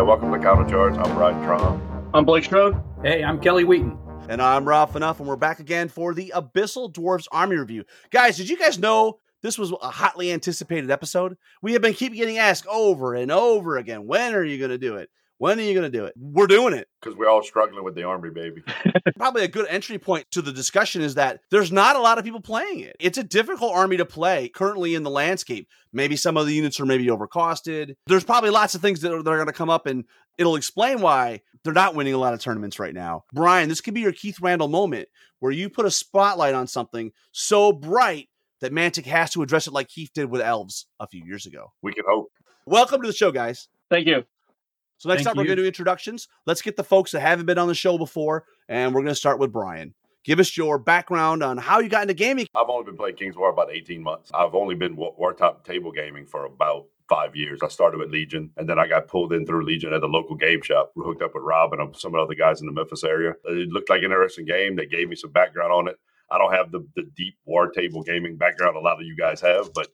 Yeah, welcome to Countercharge. I'm Bryan Trahan. I'm Blake Shrode. Hey, I'm Kelly Wheaton. And I'm Ralph Enough, and we're back again for the Abyssal Dwarves Army Review. Guys, did you guys know this was a hotly anticipated episode? We have been keep getting asked over and over again, when are you going to do it? When are you going to do it? We're doing it. Because we're all struggling with the army, baby. Probably a good entry point to the discussion is that there's not a lot of people playing it. It's a difficult army to play currently in the landscape. Maybe some of the units are maybe overcosted. There's probably lots of things that are, that are going to come up, and it'll explain why they're not winning a lot of tournaments right now. Brian, this could be your Keith Randall moment where you put a spotlight on something so bright that Mantic has to address it like Keith did with elves a few years ago. We can hope. Welcome to the show, guys. Thank you. So next Thank up, we're going to do introductions. Let's get the folks that haven't been on the show before, and we're going to start with Brian. Give us your background on how you got into gaming. I've only been playing King's War about 18 months. I've only been wa- Wartop table gaming for about five years. I started with Legion, and then I got pulled in through Legion at the local game shop. We hooked up with Rob and um, some of the other guys in the Memphis area. It looked like an interesting game. They gave me some background on it. I don't have the, the deep war table gaming background a lot of you guys have, but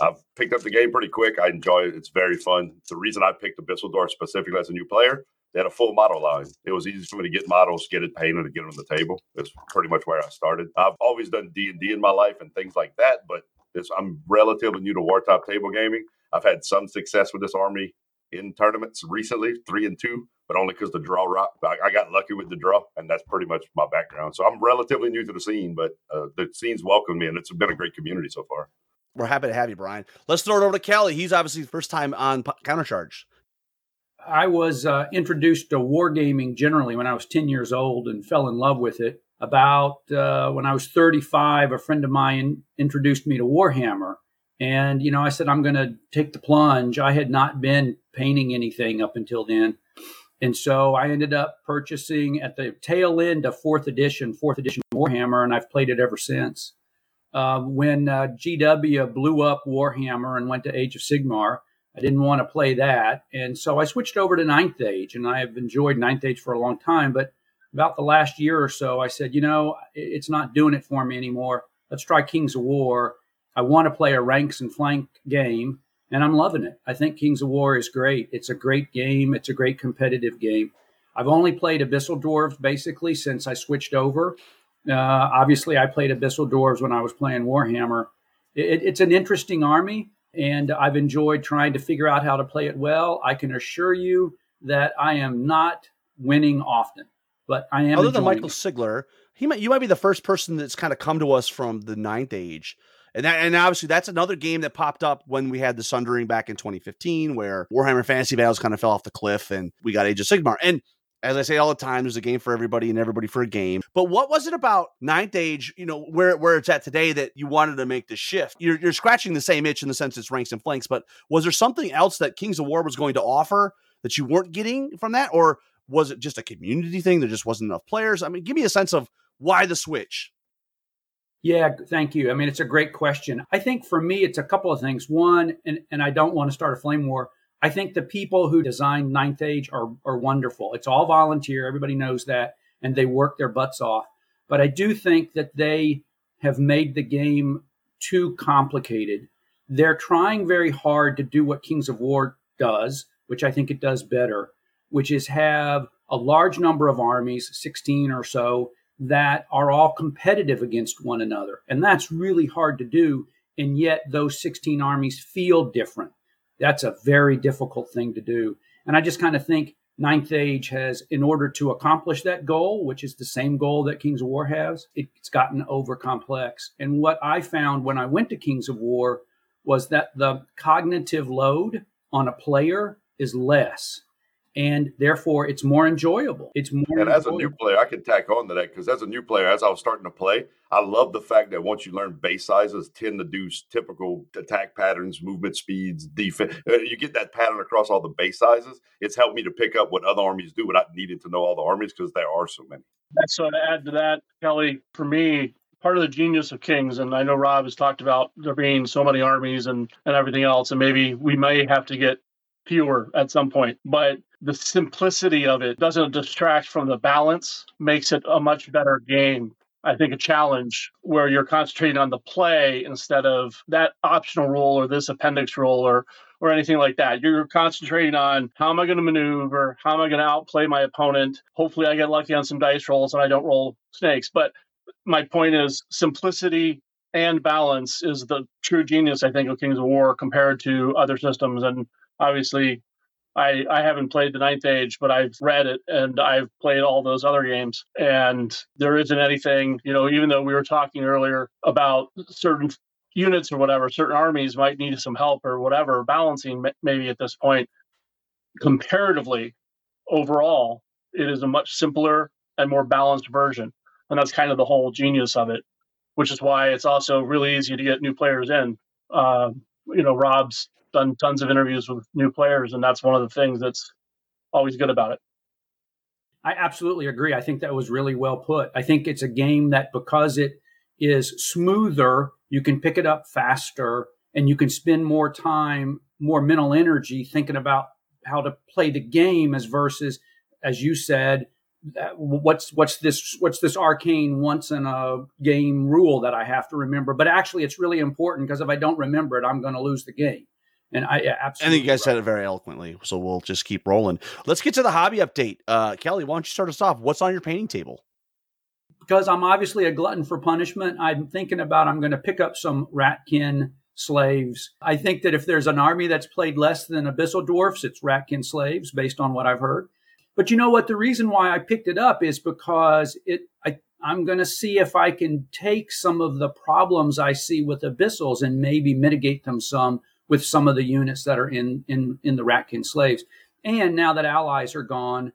I've picked up the game pretty quick. I enjoy it. It's very fun. The reason I picked Abyssal Dwarf specifically as a new player, they had a full model line. It was easy for me to get models, get it painted, and get them on the table. That's pretty much where I started. I've always done D and D in my life and things like that, but this, I'm relatively new to Wartop table gaming. I've had some success with this army in tournaments recently, three and two, but only because the draw rock. I, I got lucky with the draw, and that's pretty much my background. So I'm relatively new to the scene, but uh, the scene's welcomed me, and it's been a great community so far. We're happy to have you, Brian. Let's throw it over to Kelly. He's obviously the first time on P- Countercharge. I was uh, introduced to wargaming generally when I was 10 years old and fell in love with it. About uh, when I was 35, a friend of mine introduced me to Warhammer. And, you know, I said, I'm going to take the plunge. I had not been painting anything up until then. And so I ended up purchasing at the tail end of fourth edition, fourth edition Warhammer, and I've played it ever since. Uh, when uh, GW blew up Warhammer and went to Age of Sigmar, I didn't want to play that. And so I switched over to Ninth Age, and I have enjoyed Ninth Age for a long time. But about the last year or so, I said, you know, it's not doing it for me anymore. Let's try Kings of War. I want to play a ranks and flank game, and I'm loving it. I think Kings of War is great. It's a great game, it's a great competitive game. I've only played Abyssal Dwarves basically since I switched over. Uh, obviously, I played Abyssal Dwarves when I was playing Warhammer. It, it's an interesting army, and I've enjoyed trying to figure out how to play it well. I can assure you that I am not winning often, but I am. Other than Michael it. Sigler, he might you might be the first person that's kind of come to us from the Ninth Age. And that, and obviously that's another game that popped up when we had the Sundering back in 2015, where Warhammer Fantasy Battles kind of fell off the cliff, and we got Age of Sigmar. And as I say all the time, there's a game for everybody and everybody for a game. But what was it about Ninth Age, you know, where where it's at today that you wanted to make the shift? You're, you're scratching the same itch in the sense it's ranks and flanks, but was there something else that Kings of War was going to offer that you weren't getting from that, or was it just a community thing? There just wasn't enough players. I mean, give me a sense of why the switch. Yeah, thank you. I mean, it's a great question. I think for me, it's a couple of things. One, and, and I don't want to start a flame war. I think the people who designed Ninth Age are, are wonderful. It's all volunteer. Everybody knows that. And they work their butts off. But I do think that they have made the game too complicated. They're trying very hard to do what Kings of War does, which I think it does better, which is have a large number of armies, 16 or so, that are all competitive against one another. And that's really hard to do. And yet those 16 armies feel different. That's a very difficult thing to do. And I just kind of think Ninth Age has, in order to accomplish that goal, which is the same goal that Kings of War has, it's gotten over complex. And what I found when I went to Kings of War was that the cognitive load on a player is less. And therefore it's more enjoyable. It's more. And as a new player, I can tack on to that because as a new player, as I was starting to play, I love the fact that once you learn base sizes, tend to do typical attack patterns, movement speeds, defense. Uh, you get that pattern across all the base sizes. It's helped me to pick up what other armies do without needing to know all the armies because there are so many. So to add to that, Kelly, for me, part of the genius of Kings, and I know Rob has talked about there being so many armies and, and everything else, and maybe we may have to get fewer at some point, but the simplicity of it doesn't distract from the balance, makes it a much better game. I think a challenge where you're concentrating on the play instead of that optional rule or this appendix rule or or anything like that. You're concentrating on how am I going to maneuver? How am I going to outplay my opponent? Hopefully, I get lucky on some dice rolls and I don't roll snakes. But my point is simplicity and balance is the true genius, I think, of Kings of War compared to other systems. And obviously, I, I haven't played the Ninth Age, but I've read it and I've played all those other games. And there isn't anything, you know, even though we were talking earlier about certain units or whatever, certain armies might need some help or whatever, balancing maybe at this point. Comparatively, overall, it is a much simpler and more balanced version. And that's kind of the whole genius of it, which is why it's also really easy to get new players in. Uh, you know, Rob's done tons of interviews with new players, and that's one of the things that's always good about it. I absolutely agree. I think that was really well put. I think it's a game that because it is smoother, you can pick it up faster and you can spend more time, more mental energy thinking about how to play the game as versus, as you said, uh, what's what's this what's this arcane once in a game rule that I have to remember. But actually, it's really important because if I don't remember it, I'm going to lose the game. And I yeah, absolutely. I think you guys right. said it very eloquently. So we'll just keep rolling. Let's get to the hobby update. Uh, Kelly, why don't you start us off? What's on your painting table? Because I'm obviously a glutton for punishment, I'm thinking about I'm going to pick up some Ratkin slaves. I think that if there's an army that's played less than Abyssal Dwarfs, it's Ratkin slaves, based on what I've heard. But you know what? The reason why I picked it up is because it. I, I'm going to see if I can take some of the problems I see with abyssals and maybe mitigate them some with some of the units that are in in in the Ratkin slaves. And now that allies are gone,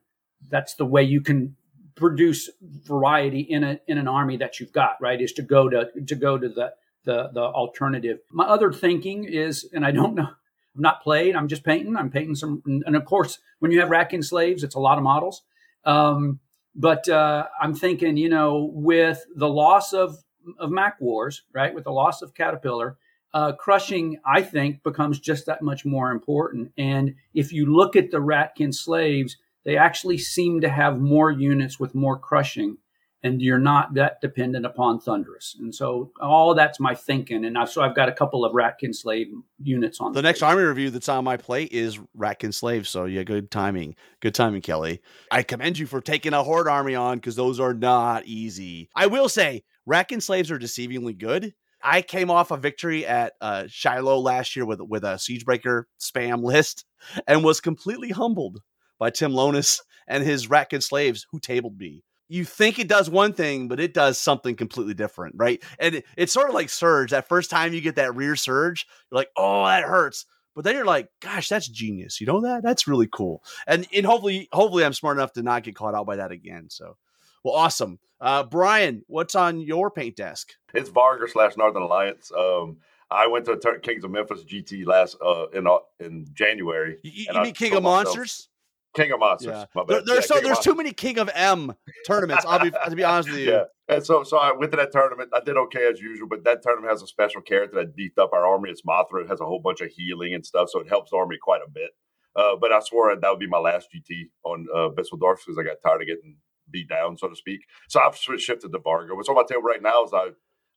that's the way you can produce variety in a in an army that you've got. Right, is to go to to go to the the the alternative. My other thinking is, and I don't know. I'm not played. I'm just painting. I'm painting some, and of course, when you have Ratkin slaves, it's a lot of models. Um, but uh, I'm thinking, you know, with the loss of of Mac Wars, right, with the loss of Caterpillar, uh, crushing, I think, becomes just that much more important. And if you look at the Ratkin slaves, they actually seem to have more units with more crushing, and you're not that dependent upon Thunderous. And so all that's my thinking. And I, so I've got a couple of Ratkin slave units on the, the next army review that's on my plate is Ratkin slaves. So yeah, good timing, good timing, Kelly. I commend you for taking a horde army on because those are not easy. I will say Ratkin slaves are deceivingly good I came off a victory at uh, Shiloh last year with with a Siegebreaker spam list and was completely humbled by Tim Lonis and his Ratkin slaves who tabled me. You think it does one thing, but it does something completely different, right? And it, it's sort of like surge. That first time you get that rear surge, you're like, "Oh, that hurts." But then you're like, "Gosh, that's genius." You know that? That's really cool. And and hopefully, hopefully, I'm smart enough to not get caught out by that again. So well, awesome. Uh, Brian, what's on your paint desk? It's Vargr slash Northern Alliance. Um, I went to Kings of Memphis GT last uh, in uh, in January. You, you mean King of Monsters? King of Monsters. Yeah. There, there's yeah, so there's too many King of M tournaments. I'll be to be honest with you. Yeah. And so so I went to that tournament. I did okay as usual, but that tournament has a special character that beefed up our army. It's Mothra. It has a whole bunch of healing and stuff, so it helps the army quite a bit. Uh, but I swore that would be my last GT on uh, Abyssal Dwarf because I got tired of getting beat down, so to speak. So I've shifted to Vargr. What's on my table right now is I,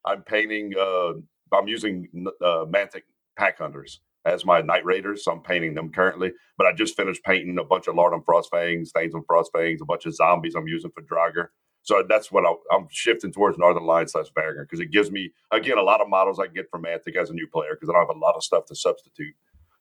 I'm painting. Uh, I'm using uh, Mantic pack hunters as my night raiders. So I'm painting them currently. But I just finished painting a bunch of Lord on Frostfangs, Thanes and Frostfangs, a bunch of zombies I'm using for Draugr. So that's what I, am shifting towards Northern Alliance slash Vargr because it gives me again a lot of models I can get from Mantic as a new player because I don't have a lot of stuff to substitute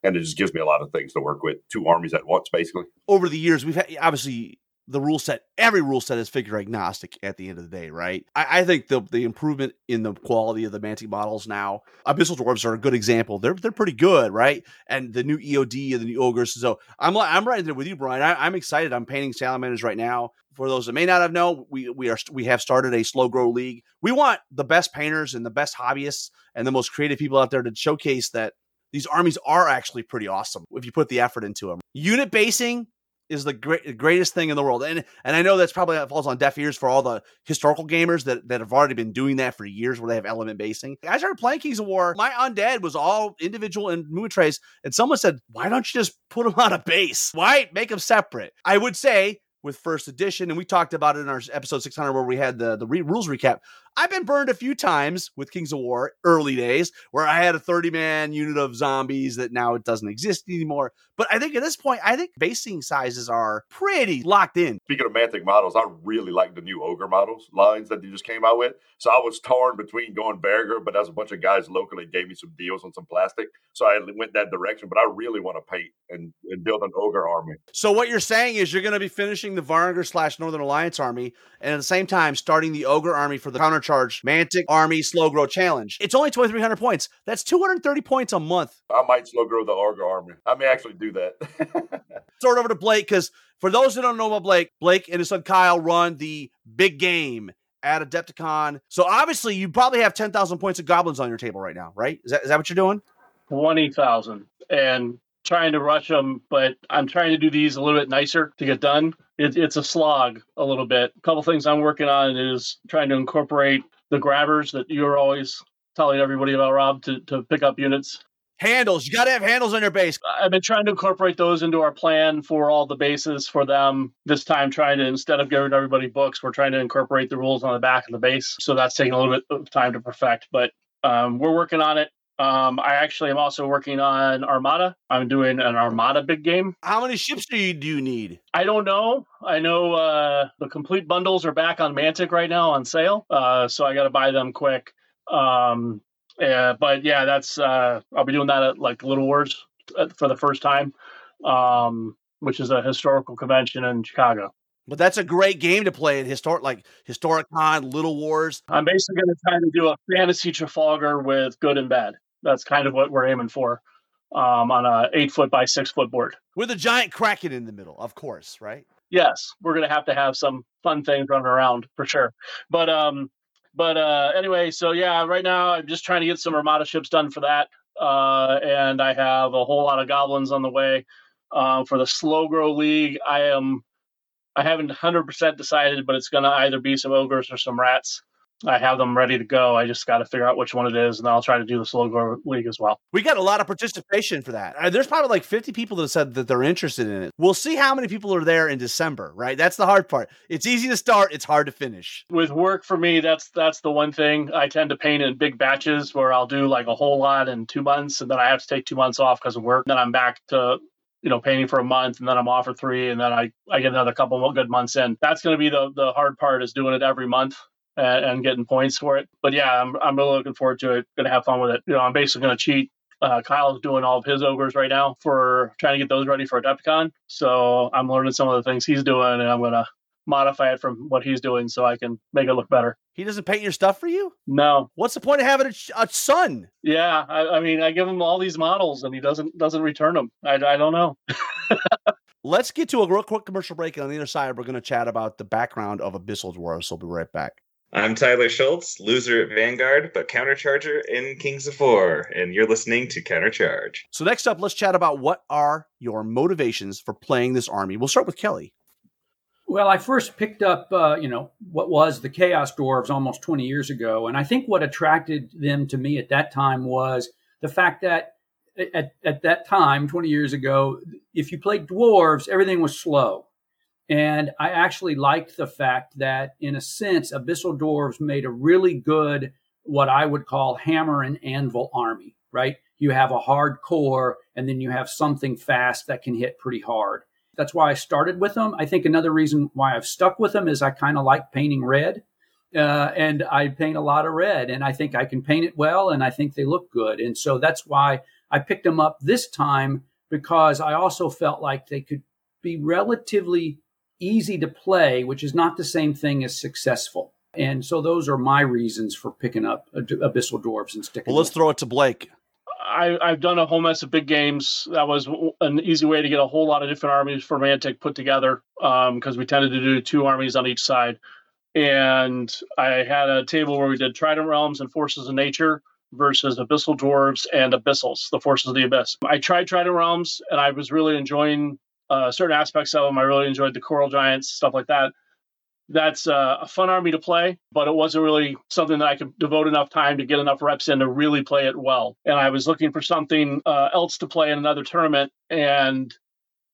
and it just gives me a lot of things to work with. Two armies at once, basically. Over the years, we've had obviously the rule set, every rule set is figure agnostic at the end of the day, right? I, I think the the improvement in the quality of the Mantic models now, Abyssal Dwarves are a good example. They're they're pretty good, right? And the new EOD and the new ogres. So I'm I'm right there with you, Brian. I, I'm excited. I'm painting salamanders right now. For those that may not have known, we we are we have started a slow grow league. We want the best painters and the best hobbyists and the most creative people out there to showcase that these armies are actually pretty awesome if you put the effort into them. Unit basing is the great, greatest thing in the world. And and I know that's probably falls on deaf ears for all the historical gamers that, that have already been doing that for years where they have element basing. I started playing Kings of War. My undead was all individual and movement trays. And someone said, why don't you just put them on a base? Why make them separate? I would say with first edition, and we talked about it in our episode 600 where we had the, the re- rules recap. I've been burned a few times with Kings of War early days where I had a 30 man unit of zombies that now it doesn't exist anymore. But I think at this point, I think basing sizes are pretty locked in. Speaking of Mantic models, I really like the new Ogre models lines that they just came out with. So I was torn between going Vargr, but as a bunch of guys locally gave me some deals on some plastic. So I went that direction. But I really want to paint and, and build an Ogre army. So what you're saying is you're going to be finishing the Varangur slash Northern Alliance army and at the same time starting the Ogre army for the counter charge Mantic Army Slow Grow Challenge. It's only 2,300 points. That's 230 points a month. I might slow grow the Argo Army. I may actually do that. Throw it over to Blake because for those who don't know about Blake, Blake and his son Kyle run the big game at Adepticon. So obviously, you probably have 10,000 points of goblins on your table right now, right? Is that, is that what you're doing? 20,000. And trying to rush them, but I'm trying to do these a little bit nicer to get done. It, it's a slog a little bit. A couple things I'm working on is trying to incorporate the grabbers that you're always telling everybody about, Rob, to, to pick up units. Handles. You got to have handles on your base. I've been trying to incorporate those into our plan for all the bases for them. This time, trying to, instead of giving everybody books, we're trying to incorporate the rules on the back of the base. So that's taking a little bit of time to perfect, but um, we're working on it. Um, I actually am also working on Armada. I'm doing an Armada big game. How many ships do you do you need? I don't know. I know uh, the complete bundles are back on Mantic right now on sale, uh, so I got to buy them quick. Um, yeah, but yeah, that's uh, I'll be doing that at like Little Wars uh, for the first time, um, which is a historical convention in Chicago. But that's a great game to play at historic, like Historicon, Little Wars. I'm basically going to try to do a fantasy Trafalgar with good and bad that's kind of what we're aiming for um, on a eight foot by six foot board with a giant kraken in the middle, of course, right? Yes, we're gonna have to have some fun things running around for sure. But um, but uh, anyway, so yeah, right now I'm just trying to get some Armada ships done for that, uh, and I have a whole lot of goblins on the way. Uh, for the slow grow league, I am I haven't 100% decided, but it's going to either be some ogres or some rats. I have them ready to go. I just got to figure out which one it is, and I'll try to do the slow league as well. We got a lot of participation for that. Uh, there's probably like 50 people that said that they're interested in it. We'll see how many people are there in December, right? That's the hard part. It's easy to start, it's hard to finish. With work for me, that's that's the one thing. I tend to paint in big batches where I'll do like a whole lot in two months, and then I have to take two months off because of work. Then I'm back to you know painting for a month and then i'm off for three and then i i get another couple of good months in that's going to be the the hard part is doing it every month and, and, getting points for it. But yeah, I'm I'm really looking forward to it. Going to have fun with it. You know, I'm basically going to cheat. Uh, Kyle's doing all of his ogres right now for trying to get those ready for Adepticon. So I'm learning some of the things he's doing, and I'm going to modify it from what he's doing so I can make it look better. He doesn't paint your stuff for you? No. What's the point of having a, a son? Yeah, I, I, mean, I give him all these models and he doesn't doesn't return them. I, I don't know. Let's get to a real quick commercial break, and on the other side, we're going to chat about the background of Abyssal Dwarves. So we'll be right back. I'm Tyler Schultz, loser at Vanguard, but countercharger in Kings of War, and you're listening to Countercharge. So next up, let's chat about what are your motivations for playing this army. We'll start with Kelly. Well, I first picked up, uh, you know, what was the Chaos Dwarves almost 20 years ago, and I think what attracted them to me at that time was the fact that at, at that time, 20 years ago, if you played dwarves, everything was slow and I actually liked the fact that, in a sense, Abyssal Dwarves made a really good, what I would call hammer and anvil army, right? You have a hard core, and then you have something fast that can hit pretty hard. That's why I started with them. I think another reason why I've stuck with them is I kind of like painting red. Uh, and I paint a lot of red, and I think I can paint it well, and I think they look good. And so that's why I picked them up this time because I also felt like they could be relatively easy to play, which is not the same thing as successful. And so those are my reasons for picking up Abyssal Dwarves and sticking. Well, let's throw it to Blake. I, have done a whole mess of big games. That was an easy way to get a whole lot of different armies for Mantic put together because um, we tended to do two armies on each side. And I had a table where we did Trident Realms and Forces of Nature versus Abyssal Dwarves and Abyssals, the Forces of the Abyss. I tried Trident Realms and I was really enjoying uh, certain aspects of them. I really enjoyed the Coral Giants, stuff like that that's uh, a fun army to play, but it wasn't really something that I could devote enough time to get enough reps in to really play it well. And I was looking for something uh, else to play in another tournament. And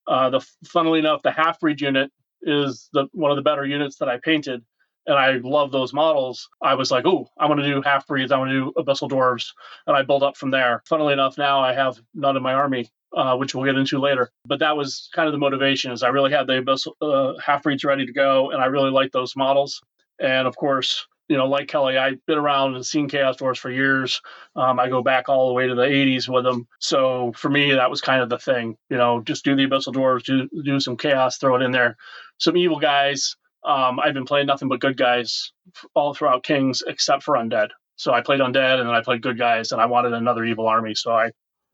uh, the funnily enough, the half breed unit is the one of the better units that I painted. And I love those models. I was like, oh, I want to do half breeds. I want to do abyssal dwarves. And I build up from there. Funnily enough, now I have none in my army uh, which we'll get into later. But that was kind of the motivation is I really had the uh, half breeds ready to go, and I really liked those models. And of course, you know, like Kelly, I've been around and seen Chaos Dwarfs for years. Um, I go back all the way to the 80s with them. So for me, that was kind of the thing. You know, just do the Abyssal Dwarves, do, do some Chaos, throw it in there. Some evil guys. Um, I've been playing nothing but good guys all throughout Kings except for Undead. So I played Undead and then I played good guys, and I wanted another evil army. So I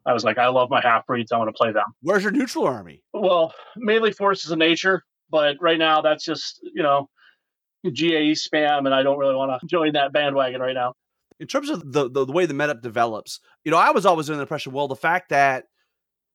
I was like, I love my half breeds. I want to play them. Where's your neutral army? Well, mainly forces of nature, but right now that's just you know GAE spam, and I don't really want to join that bandwagon right now. In terms of the, the, the way the meta develops, you know, I was always under the impression, well, the fact that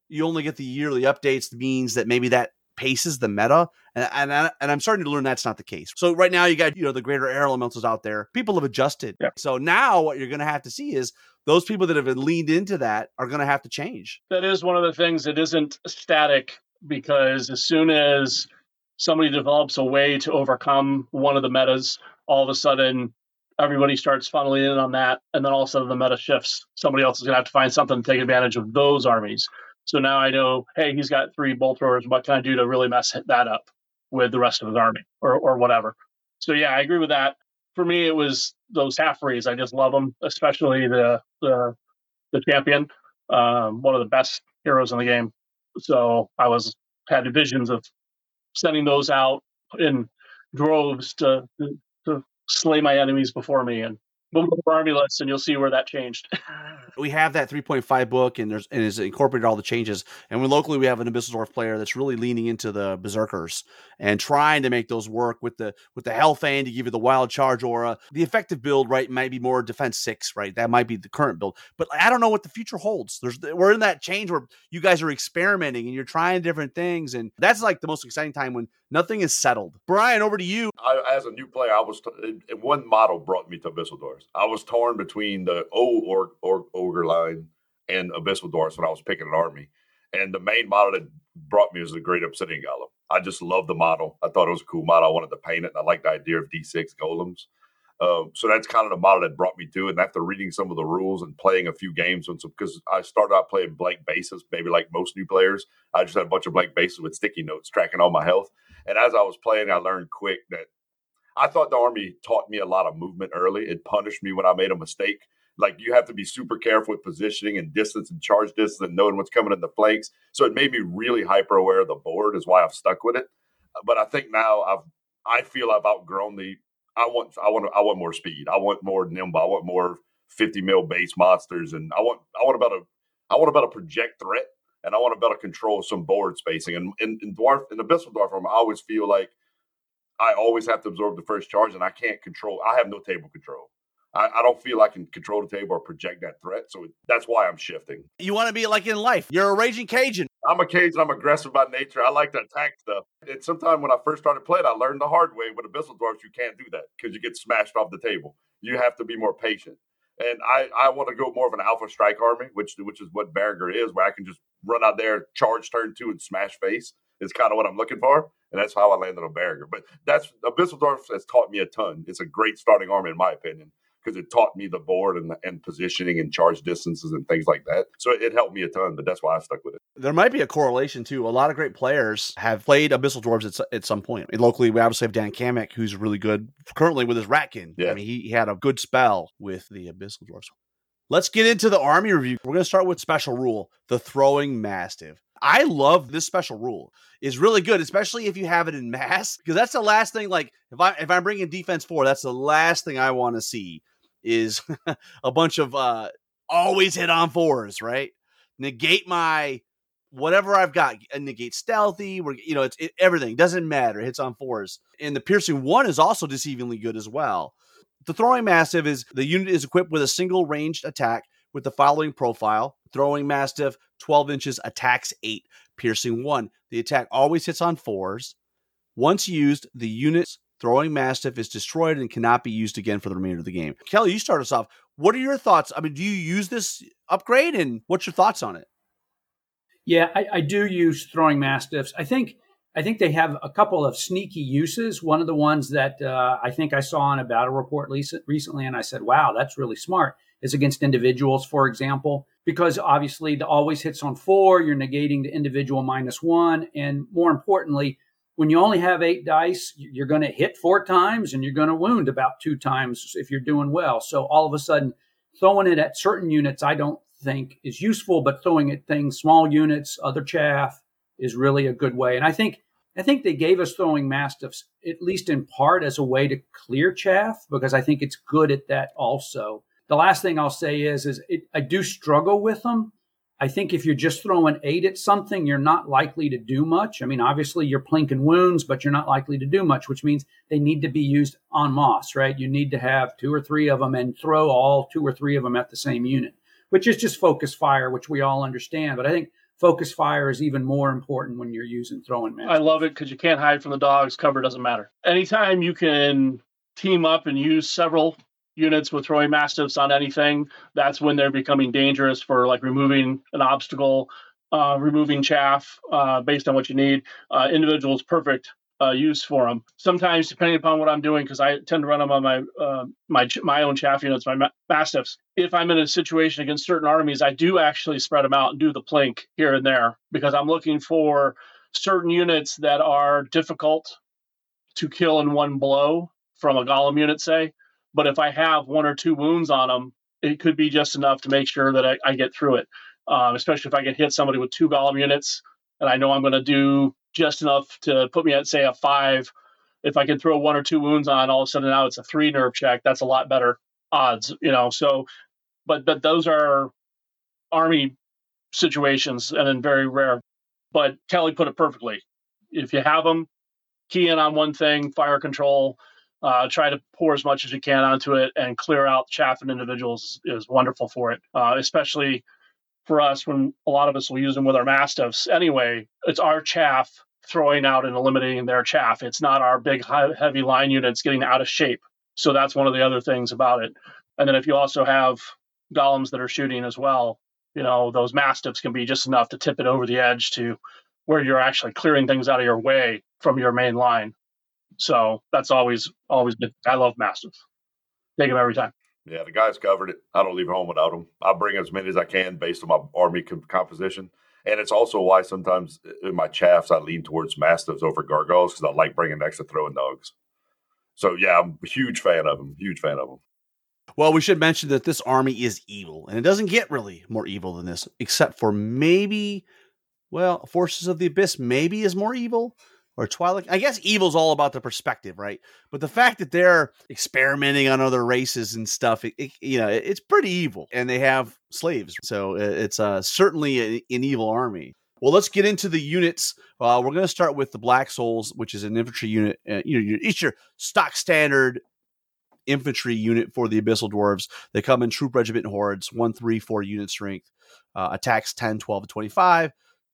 you only get the yearly updates means that maybe that paces the meta, and and, I, and I'm starting to learn that's not the case. So right now you got you know the greater air elementals out there. People have adjusted. Yeah. So now what you're going to have to see is those people that have leaned into that are going to have to change. That is one of the things that isn't static because as soon as somebody develops a way to overcome one of the metas, all of a sudden everybody starts funneling in on that, and then all of a sudden the meta shifts. Somebody else is going to have to find something to take advantage of those armies. So now I know, hey, he's got three bolt throwers. What can I do to really mess that up with the rest of his army or, or whatever? So yeah, I agree with that for me, it was those half breeds. I just love them, especially the the, the champion, um, one of the best heroes in the game. So I was had visions of sending those out in droves to to slay my enemies before me, and Army list, and you'll see where that changed. we have that 3.5 book, and there's and it's incorporated all the changes. And when locally we have an Abyssal Dwarf player that's really leaning into the Berserkers and trying to make those work with the with the Hellfang to give you the Wild Charge aura. The effective build, right, might be more Defense Six, right? That might be the current build, but I don't know what the future holds. There's we're in that change where you guys are experimenting and you're trying different things, and that's like the most exciting time when nothing is settled. Brian, over to you. I, as a new player, I was t- one model brought me to Abyssal Dwarfs. I was torn between the old or, or ogre line and Abyssal Dwarfs when I was picking an army. And the main model that brought me was the Great Obsidian Golem. I just loved the model. I thought it was a cool model. I wanted to paint it. And I liked the idea of D6 golems. Um, so that's kind of the model that brought me to it. And after reading some of the rules and playing a few games, because I started out playing blank bases, maybe like most new players, I just had a bunch of blank bases with sticky notes tracking all my health. And as I was playing, I learned quick that I thought the Army taught me a lot of movement early. It punished me when I made a mistake. Like you have to be super careful with positioning and distance and charge distance and knowing what's coming in the flanks. So it made me really hyper aware of the board, is why I've stuck with it. But I think now I've I feel I've outgrown the I want I want I want more speed. I want more nimble. I want more 50 mil base monsters and I want I want about a I want about a project threat and I want to better control some board spacing. And in, in dwarf in Abyssal Dwarf, I always feel like I always have to absorb the first charge, and I can't control. I have no table control. I, I don't feel I can control the table or project that threat. So that's why I'm shifting. You want to be like in life. You're a raging Cajun. I'm a Cajun. I'm aggressive by nature. I like to attack stuff. And sometimes when I first started playing, I learned the hard way with Abyssal Dwarfs, you can't do that because you get smashed off the table. You have to be more patient. And I, I want to go more of an alpha strike army, which which is what Varangur is, where I can just run out there, charge turn two, and smash face. Is kind of what I'm looking for, and that's how I landed on Varangur. But that's Abyssal Dwarf has taught me a ton. It's a great starting army, in my opinion because it taught me the board and, and positioning and charge distances and things like that. So it, helped me a ton, but that's why I stuck with it. There might be a correlation too. A lot of great players have played Abyssal Dwarves at, at some point. Mean, locally, we obviously have Dan Kamek, who's really good currently with his Ratkin. Yeah. I mean, he, he had a good spell with the Abyssal Dwarves. Let's get into the army review. We're going to start with special rule the throwing mastiff. I love this special rule. It's really good, especially if you have it in mass, because that's the last thing. Like if I if I'm bringing defense four, that's the last thing I want to see is a bunch of uh always hit on fours, right? Negate my whatever I've got, uh, negate stealthy. We're you know it's it, everything doesn't matter. It hits on fours, and the piercing one is also deceivingly good as well. The throwing mastiff is the unit is equipped with a single ranged attack with the following profile: throwing mastiff, 12 inches, attacks eight, piercing one. The attack always hits on fours. Once used, the unit's throwing mastiff is destroyed and cannot be used again for the remainder of the game. Kelly, you start us off. What are your thoughts? I mean, do you use this upgrade, and what's your thoughts on it? Yeah, I, I do use throwing mastiffs. I think I think they have a couple of sneaky uses. One of the ones that uh, I think I saw on a battle report recently, and I said, "Wow, that's really smart." Is against individuals, for example, because obviously the always hits on four. You're negating the individual minus one, and more importantly, when you only have eight dice, you're going to hit four times and you're going to wound about two times if you're doing well. So all of a sudden, throwing it at certain units, I don't think is useful, but throwing at things, small units, other chaff is really a good way. And I think I think they gave us throwing mastiffs at least in part as a way to clear chaff because I think it's good at that also. The last thing I'll say is is it, I do struggle with them I think if you're just throwing eight at something, you're not likely to do much. I mean, obviously you're plinking wounds, but you're not likely to do much, which means they need to be used en masse, right? You need to have two or three of them and throw all two or three of them at the same unit, which is just focus fire, which we all understand. But I think focus fire is even more important when you're using throwing man. I love it because you can't hide from the dogs. Cover doesn't matter. Anytime you can team up and use several units with throwing mastiffs on anything, that's when they're becoming dangerous for like removing an obstacle, uh, removing chaff uh, based on what you need. Uh, individuals perfect uh, use for them. Sometimes, depending upon what I'm doing, because I tend to run them on my uh, my my own chaff units, my ma- mastiffs. If I'm in a situation against certain armies, I do actually spread them out and do the plink here and there because I'm looking for certain units that are difficult to kill in one blow from a golem unit, say but if I have one or two wounds on them, it could be just enough to make sure that I, I get through it. Um, especially if I can hit somebody with two golem units, and I know I'm going to do just enough to put me at say a five. If I can throw one or two wounds on, all of a sudden now it's a three nerve check. That's a lot better odds, you know. So, but but those are army situations, and then very rare. But Kelly put it perfectly. If you have them, key in on one thing, fire control, uh, try to pour as much as you can onto it and clear out chaff and individuals is, is wonderful for it, uh, especially for us when a lot of us will use them with our mastiffs. Anyway, it's our chaff throwing out and eliminating their chaff. It's not our big heavy line units getting out of shape. So that's one of the other things about it. And then if you also have golems that are shooting as well, you know, those mastiffs can be just enough to tip it over the edge to where you're actually clearing things out of your way from your main line. So that's always always been. I love Mastiffs. Take them every time. Yeah, the guys covered it. I don't leave home without them. I bring as many as I can based on my army composition. And it's also why sometimes in my chaffs I lean towards mastiffs over gargoyles because I like bringing extra throwing dogs. So yeah, I'm a huge fan of them. Huge fan of them. Well, we should mention that this army is evil, and it doesn't get really more evil than this, except for maybe, well, Forces of the Abyss maybe is more evil or Twilight. I guess evil's all about the perspective, right? But the fact that they're experimenting on other races and stuff, it, it, you know, it's pretty evil. And they have slaves, so it's uh, certainly a, an evil army. Well, let's get into the units. Uh, we're going to start with the Black Souls, which is an infantry unit. Uh, you know, it's your stock standard infantry unit for the Abyssal Dwarves. They come in troop regiment hordes, one, three, four unit strength, uh, attacks 10, 12, and 25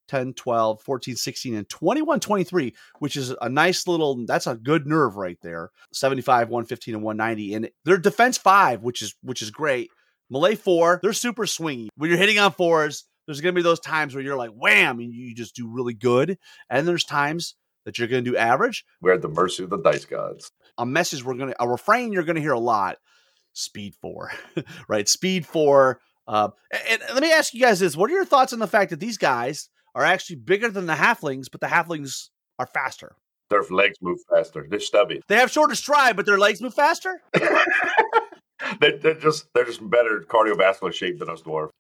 10, 12, 14, 16, and 21, 23, which is a nice little, that's a good nerve right there. 75, 115, and 190. And they're defense five, which is, which is great. Melee four, they're super swingy. When you're hitting on fours, there's going to be those times where you're like, wham, and you just do really good. And there's times that you're going to do average. We're at the mercy of the dice gods. A message we're going to, a refrain you're going to hear a lot speed four, right? Speed four. Uh, and, and let me ask you guys this: What are your thoughts on the fact that these guys are actually bigger than the halflings, but the halflings are faster. Their legs move faster. They're stubby. They have shorter stride, but their legs move faster. they, are just they're just better cardiovascular shape than us dwarves.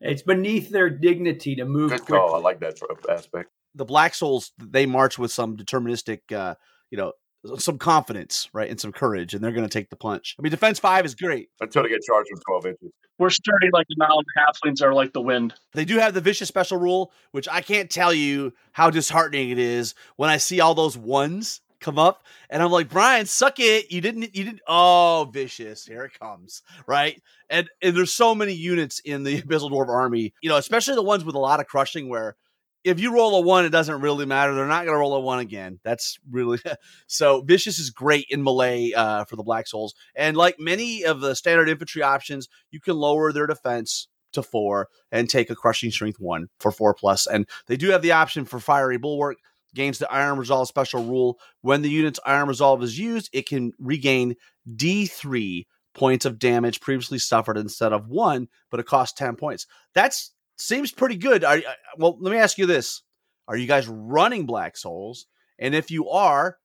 It's beneath their dignity to move Good quickly. call. I like that aspect. The Black Souls they march with some deterministic, uh, you know, some confidence, right, and some courage, and they're going to take the punch. I mean, defense five is great. Until they get charged with 12 inches. We're sturdy like the mountain. Halflings are like the wind. They do have the vicious special rule, which I can't tell you how disheartening it is when I see all those ones come up and I'm like, Brian, suck it. You didn't you didn't oh vicious. Here it comes. Right. And and there's so many units in the Abyssal Dwarf army, you know, especially the ones with a lot of crushing where if you roll a one, it doesn't really matter. They're not going to roll a one again. That's really so. Vicious is great in melee uh, for the Black Souls, and like many of the standard infantry options, you can lower their defense to four and take a crushing strength one for four plus. And they do have the option for fiery bulwark. Gains the Iron Resolve special rule. When the unit's Iron Resolve is used, it can regain D3 points of damage previously suffered instead of one, but it costs 10 points. That's seems pretty good. Are, well, let me ask you this: Are you guys running Black Souls? And if you are,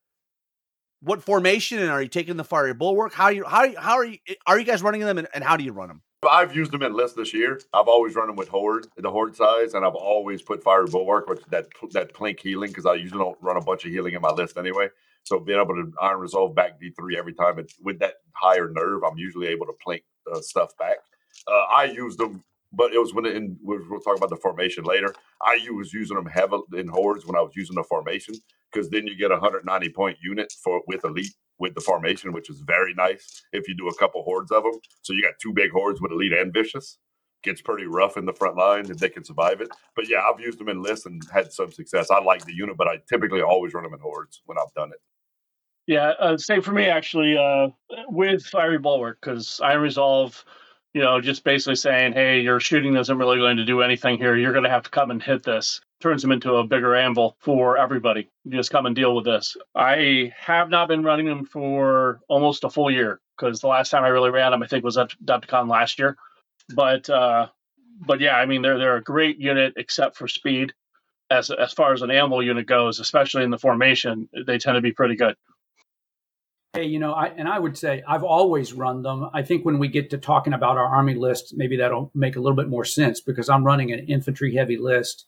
what formation and are you taking the fiery bulwark? How you how you how are you are you guys running them and, and how do you run them? I've used them in lists this year. I've always run them with horde, the horde size, and I've always put fiery bulwark with that that plink healing because I usually don't run a bunch of healing in my list anyway. So being able to iron resolve back D three every time it's with that higher nerve, I'm usually able to plink uh, stuff back. Uh, I use them but it was when in, we'll talk about the formation later. I was using them heavily in hordes when I was using the formation because then you get a 190 point unit for with elite with the formation, which is very nice if you do a couple hordes of them. So you got two big hordes with elite and vicious. Gets pretty rough in the front line if they can survive it. But yeah, I've used them in lists and had some success. I like the unit, but I typically always run them in hordes when I've done it. Yeah, uh, same for me actually uh, with Fiery Bulwark because I resolve you know, just basically saying, hey, your shooting isn't really going to do anything here. You're going to have to come and hit this. Turns them into a bigger anvil for everybody. Just come and deal with this. I have not been running them for almost a full year because the last time I really ran them, I think, was at Adepticon last year. But uh, but yeah, I mean, they're they're a great unit except for speed. As as far as an anvil unit goes, especially in the formation, they tend to be pretty good. Hey, you know, I, and I would say I've always run them. I think when we get to talking about our army list, maybe that'll make a little bit more sense because I'm running an infantry heavy list.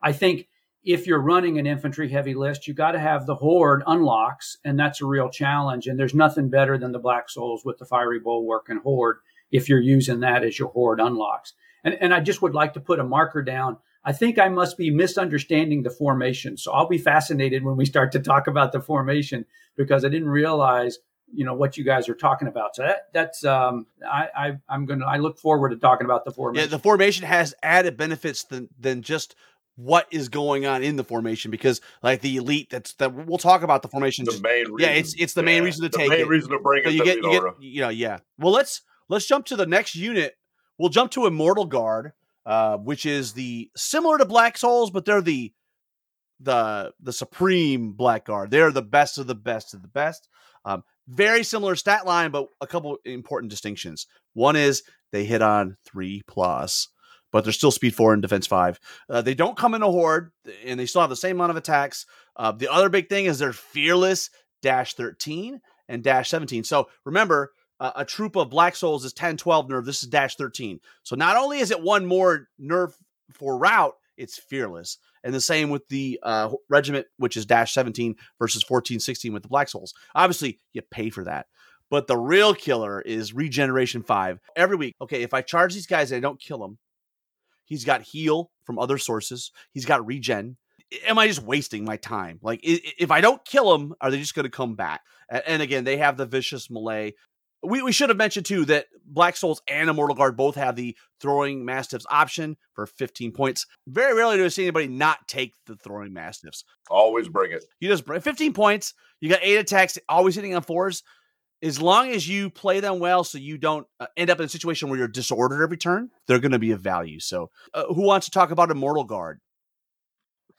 I think if you're running an infantry heavy list, you got to have the horde unlocks, and that's a real challenge. And there's nothing better than the Black Souls with the fiery bulwark and horde if you're using that as your horde unlocks. And, and I just would like to put a marker down. I think I must be misunderstanding the formation. So I'll be fascinated when we start to talk about the formation because I didn't realize you know what you guys are talking about. So that that's um I, I I'm gonna I look forward to talking about the formation. Yeah, the formation has added benefits than than just what is going on in the formation because like the elite that's that we'll talk about the formation the main reason, yeah it's it's the yeah, main reason to the take main it. reason to bring so it you to get, you get you know yeah well let's let's jump to the next unit we'll jump to immortal guard uh which is the similar to black souls but they're the the the supreme blackguard. They're the best of the best of the best. Um, very similar stat line, but a couple important distinctions. One is they hit on three plus, but they're still speed four and defense five. Uh, they don't come in a horde, and they still have the same amount of attacks. Uh, the other big thing is they're fearless dash 13 and dash 17. So remember, uh, a troop of Black Souls is 10, 12 nerve. This is dash 13. So not only is it one more nerve for route, it's fearless. And the same with the uh, regiment, which is dash 17 versus 14, 16 with the Black Souls. Obviously, you pay for that. But the real killer is regeneration five every week. Okay, if I charge these guys and I don't kill them, he's got heal from other sources. He's got regen. Am I just wasting my time? Like, if I don't kill them, are they just going to come back? And again, they have the vicious melee we, we should have mentioned too that Black Souls and Immortal Guard both have the throwing mastiffs option for 15 points. Very rarely do I see anybody not take the throwing mastiffs. Always bring it. You just bring 15 points. You got eight attacks, always hitting on fours. As long as you play them well, so you don't uh, end up in a situation where you're disordered every turn, they're going to be of value. So, uh, who wants to talk about Immortal Guard?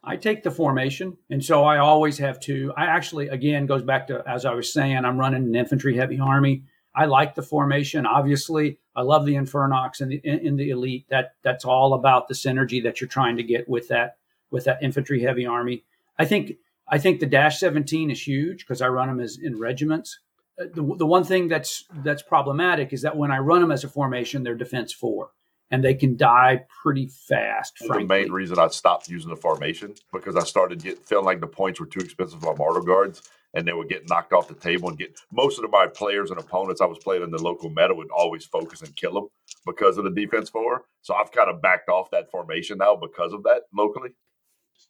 I take the formation, and so I always have two. I actually, again, goes back to as I was saying, I'm running an infantry heavy army. I like the formation. Obviously, I love the Infernox and the in, in, the elite. That that's all about the synergy that you're trying to get with that with that infantry heavy army. I think I think the Dash 17 is huge because I run them as in regiments. Uh, the, the one thing that's that's problematic is that when I run them as a formation, they're defense four, and they can die pretty fast. The main reason I stopped using the formation because I started getting feeling like the points were too expensive for my mortal guards, and they would get knocked off the table and get most of my players and opponents I was playing in the local meta would always focus and kill them because of the defense four. So I've kind of backed off that formation now because of that locally.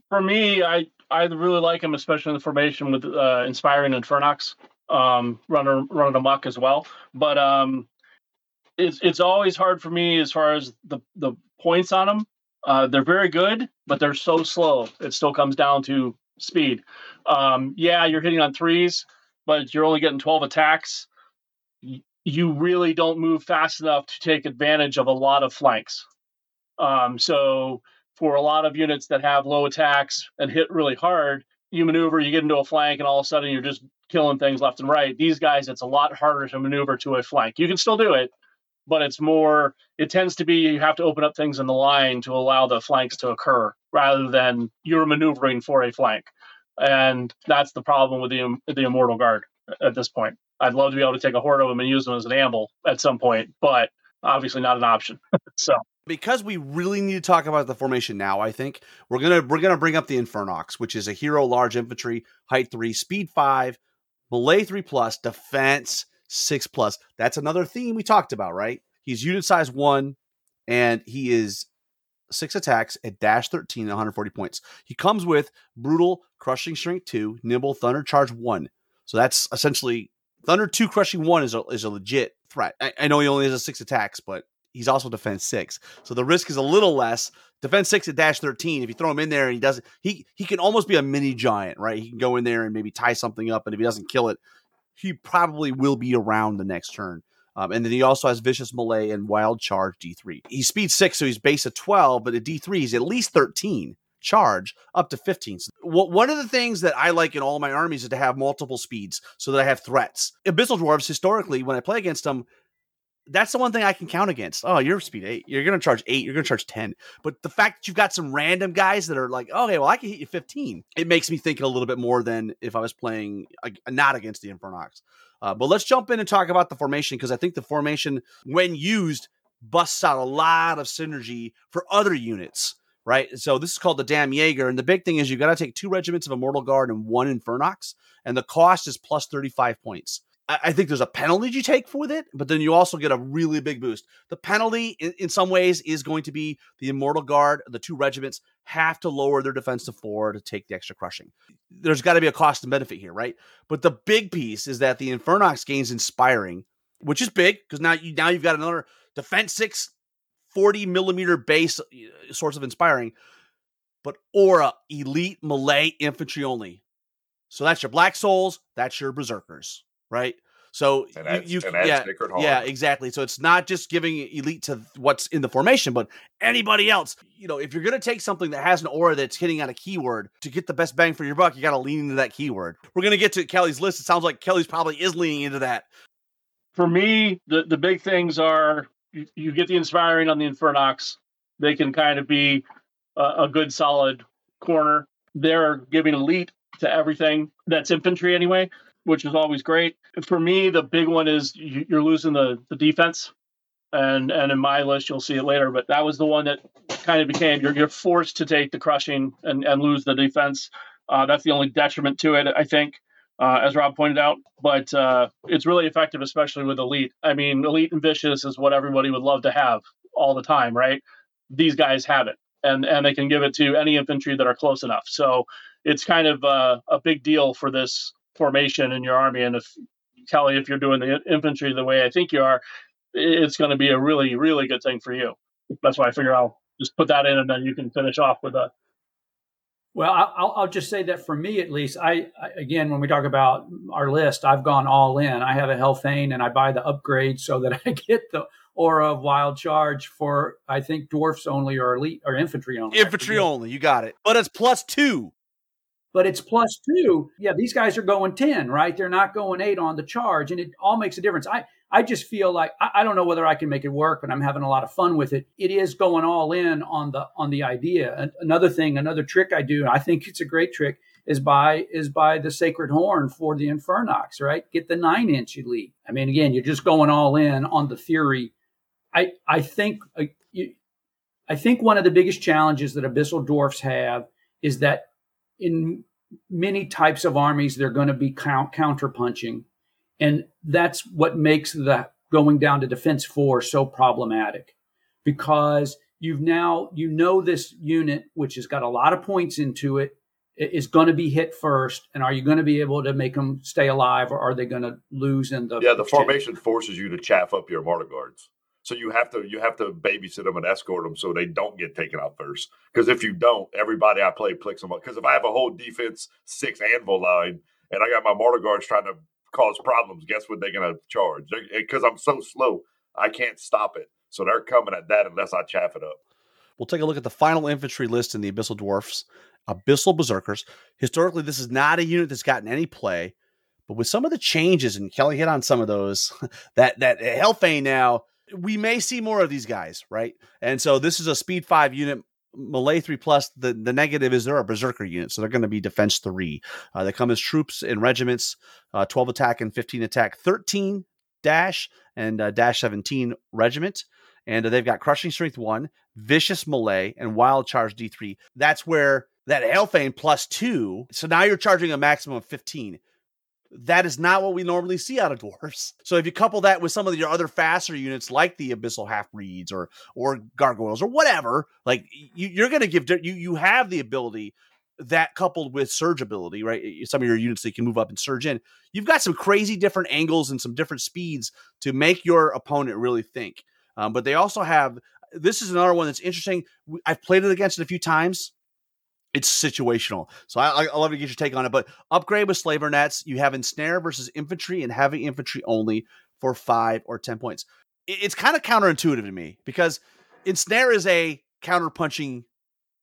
For me, I I really like him, especially in the formation with uh, inspiring Infernox, um, running running amok as well. But um, it's it's always hard for me as far as the the points on them. Uh, they're very good, but they're so slow. It still comes down to speed. Um, yeah, you're hitting on threes, but you're only getting 12 attacks. You really don't move fast enough to take advantage of a lot of flanks. Um, so for a lot of units that have low attacks and hit really hard, you maneuver, you get into a flank, and all of a sudden you're just killing things left and right. These guys, it's a lot harder to maneuver to a flank. You can still do it, but it's more it tends to be you have to open up things in the line to allow the flanks to occur rather than you're maneuvering for a flank and that's the problem with the the immortal guard at this point i'd love to be able to take a horde of them and use them as an amble at some point but obviously not an option so because we really need to talk about the formation now i think we're gonna we're gonna bring up the infernox which is a hero large infantry height three speed five melee three plus defense six plus. That's another theme we talked about, right? He's unit size one, and he is six attacks at dash 13 and 140 points. He comes with brutal, crushing strength two, nimble, thunder charge one. So that's essentially thunder two, crushing one is a, is a legit threat. I, I know he only has a six attacks, but he's also defense six. So the risk is a little less. Defense six at dash 13. If you throw him in there and he doesn't, he he can almost be a mini giant, right? He can go in there and maybe tie something up, and if he doesn't kill it, he probably will be around the next turn. Um, and then he also has Vicious Melee and Wild Charge D3. He's speed six, so he's base of 12, but at D3, he's at least 13 charge up to 15. So one of the things that I like in all my armies is to have multiple speeds so that I have threats. Abyssal Dwarves, historically, when I play against them, that's the one thing I can count against. Oh, you're speed eight. You're going to charge eight. You're going to charge 10. But the fact that you've got some random guys that are like, okay, well, I can hit you 15, it makes me think a little bit more than if I was playing uh, not against the Infernox. Uh, but let's jump in and talk about the formation because I think the formation, when used, busts out a lot of synergy for other units, right? So this is called the Damn Jaeger. And the big thing is you've got to take two regiments of Immortal Guard and one Infernox. And the cost is plus 35 points. I think there's a penalty you take for it, but then you also get a really big boost. The penalty, in, in, some ways, is going to be the Immortal Guard, the two regiments have to lower their defense to four to take the extra crushing. There's got to be a cost and benefit here, right? But the big piece is that the Infernox gains inspiring, which is big because now you now you've got another defense six 40 millimeter base uh, source of inspiring, but aura elite melee infantry only. So that's your Black Souls, that's your Berserkers right? So adds, you, you yeah, yeah, exactly. So it's not just giving elite to what's in the formation, but anybody else. You know, if you're going to take something that has an aura that's hitting on a keyword to get the best bang for your buck, you got to lean into that keyword. We're going to get to Kelly's list. It sounds like Kelly's probably is leaning into that. For me, the the big things are you, you get the inspiring on the Infernox. They can kind of be a, a good solid corner. They're giving elite to everything that's infantry anyway which is always great. For me, the big one is you're losing the, the defense. And and in my list, you'll see it later, but that was the one that kind of became you're, you're forced to take the crushing and, and lose the defense. Uh, that's the only detriment to it, I think, uh, as Rob pointed out. But uh, it's really effective, especially with elite. I mean, elite and vicious is what everybody would love to have all the time, right? These guys have it, and and they can give it to any infantry that are close enough. So it's kind of uh, a big deal for this formation in your army. And if Kelly, if you're doing the infantry the way I think you are, it's going to be a really, really good thing for you. That's why I figure I'll just put that in, and then you can finish off with a. Well, I'll, I'll just say that for me at least, I, I, again when we talk about our list, I've gone all in. I have a Hellfane, and I buy the upgrade so that I get the aura of wild charge for I think dwarfs only or elite or infantry only. Infantry only, you got it. But it's plus two but it's plus two. Yeah, these guys are going 10, right? They're not going eight on the charge, and it all makes a difference. I, I just feel like I, I, don't know whether I can make it work, but I'm having a lot of fun with it. It is going all in on the on the idea. Another thing, another trick I do, and I think it's a great trick, is by is by the sacred horn for the Infernox, right? Get the nine inch elite. I mean, again, you're just going all in on the theory I I think uh, you, I think one of the biggest challenges that abyssal dwarfs have is that in many types of armies they're going to be count, counter punching, and that's what makes the going down to defense four so problematic. Because you've now you know this unit which has got a lot of points into it is going to be hit first. And are you going to be able to make them stay alive or are they going to lose in the yeah the formation forces you to chaff up your mortar guards so you have to you have to babysit them and escort them so they don't get taken out first because if you don't everybody i play picks them up because if i have a whole defense six anvil line and i got my mortar guards trying to cause problems guess what they're to charge because i'm so slow i can't stop it so they're coming at that unless i chaff it up We'll take a look at the final infantry list in the Abyssal Dwarfs. Abyssal Berserkers. Historically, this is not a unit that's gotten any play, but with some of the changes, and Kelly hit on some of those, that that eh, Hellfane now, we may see more of these guys, right? And so this is a speed five unit. Melee three plus. The the negative is they're a berserker unit, so they're going to be defense three. Uh, they come as troops in regiments, uh, twelve attack and fifteen attack, thirteen dash and uh, dash seventeen regiment and they've got crushing strength one, vicious melee, and wild charge D3. That's where that Hellfane plus two. So now you're charging a maximum of 15. That is not what we normally see out of dwarves. So if you couple that with some of your other faster units like the abyssal half breeds or or gargoyles or whatever, like you, are going to give you you have the ability that coupled with surge ability, right? Some of your units that can move up and surge in. You've got some crazy different angles and some different speeds to make your opponent really think. Um, but they also have this is another one that's interesting. I've played it against it a few times. It's situational. So I, I love to get your take on it. But upgrade with slaver nets. You have ensnare versus infantry and heavy infantry only for five or 10 points. It's kind of counterintuitive to me because ensnare is a counterpunching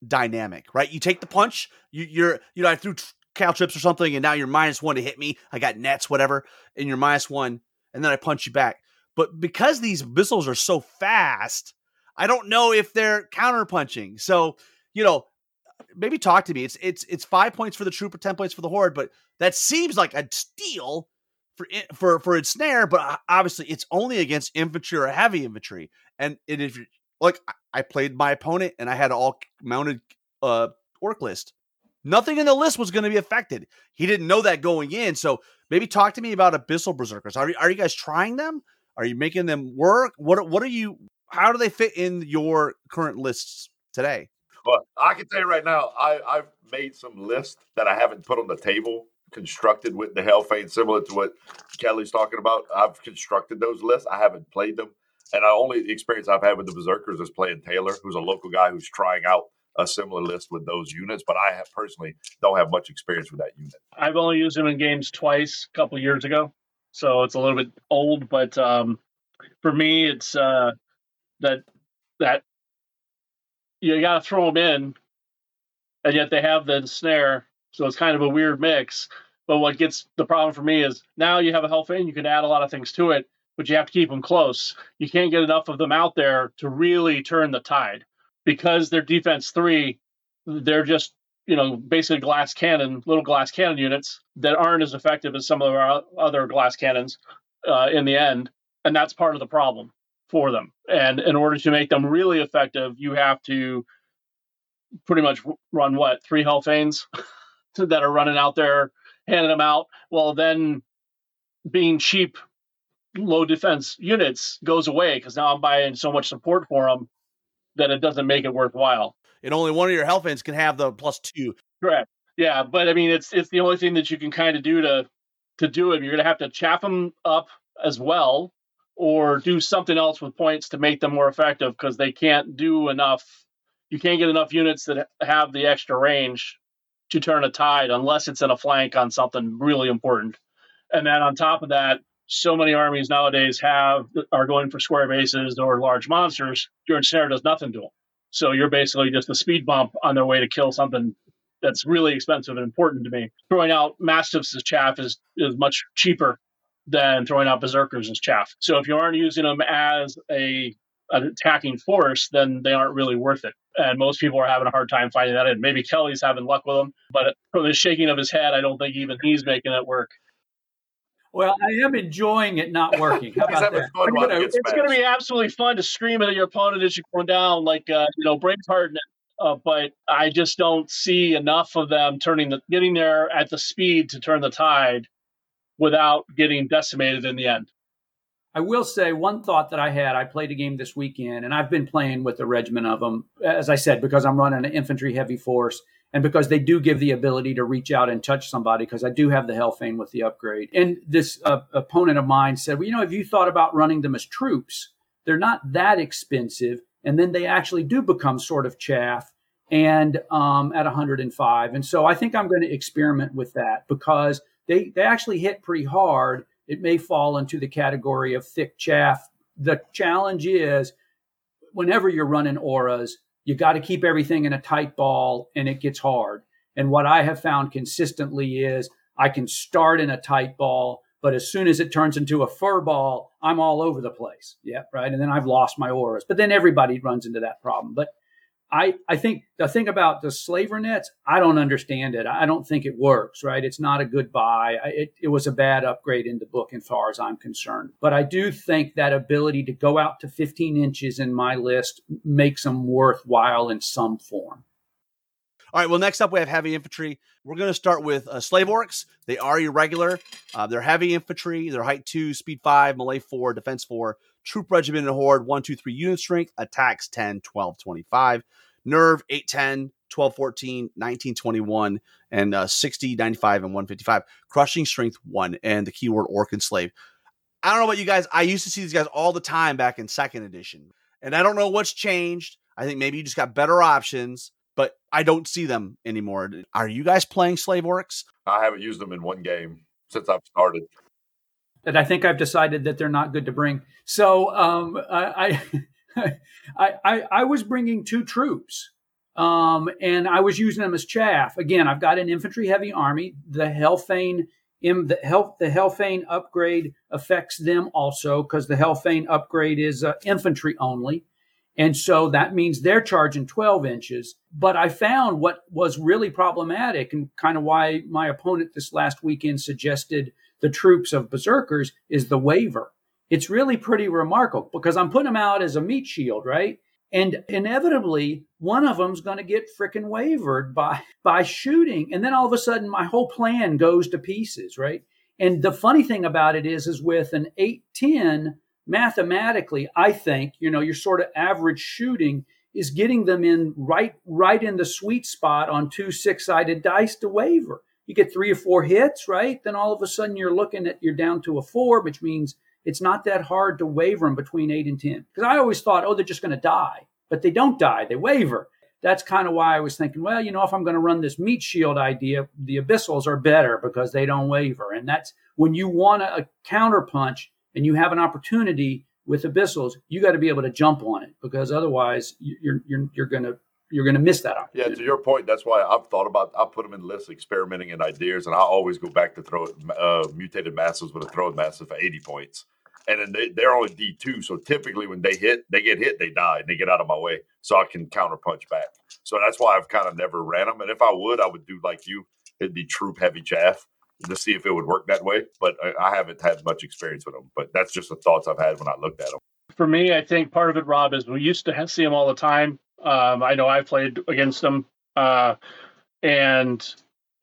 dynamic, right? You take the punch, you, you're, you know, I threw caltrops or something, and now you're minus one to hit me. I got nets, whatever, and you're minus one, and then I punch you back. But because these missiles are so fast, I don't know if they're counterpunching. So, you know, maybe talk to me. It's it's it's five points for the trooper, ten points for the horde, but that seems like a steal for for for its snare. But obviously, it's only against infantry or heavy infantry. And, and if you like I played my opponent and I had all mounted uh orc list, nothing in the list was going to be affected. He didn't know that going in. So maybe talk to me about abyssal berserkers. Are are you guys trying them? Are you making them work? What what are you? How do they fit in your current lists today? But I can tell you right now, I, I've made some lists that I haven't put on the table, constructed with the Hellfane, similar to what Kelly's talking about. I've constructed those lists. I haven't played them. And the only the experience I've had with the Berserkers is playing Taylor, who's a local guy who's trying out a similar list with those units. But I have personally don't have much experience with that unit. I've only used them in games twice, a couple years ago so it's a little bit old. But um, for me, it's uh, that that you got to throw them in, and yet they have the snare, so it's kind of a weird mix. But what gets the problem for me is now you have a Hellfane, you can add a lot of things to it, but you have to keep them close. You can't get enough of them out there to really turn the tide because they're defense three. They're just you know, basically glass cannon, little glass cannon units that aren't as effective as some of our other glass cannons uh, in the end. And that's part of the problem for them. And in order to make them really effective, you have to pretty much run what three Hellfanes that are running out there, handing them out. Well, then being cheap, low defense units goes away because now I'm buying so much support for them that it doesn't make it worthwhile and only one of your Hellfanes can have the plus two. Correct. Yeah, but I mean, it's it's the only thing that you can kind of do to to do it. You're going to have to chaff them up as well, or do something else with points to make them more effective because they can't do enough. You can't get enough units that have the extra range to turn a tide unless it's in a flank on something really important. And then on top of that, so many armies nowadays have are going for square bases or large monsters. Your ensnare does nothing to them. So you're basically just a speed bump on their way to kill something that's really expensive and important to me. Throwing out mastiffs as chaff is, is much cheaper than throwing out berserkers as chaff. So if you aren't using them as a an attacking force, then they aren't really worth it. And most people are having a hard time finding that in. Maybe Kelly's having luck with them, but from the shaking of his head, I don't think even he's making it work. Well, I am enjoying it not working. How about that? Gonna, it's going to be absolutely fun to scream at your opponent as you're going down, like uh, you know, Braveheart. Uh, but I just don't see enough of them turning the getting there at the speed to turn the tide without getting decimated in the end. I will say one thought that I had. I played a game this weekend, and I've been playing with a regiment of them, as I said, because I'm running an infantry heavy force, and because they do give the ability to reach out and touch somebody. Because I do have the Hellfane with the upgrade. And this uh, opponent of mine said, "Well, you know, have you thought about running them as troops? They're not that expensive, and then they actually do become sort of chaff." And um, at 105, and so I think I'm going to experiment with that because they they actually hit pretty hard it may fall into the category of thick chaff. The challenge is whenever you're running auras, you got to keep everything in a tight ball and it gets hard. And what I have found consistently is I can start in a tight ball, but as soon as it turns into a fur ball, I'm all over the place. Yeah, right. And then I've lost my auras. But then everybody runs into that problem. But I, I think the thing about the slaver nets, I don't understand it. I don't think it works, right? It's not a good buy. It, it was a bad upgrade in the book as far as I'm concerned. But I do think that ability to go out to 15 inches in my list makes them worthwhile in some form. All right. Well, next up we have heavy infantry. We're going to start with uh, slave orcs. They are irregular. Uh, they're heavy infantry. They're height two, speed five, melee four, defense four, troop regiment and horde one, two, three unit strength, attacks 10, 12, 25. Nerve 810, 12, 14, 19, 21, and uh, 60, 95, and 155. Crushing strength one, and the keyword orc and slave. I don't know about you guys. I used to see these guys all the time back in second edition, and I don't know what's changed. I think maybe you just got better options, but I don't see them anymore. Are you guys playing slave orcs? I haven't used them in one game since I've started. And I think I've decided that they're not good to bring. So um, I, I, I, I was bringing two troops, um, and I was using them as chaff. Again, I've got an infantry heavy army. The Hellfane, the Hell, the Hellfane upgrade affects them also because the Hellfane upgrade is uh, infantry only. And so that means they're charging 12 inches. But I found what was really problematic and kind of why my opponent this last weekend suggested the troops of berserkers is the waver it's really pretty remarkable because I'm putting them out as a meat shield, right? And inevitably, one of them's going to get freaking wavered by by shooting, and then all of a sudden, my whole plan goes to pieces, right? And the funny thing about it is, is with an eight ten, mathematically, I think you know your sort of average shooting is getting them in right right in the sweet spot on two six sided dice to waver. You get three or four hits, right? Then all of a sudden, you're looking at you're down to a four, which means it's not that hard to waver them between eight and 10. Because I always thought, oh, they're just going to die. But they don't die, they waver. That's kind of why I was thinking, well, you know, if I'm going to run this meat shield idea, the abyssals are better because they don't waver. And that's when you want a, a counter punch and you have an opportunity with abyssals, you got to be able to jump on it because otherwise you're you're you're going to you're going to miss that opportunity. Yeah, to your point, that's why I've thought about. I put them in lists, experimenting in ideas, and I always go back to throw uh, mutated mastiffs with a throw mastiff for eighty points, and then they, they're only D two. So typically, when they hit, they get hit, they die, and they get out of my way, so I can counter punch back. So that's why I've kind of never ran them. And if I would, I would do like you, it'd be troop heavy chaff to see if it would work that way. But I, I haven't had much experience with them. But that's just the thoughts I've had when I looked at them. For me, I think part of it, Rob, is we used to see them all the time um, I know I've played against them, uh, and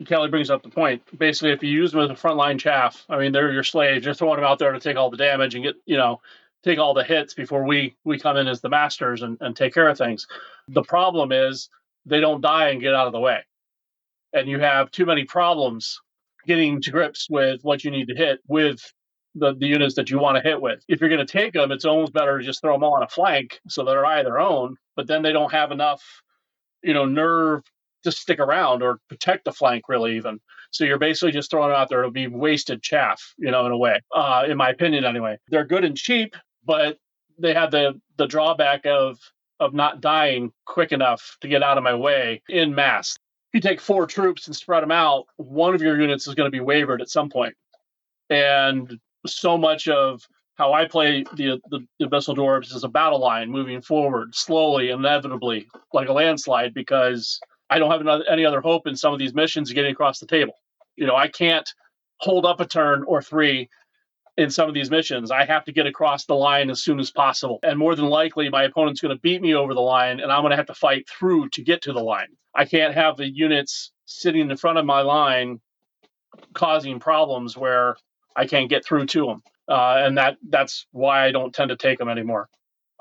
Kelly brings up the point. Basically, if you use them as a frontline chaff, I mean, they're your slaves. You're throwing them out there to take all the damage and get, you know, take all the hits before we we come in as the masters and, and take care of things. The problem is they don't die and get out of the way, and you have too many problems getting to grips with what you need to hit with the, the units that you want to hit with. If you're going to take them, it's almost better to just throw them all on a flank so they're either own, but then they don't have enough, you know, nerve to stick around or protect the flank really even. So you're basically just throwing them out there It'll be wasted chaff, you know, in a way, uh, in my opinion anyway. They're good and cheap, but they have the the drawback of of not dying quick enough to get out of my way in mass. If you take four troops and spread them out, one of your units is going to be wavered at some point. And so much of how I play the, the, the Abyssal Dwarves is a battle line moving forward slowly, inevitably, like a landslide, because I don't have another, any other hope in some of these missions getting across the table. You know, I can't hold up a turn or three in some of these missions. I have to get across the line as soon as possible. And more than likely, my opponent's going to beat me over the line, and I'm going to have to fight through to get to the line. I can't have the units sitting in the front of my line causing problems where I can't get through to them. Uh, and that that's why I don't tend to take them anymore.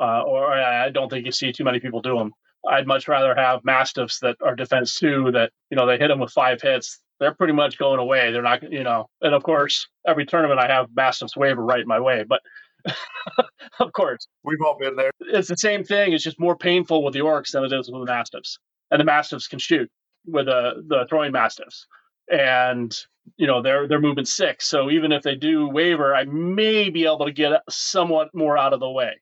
Uh, or I don't think you see too many people do them. I'd much rather have mastiffs that are defense two that you know they hit them with five hits they're pretty much going away. They're not, you know, and of course, every tournament I have Mastiff's waver right in my way, but of course, we've all been there. It's the same thing. It's just more painful with the orcs than it is with the Mastiffs, and the Mastiffs can shoot with the the throwing Mastiffs, and you know they're they're moving six. So even if they do waver, I may be able to get somewhat more out of the way.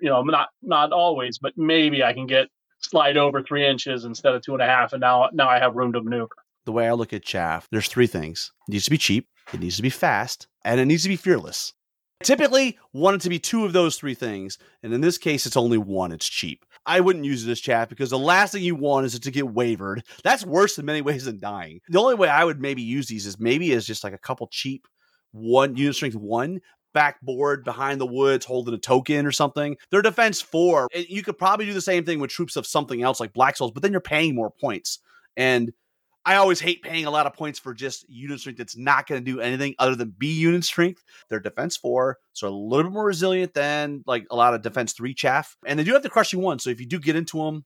You know, not not always, but maybe I can get slide over three inches instead of two and a half, and now now I have room to maneuver the way I look at chaff, there's three things. It needs to be cheap, it needs to be fast, and it needs to be fearless. Typically, want it to be two of those three things, and in this case, it's only one. It's cheap. I wouldn't use this chaff because the last thing you want is to get wavered. That's worse in many ways than dying. The only way I would maybe use these is maybe as just like a couple cheap one unit strength one backboard behind the woods holding a token or something. They're defense four. You could probably do the same thing with troops of something else like Black Souls, but then you're paying more points. And I always hate paying a lot of points for just unit strength that's not going to do anything other than be unit strength. They're defense four, so a little bit more resilient than like a lot of defense three chaff. And they do have the crushing one, so if you do get into them,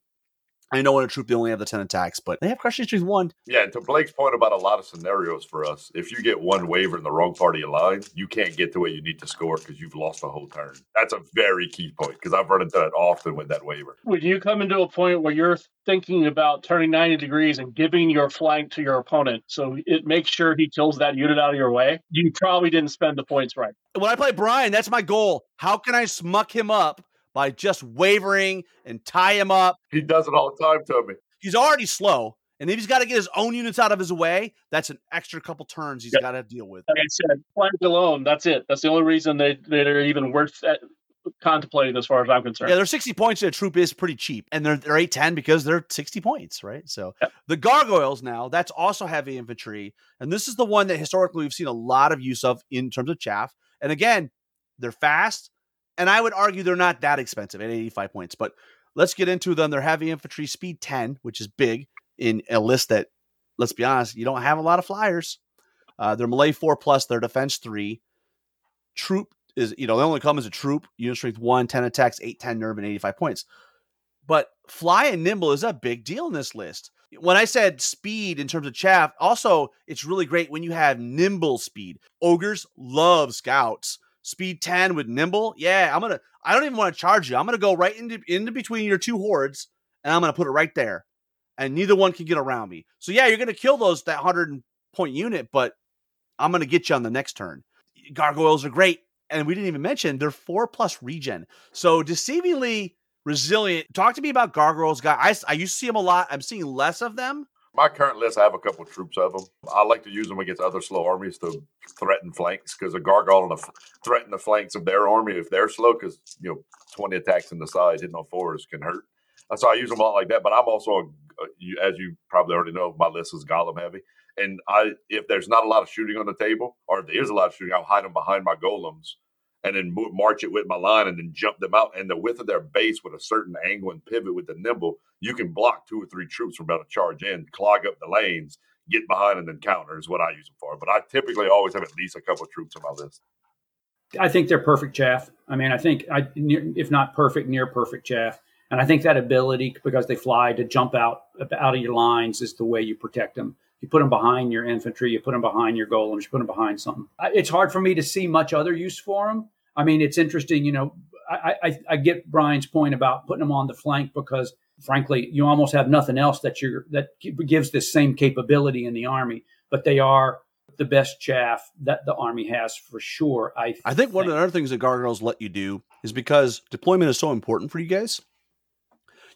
I know in a troop they only have the 10 attacks, but they have crushing strength one. Yeah, and to Blake's point about a lot of scenarios for us, if you get one waver in the wrong part of your line, you can't get to where you need to score because you've lost a whole turn. That's a very key point because I've run into that often with that waver. When you come into a point where you're thinking about turning 90 degrees and giving your flank to your opponent so it makes sure he kills that unit out of your way, you probably didn't spend the points right. When I play Bryan, that's my goal. How can I smuck him up by just wavering and tie him up. He does it all the time to me. He's already slow. And if he's got to get his own units out of his way, that's an extra couple turns he's yeah. got to deal with. Like I said, flank alone, that's it. That's the only reason they, they're even worth uh, contemplating as far as I'm concerned. Yeah, their 60 points in a troop is pretty cheap. And they're, they're 810 because they're 60 points, right? So yeah. the gargoyles now, that's also heavy infantry. And this is the one that historically we've seen a lot of use of in terms of chaff. And again, they're fast, and I would argue they're not that expensive at 85 points. But let's get into them. They're heavy infantry, speed 10, which is big in a list that, let's be honest, you don't have a lot of flyers. Uh, they're melee four plus, their defense three. Troop is, you know, they only come as a troop, unit strength one, 10 attacks, 8, 10 nerve, and 85 points. But fly and nimble is a big deal in this list. When I said speed in terms of chaff, also it's really great when you have nimble speed. Ogres love scouts speed 10 with nimble. Yeah, I'm gonna I don't even want to charge you. I'm gonna go right into into between your two hordes and I'm gonna put it right there. And neither one can get around me. So yeah, you're gonna kill those that hundred point unit, but I'm gonna get you on the next turn. Gargoyles are great. And we didn't even mention they're four plus regen. So deceivingly resilient. Talk to me about gargoyles, guy. I, I used to see them a lot. I'm seeing less of them my current list, I have a couple of troops of them. I like to use them against other slow armies to threaten flanks because a gargoyle and threaten the flanks of their army if they're slow because you know twenty attacks in the side hitting on fours can hurt. So I use them a lot like that. But I'm also, a, uh, as you probably already know, my list is golem heavy. And I, if there's not a lot of shooting on the table, or if there is a lot of shooting, I'll hide them behind my golems and then march it with my line and then jump them out. And the width of their base with a certain angle and pivot with the nimble, you can block two or three troops from about to charge in, clog up the lanes, get behind, and then counter is what I use them for. But I typically always have at least a couple of troops on my list. I think they're perfect chaff. I mean, I think I, if not perfect, near perfect chaff. And I think that ability, because they fly, to jump out out of your lines is the way you protect them. You put them behind your infantry, you put them behind your golems, you put them behind something. It's hard for me to see much other use for them. I mean, it's interesting. You know, I, I, I get Bryan's point about putting them on the flank because, frankly, you almost have nothing else that you that gives this same capability in the army. But they are the best chaff that the army has for sure. I I think one of the other things that gargoyles let you do is because deployment is so important for you guys.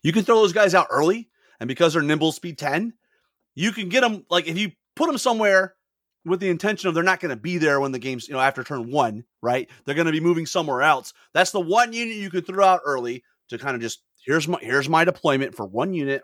You can throw those guys out early, and because they're nimble speed ten, you can get them like if you put them somewhere with the intention of they're not going to be there when the game's you know after turn one, right? They're going to be moving somewhere else. That's the one unit you can throw out early to kind of just here's my here's my deployment for one unit,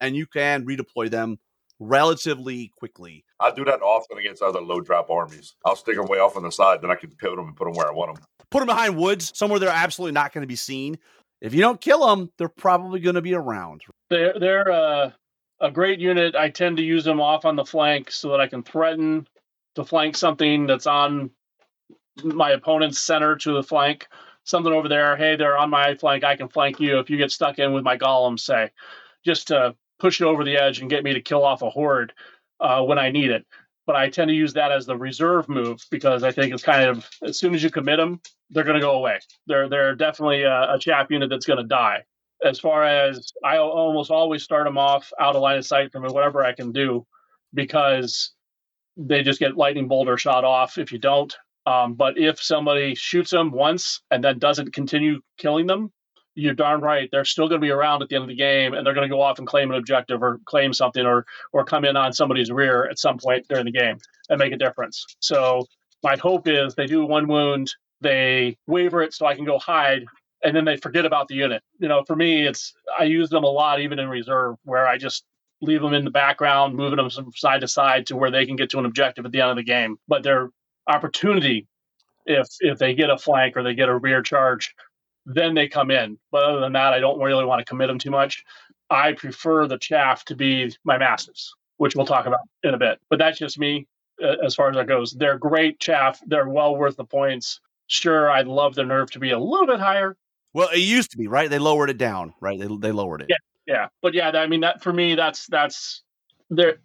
and you can redeploy them relatively quickly. I do that often against other low drop armies. I'll stick them way off on the side, then I can pivot them and put them where I want them. Put them behind woods, somewhere they're absolutely not going to be seen. If you don't kill them, they're probably going to be around. They're they're uh, a great unit. I tend to use them off on the flank so that I can threaten to flank something that's on my opponent's center to the flank. Something over there. Hey, they're on my flank. I can flank you if you get stuck in with my golems, say, just to push it over the edge and get me to kill off a horde uh, when I need it. But I tend to use that as the reserve move because I think it's kind of as soon as you commit them, they're going to go away. They're they're definitely a, a chaff unit that's going to die. As far as I almost always start them off out of line of sight from whatever I can do because they just get lightning bolt or shot off if you don't. Um, but if somebody shoots them once and then doesn't continue killing them, you're darn right. They're still going to be around at the end of the game, and they're going to go off and claim an objective or claim something or or come in on somebody's rear at some point during the game and make a difference. So my hope is they do one wound, they waver it so I can go hide, and then they forget about the unit. You know, for me, it's I use them a lot even in reserve where I just leave them in the background, moving them from side to side to where they can get to an objective at the end of the game. But their opportunity, if if they get a flank or they get a rear charge, then they come in. But other than that, I don't really want to commit them too much. I prefer the chaff to be my mastiffs, which we'll talk about in a bit. But that's just me uh, as far as that goes. They're great chaff. They're well worth the points. Sure, I'd love the nerve to be a little bit higher. Well, it used to be right. They lowered it down, right? They they lowered it. Yeah, yeah. But yeah, I mean that for me, that's that's there.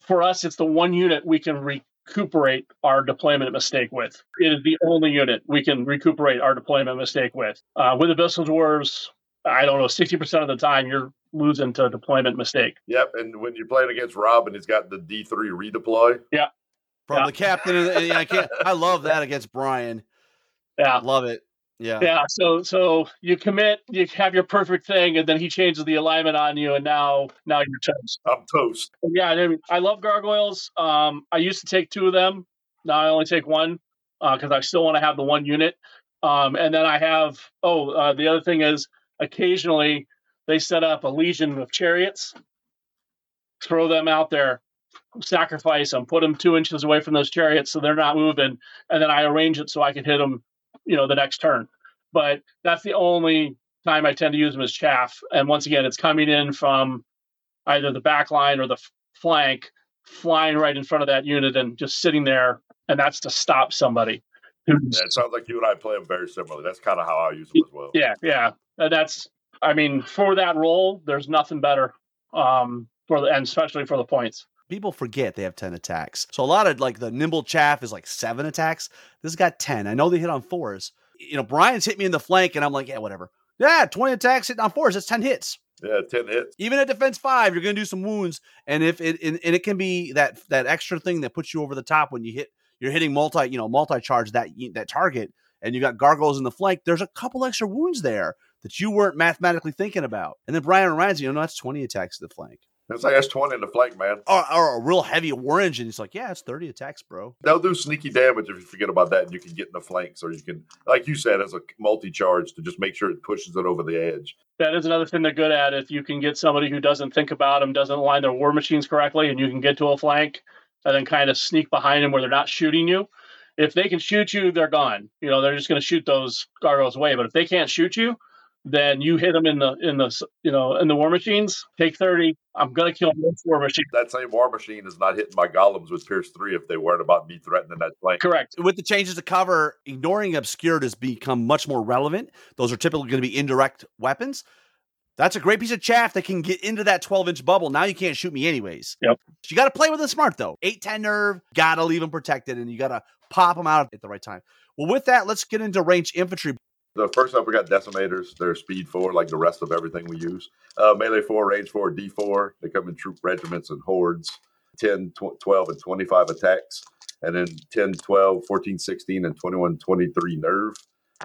For us, it's the one unit we can recuperate our deployment mistake with. It is the only unit we can recuperate our deployment mistake with. Uh, with Abyssal Dwarves, I don't know, 60% of the time you're losing to deployment mistake. Yep. And when you're playing against Rob and he's got the D3 redeploy. Yeah. From yeah. the captain. And I can't, I love that against Bryan. Yeah. Love it. Yeah. Yeah. So so you commit, you have your perfect thing, and then he changes the alignment on you, and now now you're toast. I'm toast. Yeah. I, mean, I love gargoyles. Um, I used to take two of them. Now I only take one because uh, I still want to have the one unit. Um, and then I have oh uh, the other thing is occasionally they set up a legion of chariots, throw them out there, sacrifice them, put them two inches away from those chariots so they're not moving, and then I arrange it so I can hit them you know the next turn. But that's the only time I tend to use them as chaff. And once again, it's coming in from either the back line or the f- flank, flying right in front of that unit and just sitting there, and that's to stop somebody. Yeah, it sounds like you and I play them very similarly. That's kind of how I use them as well. Yeah, yeah. And that's, I mean, for that role, there's nothing better um, for the, and especially for the points people forget they have 10 attacks. So a lot of like the nimble chaff is like seven attacks. This has got 10. I know they hit on fours. You know, Bryan's hit me in the flank and I'm like, yeah, whatever. Yeah, 20 attacks hitting on fours. That's 10 hits. Yeah, 10 hits. Even at defense five, you're going to do some wounds. And if it, and, and, it can be that, that extra thing that puts you over the top when you hit, you're hitting multi, you know, multi charge that, that target and you got gargoyles in the flank. There's a couple extra wounds there that you weren't mathematically thinking about. And then Bryan reminds you, you know, that's 20 attacks to the flank. It's like that's 20 in the flank, man. Or, or, a real heavy orange, and it's like, yeah, it's 30 attacks, bro. They'll do sneaky damage if you forget about that, and you can get in the flanks, or you can, like you said, as a multi charge to just make sure it pushes it over the edge. That is another thing they're good at. If you can get somebody who doesn't think about them, doesn't line their war machines correctly, and you can get to a flank and then kind of sneak behind them where they're not shooting you. If they can shoot you, they're gone. You know, they're just going to shoot those gargoyles away. But if they can't shoot you, then you hit them in the in the you know in the war machines. Take thirty. I'm gonna kill this war machine. That same war machine is not hitting my golems with Pierce three if they weren't about me threatening that plane. Correct. With the changes to cover, ignoring obscured has become much more relevant. Those are typically going to be indirect weapons. That's a great piece of chaff that can get into that 12 inch bubble. Now you can't shoot me anyways. Yep. You got to play with it smart though. 810 nerve, got to leave them protected, and you got to pop them out at the right time. Well, with that, let's get into range infantry. The first up, we got decimators. They're speed four, like the rest of everything we use. Uh, melee four, range four, D4. They come in troop regiments and hordes. 10, 12, and 25 attacks. And then 10, 12, 14, 16, and 21, 23 nerve.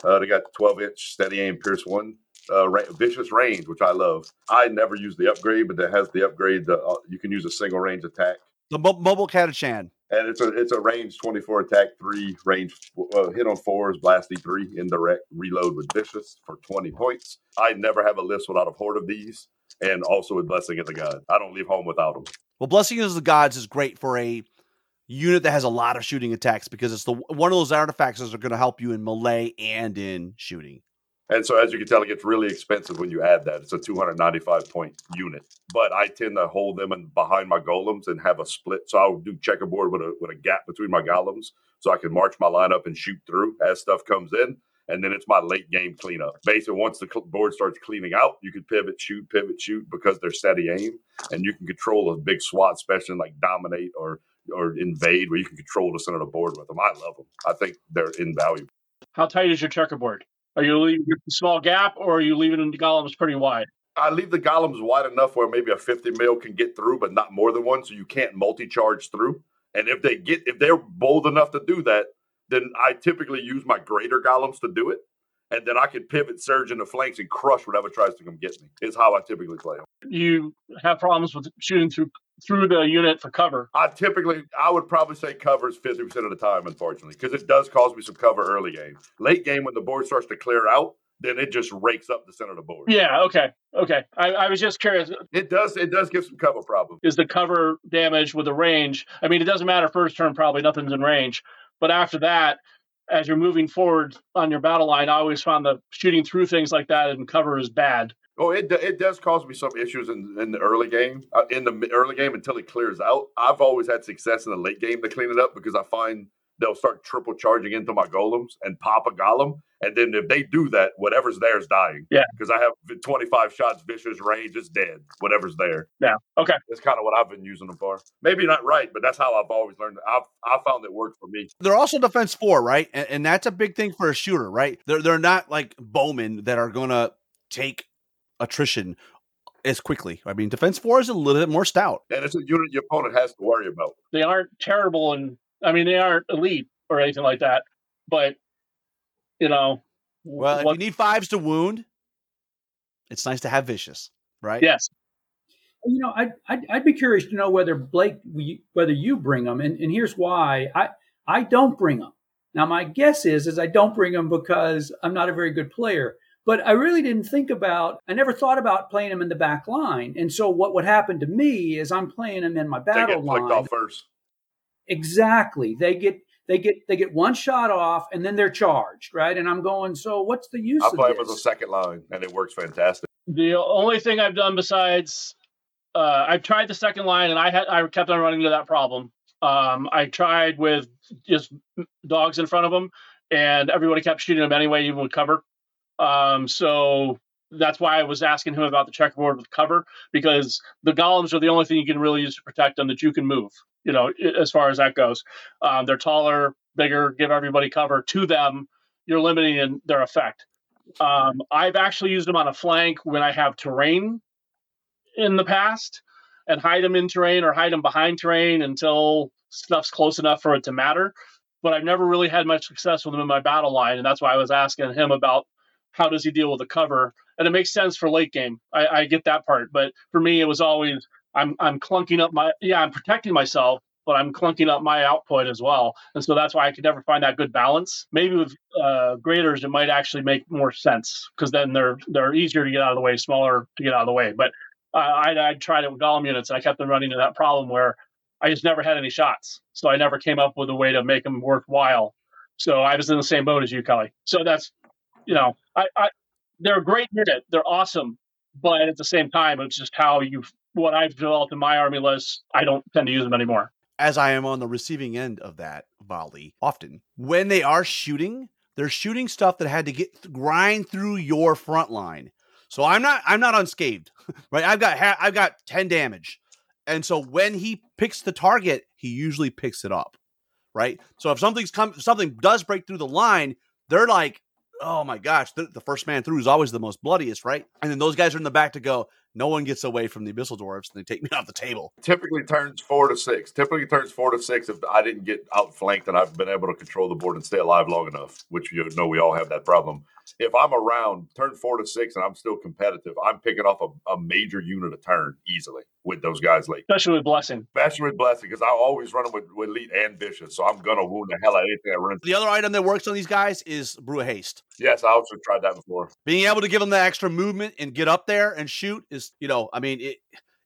Uh, they got 12 inch steady aim Pierce one. Uh, ra- vicious range, which I love. I never use the upgrade, but that has the upgrade. The, uh, you can use a single range attack. The mo- mobile Catachan and it's a it's a range 24 attack three range uh, hit on fours blasty three indirect reload with vicious for 20 points. I never have a list without a horde of these and also with blessing of the god. I don't leave home without them Well, Blessing of the Gods is great for a unit that has a lot of shooting attacks because it's the one of those artifacts that are going to help you in melee and in shooting. And so, as you can tell, it gets really expensive when you add that. It's a 295 point unit, but I tend to hold them in behind my golems and have a split. So I'll do checkerboard with a with a gap between my golems, so I can march my lineup and shoot through as stuff comes in. And then it's my late game cleanup. Basically, once the board starts cleaning out, you can pivot, shoot, pivot, shoot because they're steady aim, and you can control a big SWAT, especially like dominate or or invade, where you can control the center of the board with them. I love them. I think they're invaluable. How tight is your checkerboard? Are you leaving a small gap or are you leaving the golems pretty wide? I leave the golems wide enough where maybe a 50 mil can get through, but not more than one, so you can't multi-charge through. And if they get if they're bold enough to do that, then I typically use my greater golems to do it. And then I can pivot, surge in the flanks, and crush whatever tries to come get me. Is how I typically play them. You have problems with shooting through through the unit for cover. I typically, I would probably say covers 50% of the time, unfortunately, because it does cause me some cover early game. Late game, when the board starts to clear out, then it just rakes up the center of the board. Yeah. Okay. Okay. I, I, was just curious. It does. It does give some cover problems. Is the cover damage with the range? I mean, it doesn't matter first turn. Probably nothing's in range, but after that, as you're moving forward on your battle line, I always found that shooting through things like that and cover is bad. Oh, it it does cause me some issues in, in the early game. Uh, in the early game until it clears out, I've always had success in the late game to clean it up because I find they'll start triple charging into my golems and pop a golem, and then if they do that, whatever's there is dying. Yeah, because I have 25 shots, vicious range, it's dead. Whatever's there. Yeah. Okay. That's kind of what I've been using them for. Maybe not right, but that's how I've always learned. I've I found it worked for me. They're also defense four, right? And, and that's a big thing for a shooter, right? They're they're not like bowmen that are gonna take attrition as quickly. I mean, defense four is a little bit more stout. And it's a unit your opponent has to worry about. They aren't terrible and I mean they aren't elite or anything like that. But you know Well, what, if you need fives to wound, it's nice to have vicious, right? Yes. You know, I'd, I'd, I'd be curious to know whether Blake, whether you bring them, and, and here's why: I I don't bring them. Now, my guess is is I don't bring them because I'm not a very good player. But I really didn't think about, I never thought about playing them in the back line. And so what would happen to me is I'm playing them in my battle they get line. off first. Exactly. They get they get they get one shot off and then they're charged, right? And I'm going, so what's the use of it? I play them as a second line and it works fantastic. The only thing I've done besides uh, I've tried the second line and I had I kept on running into that problem. Um, I tried with just dogs in front of them and everybody kept shooting them anyway, even with cover. Um, so that's why I was asking him about the checkerboard with cover because the golems are the only thing you can really use to protect them that you can move. You know, as far as that goes, um, they're taller, bigger, give everybody cover. To them, you're limiting their effect. Um, I've actually used them on a flank when I have terrain in the past and hide them in terrain or hide them behind terrain until stuff's close enough for it to matter. But I've never really had much success with them in my battle line, and that's why I was asking him about how does he deal with the cover? And it makes sense for late game. I, I get that part, but for me, it was always I'm I'm clunking up my yeah I'm protecting myself, but I'm clunking up my output as well. And so that's why I could never find that good balance. Maybe with uh, graders, it might actually make more sense because then they're they're easier to get out of the way, smaller to get out of the way. But uh, I I tried it with golem units, and I kept on running into that problem where I just never had any shots, so I never came up with a way to make them worthwhile. So I was in the same boat as you, Kelly. So that's you know, I, I they're great unit. They're awesome, but at the same time, it's just how you've what I've developed in my army list. I don't tend to use them anymore. As I am on the receiving end of that volley, often when they are shooting, they're shooting stuff that had to get grind through your front line. So I'm not I'm not unscathed, right? I've got ha- I've got ten damage, and so when he picks the target, he usually picks it up, right? So if something's come something does break through the line, they're like oh my gosh, the, the, first man through is always the most bloodiest, right? And then those guys are in the back to go, no one gets away from the abyssal dwarves and they take me off the table. Typically turns four to six. Typically turns four to six if I didn't get outflanked and I've been able to control the board and stay alive long enough, which you know we all have that problem if I'm around turn four to six and I'm still competitive, I'm picking off a, a major unit a turn easily with those guys late. Especially with Blessing. Especially with Blessing, because I always run them with, with Elite and Vicious. So I'm going to wound the hell out of anything I run. The other item that works on these guys is Brew of Haste. Yes, I also tried that before. Being able to give them the extra movement and get up there and shoot is, you know, I mean, it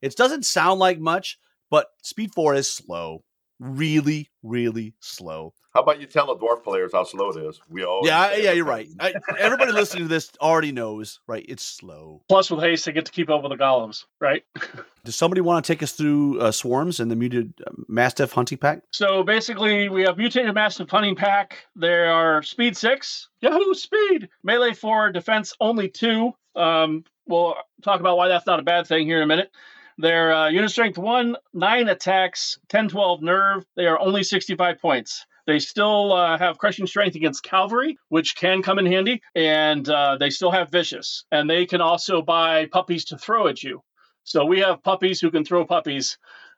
it doesn't sound like much, But Speed Four is slow, really, really slow. How about you tell the dwarf players how slow it is? We all Yeah, I- yeah, you're right. I, everybody listening to this already knows, right? It's slow. Plus, with haste, they get to keep up with the golems, right? Does somebody want to take us through uh, swarms and the muted uh, mastiff hunting pack? So basically, we have mutated mastiff hunting pack. They are speed six, Yahoo speed, melee four, defense only two. Um, we'll talk about why that's not a bad thing here in a minute. They're uh, unit strength one, nine attacks, 10, 12 nerve. They are only 65 points. They still uh, have crushing strength against cavalry, which can come in handy, and uh, they still have vicious. And they can also buy puppies to throw at you. So we have puppies who can throw puppies,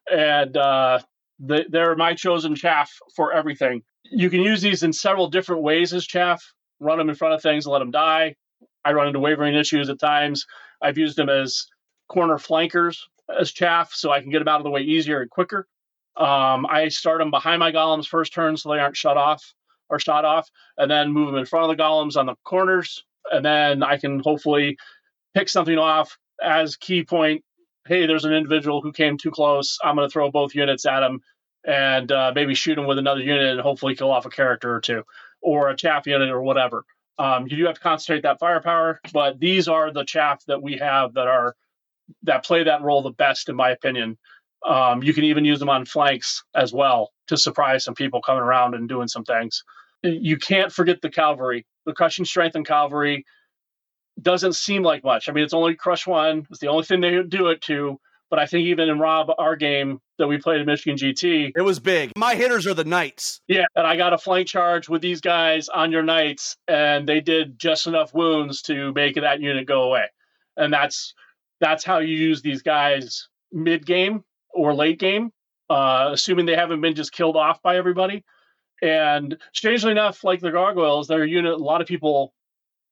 and uh, they, they're my chosen chaff for everything. You can use these in several different ways as chaff. Run them in front of things let them die. I run into wavering issues at times. I've used them as corner flankers as chaff, so I can get them out of the way easier and quicker. Um, I start them behind my golems first turn so they aren't shut off or shot off, and then move them in front of the golems on the corners, and then I can hopefully pick something off as key point. Hey, there's an individual who came too close. I'm going to throw both units at him and uh, maybe shoot him with another unit and hopefully kill off a character or two or a chaff unit or whatever. Um, you do have to concentrate that firepower, but these are the chaff that we have that are that play that role the best, in my opinion. Um, you can even use them on flanks as well to surprise some people coming around and doing some things. You can't forget the cavalry. The crushing strength and cavalry doesn't seem like much. I mean, it's only crush one. It's the only thing they do it to. But I think even in Rob, our game that we played at Michigan GT, It was big. My hitters are the knights. yeah, and I got a flank charge with these guys on your knights, and they did just enough wounds to make that unit go away. And that's that's how you use these guys mid game or late game, uh, assuming they haven't been just killed off by everybody. And strangely enough, like the gargoyles, their unit, a lot of people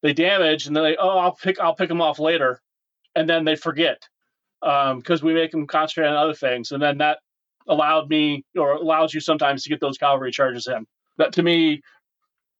they damage, and they're like, "Oh, I'll pick, I'll pick them off later," and then they forget Um, because we make them concentrate on other things, and then that allowed me or allows you sometimes to get those cavalry charges in. That to me,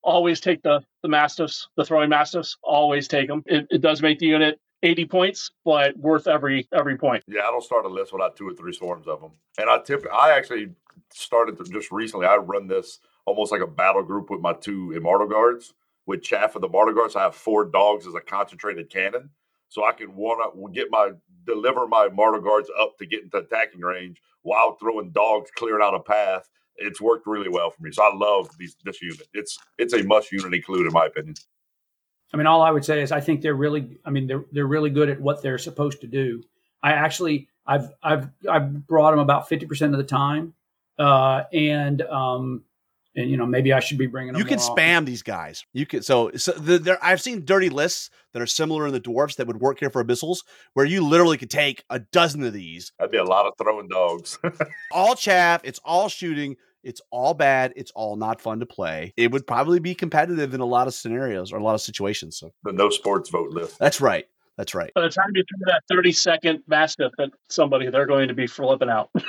always take the the mastiffs, the throwing mastiffs, always take them. It, it does make the unit 80 points, but worth every every point. Yeah, I don't start a list without two or three swarms of them. And I tip. I actually started just recently. I run this almost like a battle group with my two immortal guards. With chaff of the immortal guards, I have four dogs as a concentrated cannon, so I can one up get my deliver my immortal guards up to get into attacking range while throwing dogs clearing out a path. It's worked really well for me. So I love these, this unit. It's it's a must unit include in my opinion. I mean, all I would say is I think they're really. I mean, they're they're really good at what they're supposed to do. I actually, I've I've I've brought them about fifty percent of the time, uh, and um, and you know maybe I should be bringing them. You can more often. spam these guys. You can so so the, there. I've seen dirty lists that are similar in the dwarfs that would work here for abyssals, where you literally could take a dozen of these, That'd be a lot of throwing dogs. all chaff. It's all shooting. It's all bad. It's all not fun to play. It would probably be competitive in a lot of scenarios or a lot of situations. So the no sports vote list. that's right. That's right. By the time you throw that 30 second mastiff at somebody, they're going to be flipping out.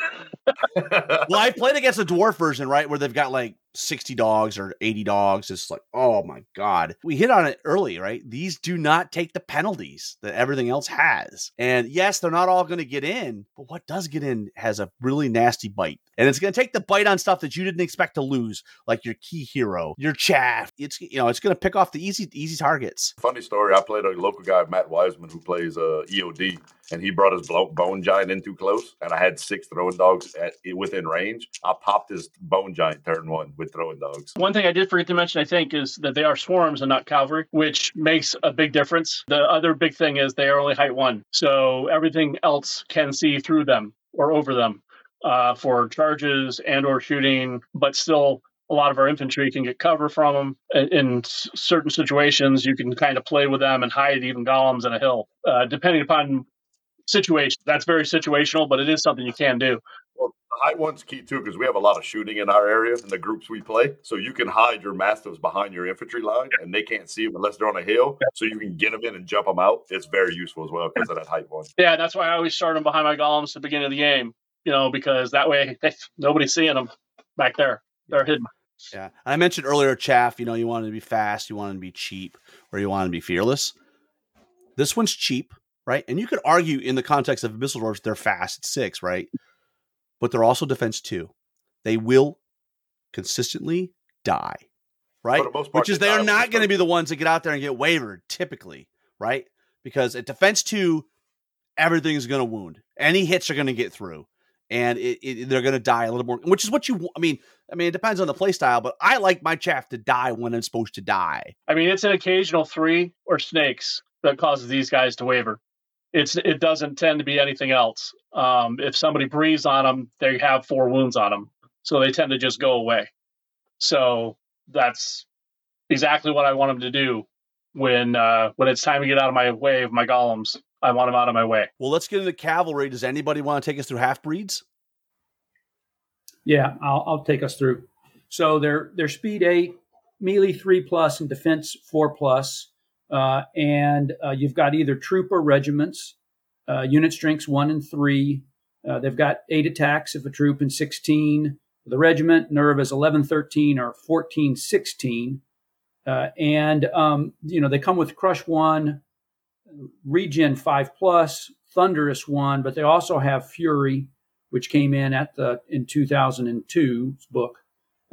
Well, I played against a dwarf version, right, where they've got like 60 dogs or 80 dogs. It's like, oh my God. We hit on it early, right? These do not take the penalties that everything else has. And yes, they're not all going to get in, but what does get in has a really nasty bite. And it's going to take the bite on stuff that you didn't expect to lose, like your key hero, your chaff. It's, you know, it's going to pick off the easy, easy targets. Funny story. I played a local guy, Matt Wiseman, who plays uh, EOD, and he brought his bone giant in too close, and I had six throwing dogs at, within range. I popped his bone giant turn one with throwing dogs. One thing I did forget to mention, I think, is that they are swarms and not cavalry, which makes a big difference. The other big thing is they are only height one, so everything else can see through them or over them uh, for charges and or shooting, but still. A lot of our infantry can get cover from them. In, in certain situations, you can kind of play with them and hide even golems in a hill, uh, depending upon situation. That's very situational, but it is something you can do. Well, the high one's key too because we have a lot of shooting in our area and the groups we play. So you can hide your mastiffs behind your infantry line, and they can't see them unless they're on a hill. So you can get them in and jump them out. It's very useful as well because of that height one. Yeah, that's why I always start them behind my golems at the beginning of the game. You know, because that way nobody's seeing them back there. They're hidden. Yeah. I mentioned earlier, chaff, you know, you wanted to be fast, you wanted to be cheap, or you wanted to be fearless. This one's cheap, right? And you could argue in the context of Abyssal Dwarfs, they're fast at six, right? but they're also defense two. They will consistently die, right? For the most part, Which is they they're not going to be the ones that get out there and get wavered typically, right? Because at defense two, everything's going to wound. Any hits are going to get through, and it, it, they're going to die a little more. Which is what you. I mean, I mean, it depends on the play style, but I like my chaff to die when it's supposed to die. I mean, it's an occasional three or snakes that causes these guys to waver. It's it doesn't tend to be anything else. Um, if somebody breathes on them, they have four wounds on them, so they tend to just go away. So that's exactly what I want them to do when uh, when it's time to get out of my way of my golems. I want them out of my way. Well, let's get into cavalry. Does anybody want to take us through half breeds? Yeah, I'll, I'll take us through. So they're they're speed eight, melee three plus, and defense four plus. Uh, and uh, you've got either troop or regiments, uh, unit strengths one and three. Uh, they've got eight attacks if a troop and 16. The regiment, nerve is 11, 13, or 14, 16. Uh, and, um, you know, they come with crush one, regen five plus, thunderous one, but they also have fury, which came in at the in 2002's book,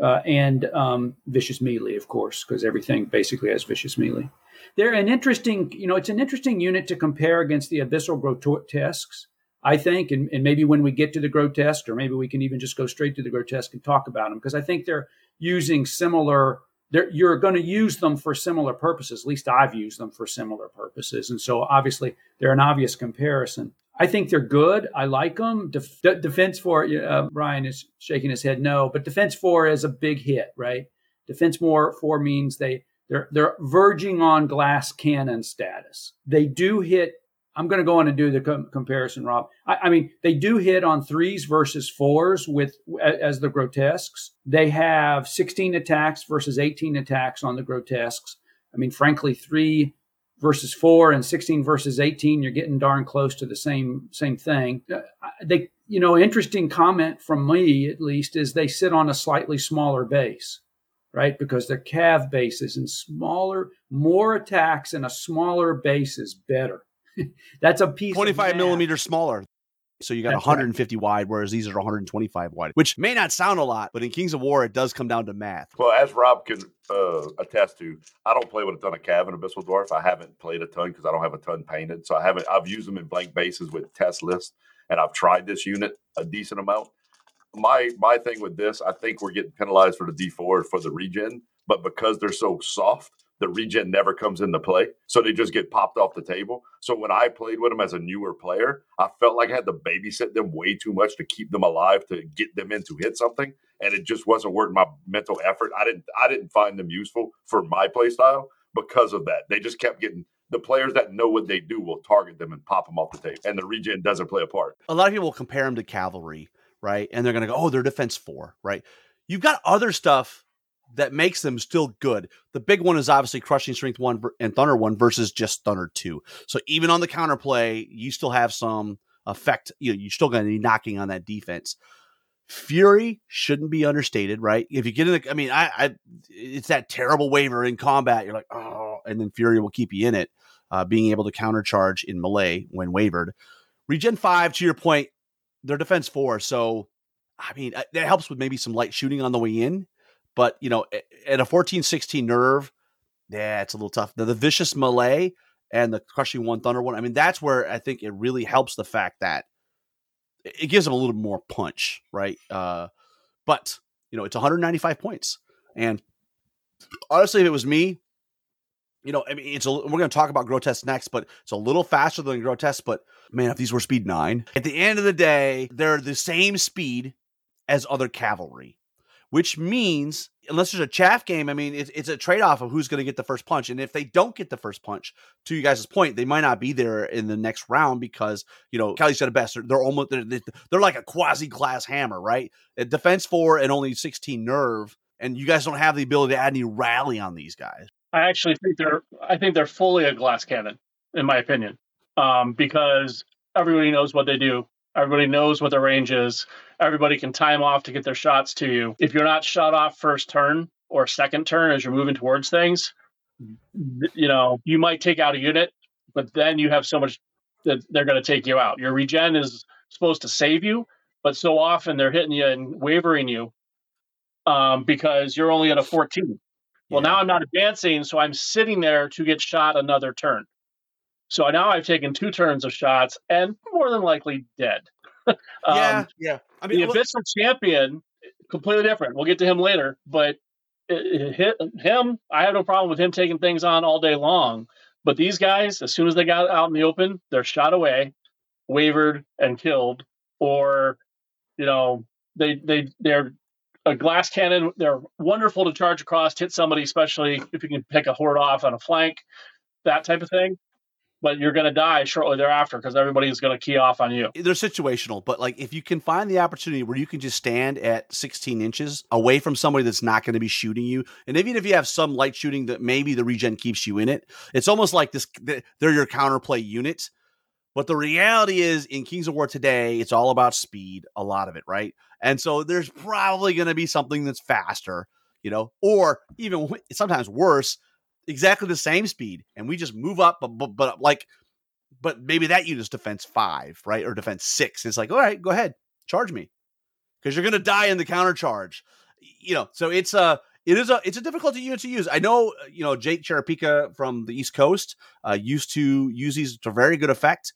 uh, and um, vicious melee, of course, because everything basically has vicious melee. They're an interesting, you know, it's an interesting unit to compare against the abyssal grotesques, I think, and, and maybe when we get to the grotesque, or maybe we can even just go straight to the grotesque and talk about them, because I think they're using similar. You're going to use them for similar purposes. At least I've used them for similar purposes, and so obviously they're an obvious comparison. I think they're good. I like them. Def- de- defense four, uh, Bryan is shaking his head no, but defense four is a big hit, right? Defense more four means they they're they're verging on glass cannon status. They do hit. I'm going to go on and do the com- comparison, Rob. I, I mean, they do hit on threes versus fours with as the grotesques. They have 16 attacks versus 18 attacks on the grotesques. I mean, frankly, three versus four and 16 versus 18 you're getting darn close to the same same thing Uh, they you know interesting comment from me at least is they sit on a slightly smaller base right because their cav bases and smaller more attacks and a smaller base is better that's a piece 25 math. millimeters smaller. So you got That's right. 150 wide, whereas these are 125 wide, which may not sound a lot, but in Kings of War, it does come down to math. Well, as Rob can uh, attest to, I don't play with a ton of Cav and Abyssal Dwarf. I haven't played a ton because I don't have a ton painted. So I haven't. I've used them in blank bases with test lists, and I've tried this unit a decent amount. My my thing with this, I think we're getting penalized for the D4 for the regen, but because they're so soft, the regen never comes into play. So they just get popped off the table. So when I played with them as a newer player, I felt like I had to babysit them way too much to keep them alive to get them in to hit something. And it just wasn't worth my mental effort. I didn't I didn't find them useful for my play style because of that. They just kept getting the players that know what they do will target them and pop them off the table. And the regen doesn't play a part. A lot of people compare them to cavalry, right? And they're going to go, oh, they're defense four, right? You've got other stuff that makes them still good. The big one is obviously crushing strength one and thunder one versus just thunder two. So even on the counterplay, you still have some effect. You know, you're still going to be knocking on that defense. Fury shouldn't be understated, right? If you get in the, I mean, I, I, it's that terrible waiver in combat. You're like, oh, and then Fury will keep you in it, uh, being able to countercharge in melee when wavered. Regen five, to your point, they're defense four, so I mean uh, that helps with maybe some light shooting on the way in. But you know, at a 14, 16 nerve, yeah, it's a little tough. The, the vicious melee and the crushing one thunder one. I mean, that's where I think it really helps the fact that it it gives them a little more punch, right? Uh, but you know, it's 195 points, and honestly, if it was me, you know, I mean, it's a, we're going to talk about grotesque next, but it's a little faster than grotesque. But man, if these were speed nine, at the end of the day, they're the same speed as other cavalry, which means unless there's a chaff game, I mean, it's, it's a trade off of who's going to get the first punch. And if they don't get the first punch, to you guys' point, they might not be there in the next round because, you know, Kelly said it best. They're, they're almost, they're, they're like a quasi class hammer, right? Defense four and only 16 nerve. And you guys don't have the ability to add any rally on these guys. I actually think they're I think they're fully a glass cannon, in my opinion, um, because everybody knows what they do. Everybody knows what their range is. Everybody can time off to get their shots to you. If you're not shot off first turn or second turn as you're moving towards things, you know you might take out a unit, but then you have so much that they're going to take you out. Your regen is supposed to save you, but so often they're hitting you and wavering you um, because you're only at a 14. Well, Yeah. now I'm not advancing, so I'm sitting there to get shot another turn. So now I've taken two turns of shots and more than likely dead. um, yeah, yeah. I mean, the look- Abyssal Champion, completely different. We'll get to him later, but it, it hit him. I have no problem with him taking things on all day long. But these guys, as soon as they got out in the open, they're shot away, wavered, and killed. Or, you know, they they they're a glass cannon. They're wonderful to charge across, hit somebody, especially if you can pick a horde off on a flank, that type of thing. But you're going to die shortly thereafter because everybody's going to key off on you. they're situational, but like if you can find the opportunity where you can just stand at 16 inches away from somebody that's not going to be shooting you, and even if you have some light shooting that maybe the regen keeps you in it, it's almost like this they're your counterplay unit. But the reality is, in Kings of War today, it's all about speed, a lot of it, right? And so there's probably going to be something that's faster, you know, or even sometimes worse, exactly the same speed, and we just move up, but but, but like but maybe that unit's defense five, right? Or defense six. It's like, all right, go ahead, charge me. Because you're gonna die in the counter charge. You know, so it's a it is a it's a difficult unit to use. I know, uh, you know, Jake Cherapika from the East Coast uh, used to use these to very good effect,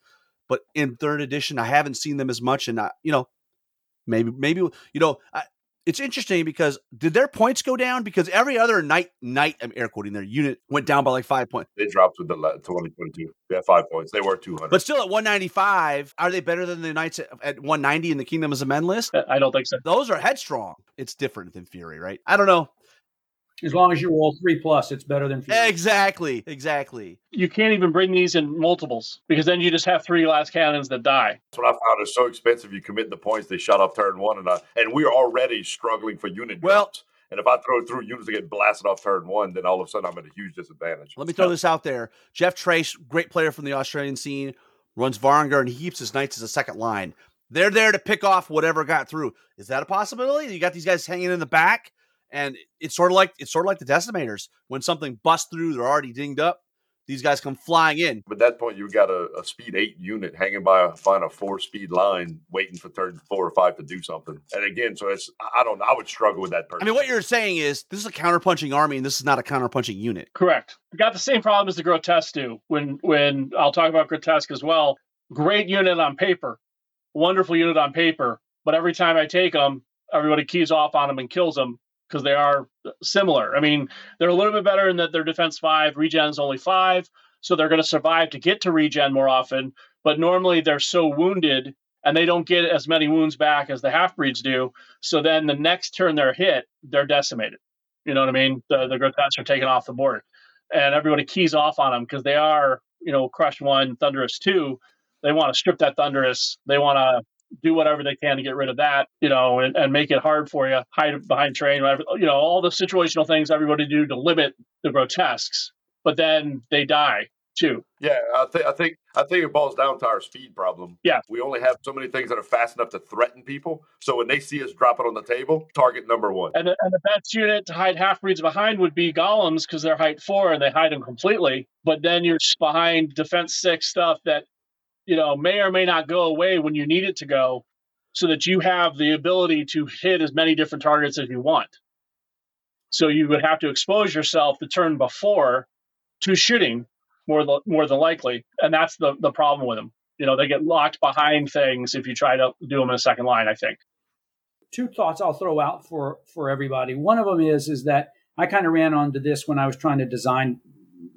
but in third edition, I haven't seen them as much. And I, you know, maybe maybe you know, I, it's interesting because did their points go down? Because every other night night I'm air quoting their unit went down by like five points. They dropped with the 2022. They had five points. They were 200. But still at 195, are they better than the Knights at, at 190 in the Kingdom of Men list? I don't think so. Those are headstrong. It's different than Fury, right? I don't know. As long as you roll three plus, it's better than Fury. Exactly. Exactly. you can't even bring these in multiples because then you just have three glass cannons that die. That's what I found. It's so expensive. You commit the points, they shut off turn one, and I, and we're already struggling for unit Well- drops. And if I throw through units that get blasted off turn one, then all of a sudden I'm at a huge disadvantage. Let me throw this out there. Jeff Trace, great player from the Australian scene, runs Varangur and he keeps his Knights as a second line. They're there to pick off whatever got through. Is that a possibility? You got these guys hanging in the back, and it's sort of like it's sort of like the decimators. When something busts through, they're already dinged up. These guys come flying in. But at that point, you've got a, a speed eight unit hanging by a find a four speed line, waiting for turn four or five to do something. And again, so it's I don't know. I would struggle with that person. I mean, what you're saying is this is a counterpunching army, and this is not a counterpunching unit. Correct. We Got the same problem as the grotesque do. When when I'll talk about grotesque as well. Great unit on paper, wonderful unit on paper. But every time I take them, everybody keys off on them and kills them because they are similar. I mean, they're a little bit better in that their defense five, regen's only five, so they're going to survive to get to regen more often. But normally they're so wounded and they don't get as many wounds back as the half breeds do. So then the next turn they're hit, they're decimated. You know what I mean? The the grotesques are taken off the board, and everybody keys off on them because they are, you know, crush one, thunderous two. They want to strip that thunderous. They want to do whatever they can to get rid of that, you know, and, and make it hard for you, hide behind train, whatever, you know, all the situational things everybody do to limit the grotesques. But then they die too. yeah, I think I think I think it boils down to our speed problem. Yeah. we only have so many things that are fast enough to threaten people. So when they see us drop it on the table, target number one. And the, and the best unit to hide half breeds behind would be golems because they're height four and they hide them completely. But then you're behind defense six stuff that you know may or may not go away when you need it to go, so that you have the ability to hit as many different targets as you want. So you would have to expose yourself the turn before to shooting more than, more than likely, and that's the the problem with them. You know they get locked behind things if you try to do them in a second line. I think. two thoughts I'll throw out for for everybody. One of them is is that I kind of ran onto this when I was trying to design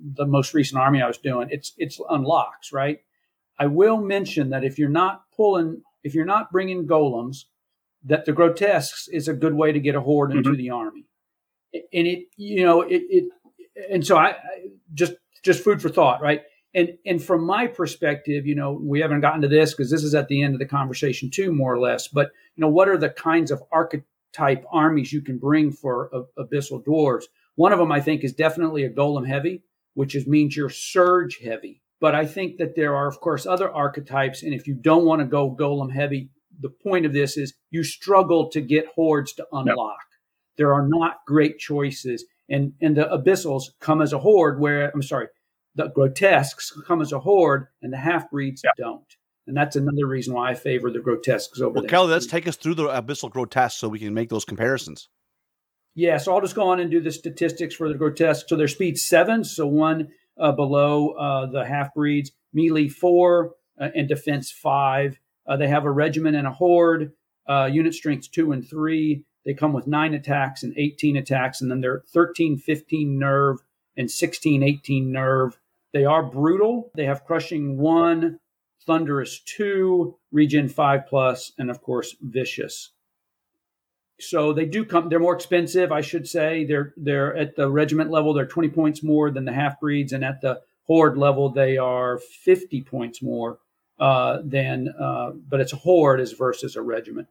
the most recent army I was doing. It's it's unlocks, right? I will mention that if you're not pulling, if you're not bringing golems, that the grotesques is a good way to get a horde into mm-hmm. the army, and it you know it it and so I, I just just food for thought, right? And and from my perspective, you know, we haven't gotten to this because this is at the end of the conversation too, more or less. But you know, what are the kinds of archetype armies you can bring for a, abyssal dwarves? One of them, I think, is definitely a golem heavy, which is means you're surge heavy. But I think that there are, of course, other archetypes, and if you don't want to go golem heavy, the point of this is you struggle to get hordes to unlock. There are not great choices, and and the abyssals come as a horde. Where I'm sorry, the grotesques come as a horde, and the half breeds Yeah. don't. And that's another reason why I favor the grotesques over well, the Kelly, let's take us through the abyssal grotesque so we can make those comparisons. Yeah, so I'll just go on and do the statistics for the grotesque. So their speed seven, so one uh, below uh, the half breeds, melee four, uh, and defense five. Uh, they have a regiment and a horde, uh, unit strengths two and three. They come with nine attacks and 18 attacks, and then they're 13, 15 nerve and 16, 18 nerve. They are brutal. They have crushing one, thunderous two, regen five plus, and of course, vicious. So they do come. They're more expensive, I should say. They're they're at the regiment level. They're 20 points more than the half breeds, and at the horde level, they are 50 points more uh, than. Uh, but it's a horde as versus a regiment.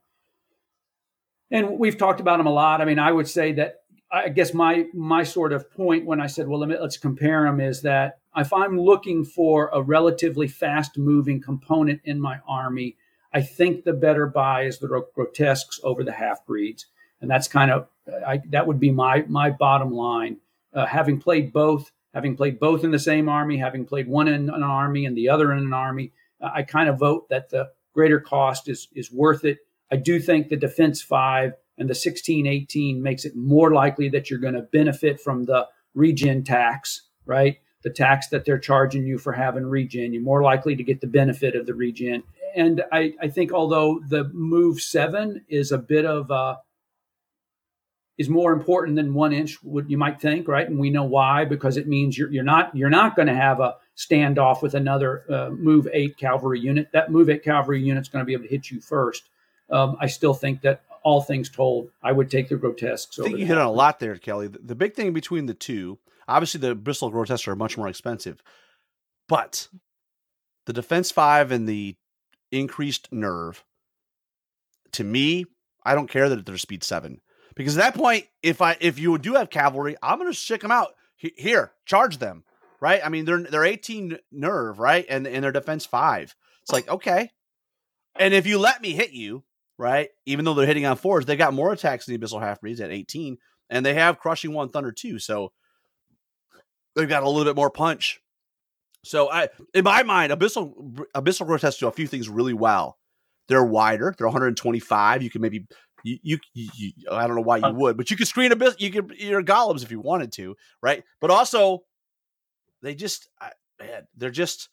And we've talked about them a lot. I mean, I would say that I guess my my sort of point when I said, well, let me, let's compare them is that if I'm looking for a relatively fast moving component in my army, I think the better buy is the grotesques over the half breeds, and that's kind of I, that would be my my bottom line. Uh, having played both, having played both in the same army, having played one in an army and the other in an army, uh, I kind of vote that the greater cost is is worth it. I do think the defense five and the 16 18 makes it more likely that you're going to benefit from the regen tax, right? The tax that they're charging you for having regen. You're more likely to get the benefit of the regen and I, I think although the move seven is a bit of a, is more important than one inch what you might think right? And we know why because it means you're, you're not you're not going to have a standoff with another uh, move eight cavalry unit. That move eight cavalry unit's going to be able to hit you first. Um, i still think that all things told i would take the grotesques i think you hit on a lot there kelly. The, the big thing between the two obviously the abyssal grotesques are much more expensive but the defense five and the increased nerve. To me, I don't care that they're speed seven because at that point, if I if you do have cavalry, I'm going to stick them out here, charge them, right? I mean, they're they're 18 nerve, right, and and their defense five. It's like okay, and if you let me hit you, right, even though they're hitting on fours, they got more attacks than the abyssal half breeds at 18, and they have crushing one thunder too, so they've got a little bit more punch. So I, in my mind, Abyssal Abyssal Grotesque do a few things really well. They're wider. They're 125. You can maybe you, you, you I don't know why you would, but you could screen a bit. You could your golems if you wanted to, right? But also, they just man, they're just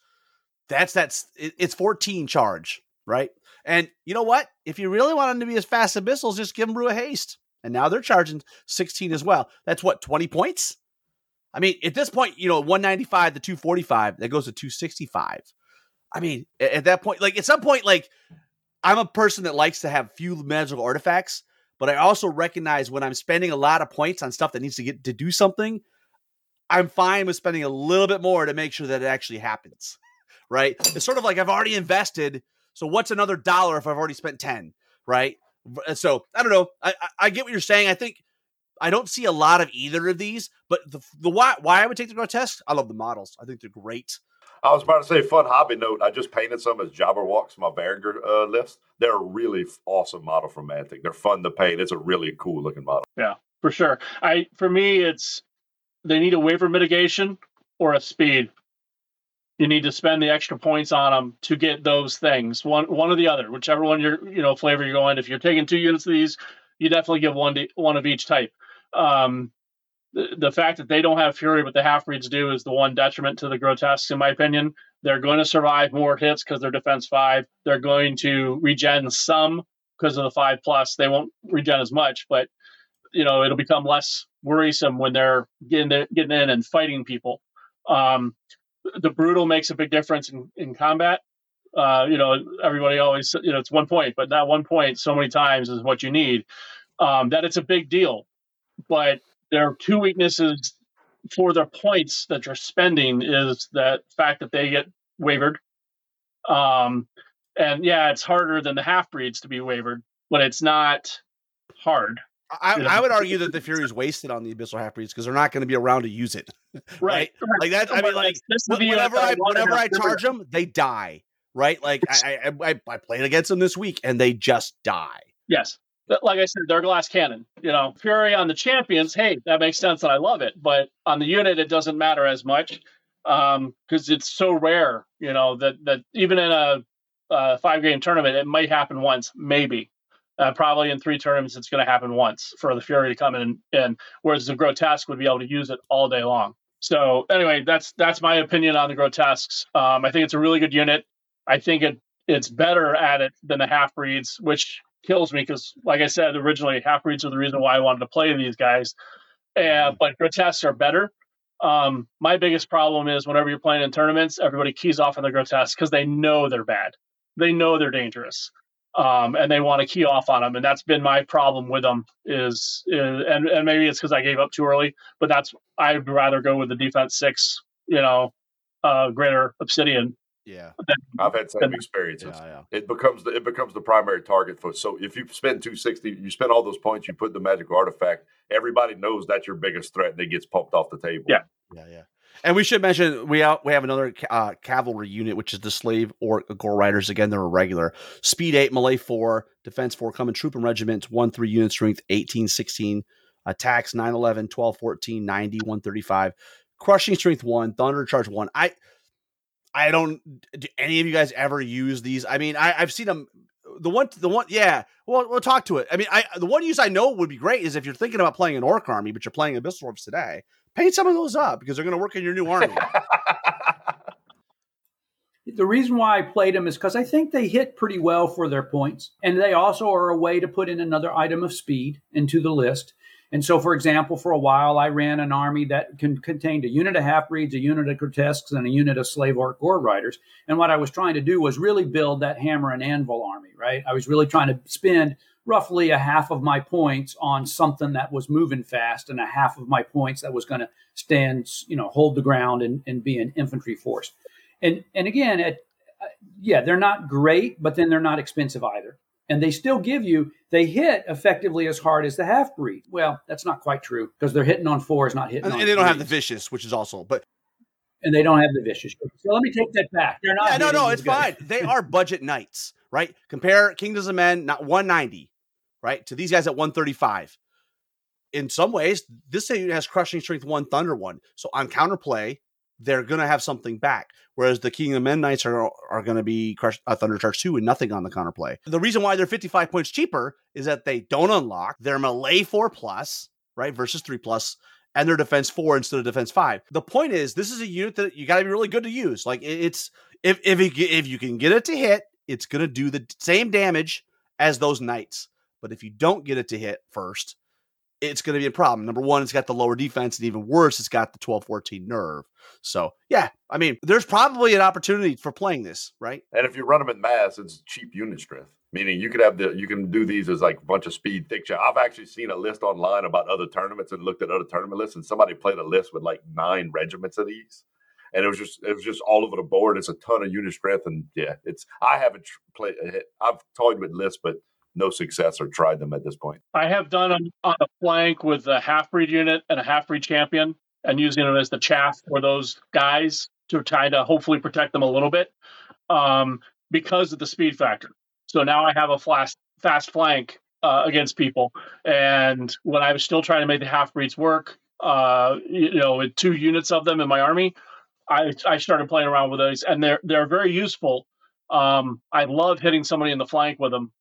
that's that's it, it's 14 charge, right? And you know what? If you really want them to be as fast as abyssals, just give them brew a haste. And now they're charging 16 as well. That's what 20 points. I mean, at this point, you know, 195 to 245, that goes to 265. I mean, at that point, like at some point, like I'm a person that likes to have few magical artifacts, but I also recognize when I'm spending a lot of points on stuff that needs to get to do something, I'm fine with spending a little bit more to make sure that it actually happens. Right? It's sort of like I've already invested. So what's another dollar if I've already spent 10? Right? So I don't know. I, I get what you're saying. I think I don't see a lot of either of these, but the, the why why I would take the grotesque, I love the models. I think they're great. I was about to say, fun hobby note. I just painted some as Jabberwocks, my Vanguard uh, lifts. They're a really awesome model from Mantic. They're fun to paint. It's a really cool looking model. Yeah, for sure. I for me, it's they need a waiver mitigation or a speed. You need to spend the extra points on them to get those things. One one or the other, whichever one you're you know flavor you're going. If you're taking two units of these, you definitely give one to, one of each type. Um, the, the fact that they don't have Fury, but the half breeds do, is the one detriment to the grotesques, in my opinion. They're going to survive more hits because they're defense five. They're going to regen some because of the five plus. They won't regen as much, but you know it'll become less worrisome when they're getting getting in and fighting people. Um, the brutal makes a big difference in, in combat. Uh, you know, everybody always, you know, it's one point, but that one point so many times is what you need. Um, that it's a big deal but there are two weaknesses for their points that you're spending is that fact that they get wavered. Um, and yeah, it's harder than the half breeds to be wavered, but it's not hard. I, I, would argue that the Fury is wasted on the Abyssal half breeds because they're not going to be around to use it. right? right? Like that. I mean, like whenever I whenever I charge them, they die. Right? Like I, I I played against them this week and they just die. Yes like I said, they're glass cannon. You know, Fury on the champions, hey, that makes sense and I love it. But on the unit, it doesn't matter as much because um, it's so rare. You know that that even in a uh, five game tournament, it might happen once, maybe. Uh, probably in three tournaments, it's going to happen once for the Fury to come in, and whereas the grotesque would be able to use it all day long. So anyway, that's that's my opinion on the grotesques. Um, I think it's a really good unit. I think it it's better at it than the half breeds, which kills me because, like I said originally, half breeds are the reason why I wanted to play these guys. And but grotesques are better. Um, my biggest problem is whenever you're playing in tournaments, everybody keys off on the grotesque because they know they're bad. They know they're dangerous um, and they want to key off on them. And that's been my problem with them is, is and, and maybe it's because I gave up too early, but that's, I'd rather go with the defense six, you know, uh, greater obsidian. Yeah, I've had same experiences. yeah, yeah. It becomes the it becomes the primary target for. So if you spend two sixty, you spend all those points, you put the magical artifact. Everybody knows that's your biggest threat, and it gets pumped off the table. Yeah. Yeah, yeah. And we should mention we out we have another uh, cavalry unit, which is the slave or gore riders. Again, they're a regular speed eight, melee four, defense four, coming troop and regiments, one three unit strength, 18, 16, attacks 9, 11, 12, 14, 90, 135, crushing strength one, thunder charge one. I I don't do any of you guys ever use these? I mean, I, I've seen them. The one, the one, yeah. Well, we'll talk to it. I mean, I the one use I know would be great is if you're thinking about playing an orc army, but you're playing abyssal dwarfs today paint some of those up because they're going to work in your new army. The reason why I played them is because I think they hit pretty well for their points. And they also are a way to put in another item of speed into the list. And so, for example, for a while, I ran an army that con- contained a unit of half breeds, a unit of grotesques, and a unit of slave orc gore riders. And what I was trying to do was really build that hammer and anvil army, right? I was really trying to spend roughly a half of my points on something that was moving fast and a half of my points that was going to stand, you know, hold the ground and, and be an infantry force. And and again, it, uh, yeah, they're not great, but then they're not expensive either. And they still give you they hit effectively as hard as the half breed. Well, that's not quite true because they're hitting on fours, not hitting and, and they don't have the vicious, which is also, but and they don't have the vicious. So let me take that back. They're not. yeah, no, no, it's fine. They are budget knights, right? Compare Kingdoms of Men, not 190, right, to these guys at 135. In some ways, this unit has crushing strength one, thunder one. So on counterplay, they're going to have something back. Whereas the King of Men Knights are are going to be crush, uh, Thunder Charge 2 and nothing on the counterplay. The reason why they're 55 points cheaper is that they don't unlock. They're melee 4 plus, right, versus 3 plus, and they're defense 4 instead of defense 5. The point is, this is a unit that you got to be really good to use. Like, it's, if, if, it, if you can get it to hit, it's going to do the same damage as those Knights. But if you don't get it to hit first, it's going to be a problem. Number one, it's got the lower defense, and even worse, it's got the 12 14 nerve. So, yeah, I mean, there's probably an opportunity for playing this, right? And if you run them in mass, it's cheap unit strength. Meaning you could have the you can do these as like a bunch of speed thick. I've actually seen a list online about other tournaments and looked at other tournament lists, and somebody played a list with like nine regiments of these, and it was just it was just all over the board. It's a ton of unit strength, and yeah, it's I haven't played. I've toyed with lists, but no success or tried them at this point. I have done them on a flank with a half breed unit and a half breed champion and using them as the chaff for those guys to try to hopefully protect them a little bit um, because of the speed factor. So now I have a fast, fast flank uh, against people. And when I was still trying to make the half breeds work, uh, you know, with two units of them in my army, I, I started playing around with those and they're, they're very useful. Um, I love hitting somebody in the flank with them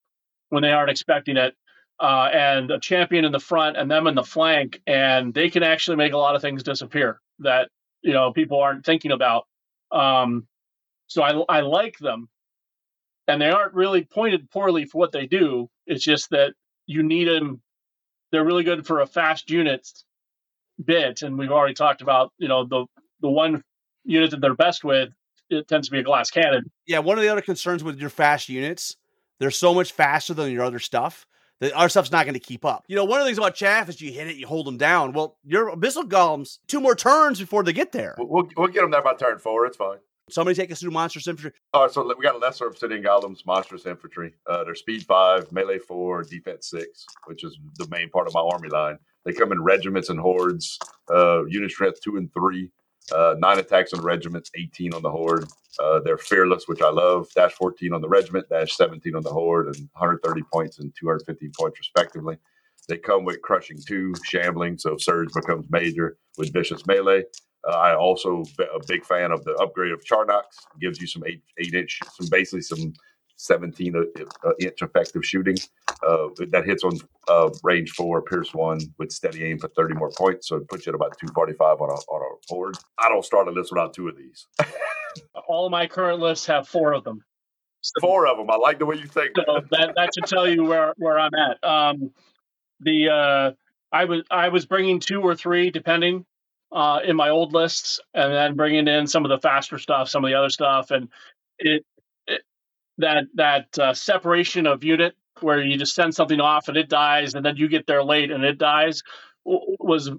when they aren't expecting it uh, and a champion in the front and them in the flank, and they can actually make a lot of things disappear that you know people aren't thinking about. Um, so I I like them, and they aren't really pointed poorly for what they do. It's just that you need them. They're really good for a fast unit bit, and we've already talked about you know the the one unit that they're best with. It tends to be a glass cannon. Yeah, one of the other concerns with your fast units, they're so much faster than your other stuff that our stuff's not going to keep up. You know, one of the things about chaff is you hit it, you hold them down. Well, your abyssal golems, two more turns before they get there. We'll, we'll, we'll get them there by turn four. It's fine. Somebody take us through monstrous infantry. All right, so we got lesser obsidian golems, monstrous infantry. Uh, they're speed five, melee four, defense six, which is the main part of my army line. They come in regiments and hordes, uh, unit strength two and three, uh, nine attacks on the regiments, 18 on the horde. Uh, they're fearless, which I love. Dash 14 on the regiment, dash 17 on the horde, and 130 points and 215 points respectively. They come with crushing two, shambling, so surge becomes major with vicious melee. Uh, I also a big fan of the upgrade of Charnox. Gives you some eight eight inch, some basically some 17 uh, inch effective shooting. Uh, that hits on uh, range four, Pierce one with steady aim for 30 more points. So it puts you at about 245 on a, on a board. I don't start a list without two of these. All my current lists have four of them. Four of them. I like the way you think. So that, that should tell you where, where I'm at. Um, the uh, I was I was bringing two or three depending uh, in my old lists, and then bringing in some of the faster stuff, some of the other stuff, and it that that uh, separation of unit where you just send something off and it dies, and then you get there late and it dies was,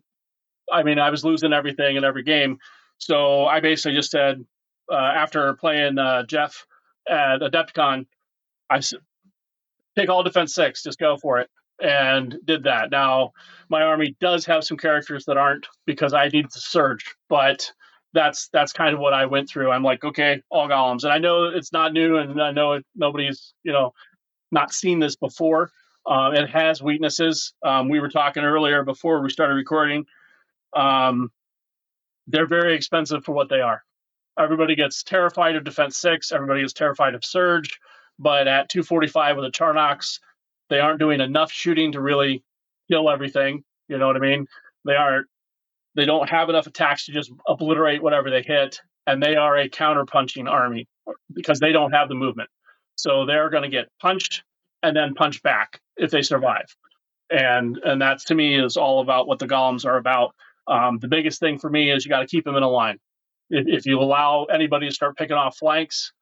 I mean, I was losing everything in every game, so I basically just said uh, after playing uh, Jeff at Adepticon, I said, take all defense six, just go for it and did that. Now, my army does have some characters that aren't because I need to surge, but that's that's kind of what I went through. I'm like, okay, all golems, and I know it's not new, and I know it, nobody's you know not seen this before. Um, it has weaknesses. Um, we were talking earlier before we started recording. Um, they're very expensive for what they are. Everybody gets terrified of Defense Six. Everybody gets terrified of Surge, but at 245 with a Charnox, they aren't doing enough shooting to really kill everything. You know what I mean? They aren't. They don't have enough attacks to just obliterate whatever they hit, and they are a counter-punching army because they don't have the movement. So they're going to get punched and then punch back if they survive. And and that's to me is all about what the golems are about. Um, the biggest thing for me is you got to keep them in a line. If, if, you allow anybody to start picking off flanks,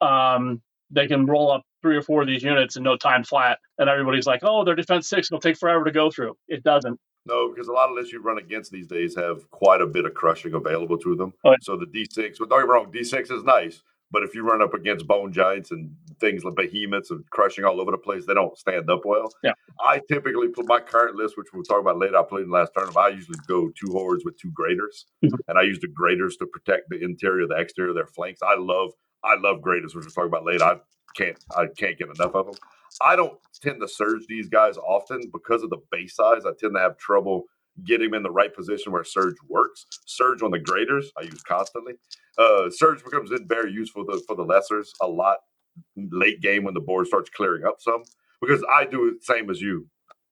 um, they can roll up three or four of these units in no time flat, and everybody's like, "Oh, their defense six it'll take forever to go through." It doesn't. No, because a lot of lists you run against these days have quite a bit of crushing available to them. Oh, So the D6, but don't get me wrong, D6 is nice, but if you run up against bone giants and things like behemoths and crushing all over the place, they don't stand up well. Yeah. I typically put my current list, which we'll talk about later. I played in the last tournament. I usually go two hordes with two greaters, Mhm. and I use the greaters to protect the interior, the exterior their flanks. I love, I love greaters, which we'll talk about later. I can't, I can't get enough of them. I don't tend to surge these guys often because of the base size. I tend to have trouble getting them in the right position where surge works. Surge on the greaters, I use constantly. Uh, surge becomes very useful to, for the lessers a lot late game when the board starts clearing up some because I do it same as you.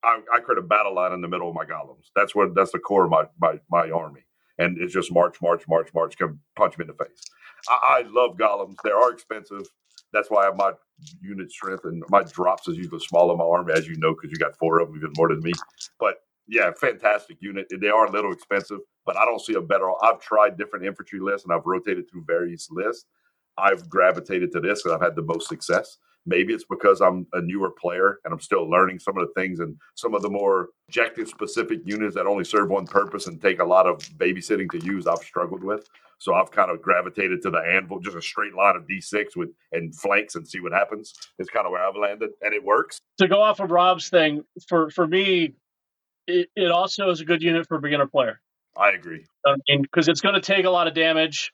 I, I create a battle line in the middle of my golems. That's what that's the core of my my, my army, and it's just march, march, march, march. Come punch me in the face. I, I love golems. They are expensive. That's why my unit strength and my drops is usually small in my arm, as you know, because you got four of them, even more than me. But yeah, fantastic unit. They are a little expensive, but I don't see a better. I've tried different infantry lists and I've rotated through various lists. I've gravitated to this and I've had the most success. Maybe it's because I'm a newer player and I'm still learning some of the things and some of the more objective specific units that only serve one purpose and take a lot of babysitting to use. I've struggled with. So I've kind of gravitated to the anvil, just a straight line of D6 with and flanks and see what happens. It's kind of where I've landed and it works. To go off of Rob's thing, for for me, it, it also is a good unit for a beginner player. I agree. I mean, because it's going to take a lot of damage.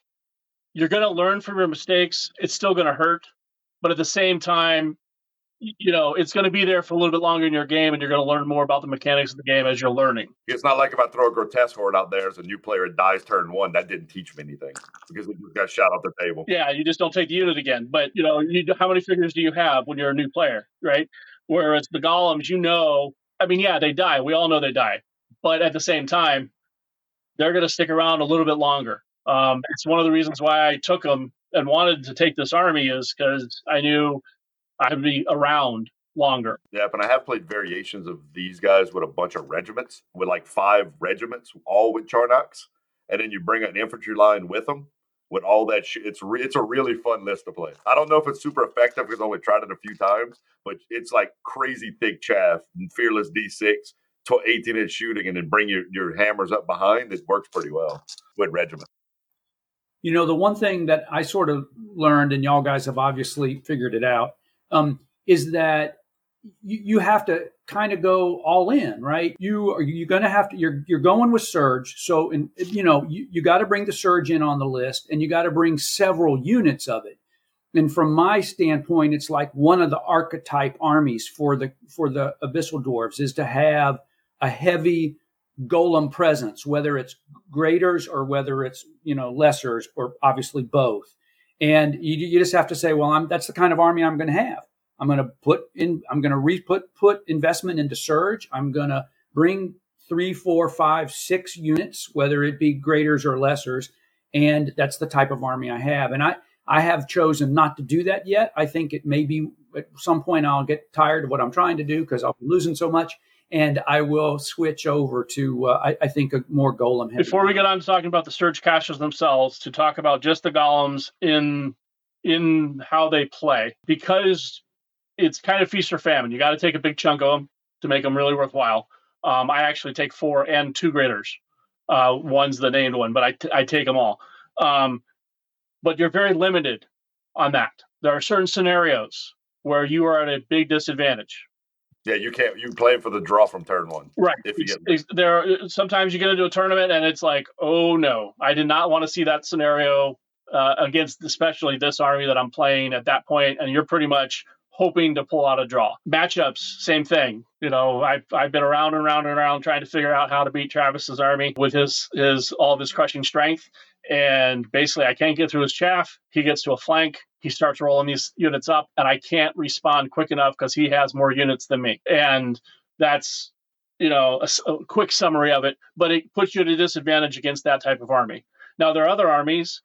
You're going to learn from your mistakes. It's still going to hurt, but at the same time, you know, it's going to be there for a little bit longer in your game, and you're going to learn more about the mechanics of the game as you're learning. It's not like if I throw a grotesque horde out there as a new player and dies turn one, that didn't teach me anything because it just got shot off the table. Yeah, you just don't take the unit again. But you know, you how many figures do you have when you're a new player, right? Whereas the golems, you know, I mean, yeah, they die. We all know they die, but at the same time, they're going to stick around a little bit longer. Um, it's one of the reasons why I took them and wanted to take this army is because I knew I'd be around longer. Yeah, but I have played variations of these guys with a bunch of regiments, with like five regiments, all with Charnox, and then you bring an infantry line with them with all that. It's re- it's a really fun list to play. I don't know if it's super effective because I only tried it a few times, but it's like crazy thick chaff, and fearless D6, tw- 18 inch shooting, and then bring your, your hammers up behind. It works pretty well with regiment. You know, the one thing that I sort of learned, and y'all guys have obviously figured it out, um, is that you, you have to kind of go all in, right? You are you're going to have to you're you're going with surge, so in, you know you, you got to bring the surge in on the list, and you got to bring several units of it. And from my standpoint, it's like one of the archetype armies for the for the abyssal dwarves is to have a heavy golem presence, whether it's greaters or whether it's you know lessers or obviously both. And you, you just have to say, well, I'm, that's the kind of army I'm going to have. I'm going to put in, I'm going to re put, put investment into surge. I'm going to bring three, four, five, six units, whether it be greaters or lessers. And that's the type of army I have. And I, I have chosen not to do that yet. I think it may be at some point I'll get tired of what I'm trying to do because I'll be losing so much. And I will switch over to, uh, I, I, think, a more golem. Before we get on to talking about the surge caches themselves, to talk about just the golems in in how they play, because it's kind of feast or famine. You got to take a big chunk of them to make them really worthwhile. Um, I actually take four and two greaters. Uh, one's the named one, but I, t- I take them all. Um, but you're very limited on that. There are certain scenarios where you are at a big disadvantage. Yeah, you can't. You play for the draw from turn one, right? If you get there, are, sometimes you get into a tournament and it's like, oh no, I did not want to see that scenario uh, against, especially this army that I'm playing at that point, and you're pretty much hoping to pull out a draw. Matchups, same thing. You know, I've I've been around and around and around trying to figure out how to beat Travis's army with his his all of his crushing strength. And basically I can't get through his chaff. He gets to a flank, he starts rolling these units up, and I can't respond quick enough because he has more units than me. And that's you know a, a quick summary of it, but it puts you at a disadvantage against that type of army. Now there are other armies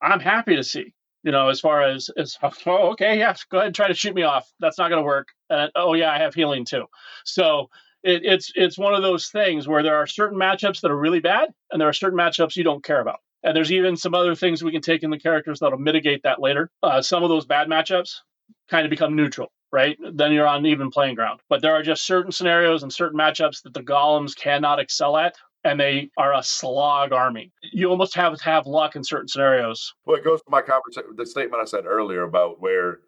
I'm happy to see you know, as far as as oh, okay, yeah, go ahead and try to shoot me off. That's not going to work. And oh yeah, I have healing too. So it, it's it's one of those things where there are certain matchups that are really bad, and there are certain matchups you don't care about. And there's even some other things we can take in the characters that'll mitigate that later. Uh, some of those bad matchups kind of become neutral, right? Then you're on even playing ground. But there are just certain scenarios and certain matchups that the golems cannot excel at and they are a slog army. You almost have to have luck in certain scenarios. Well, it goes to my conversation, the statement I said earlier about where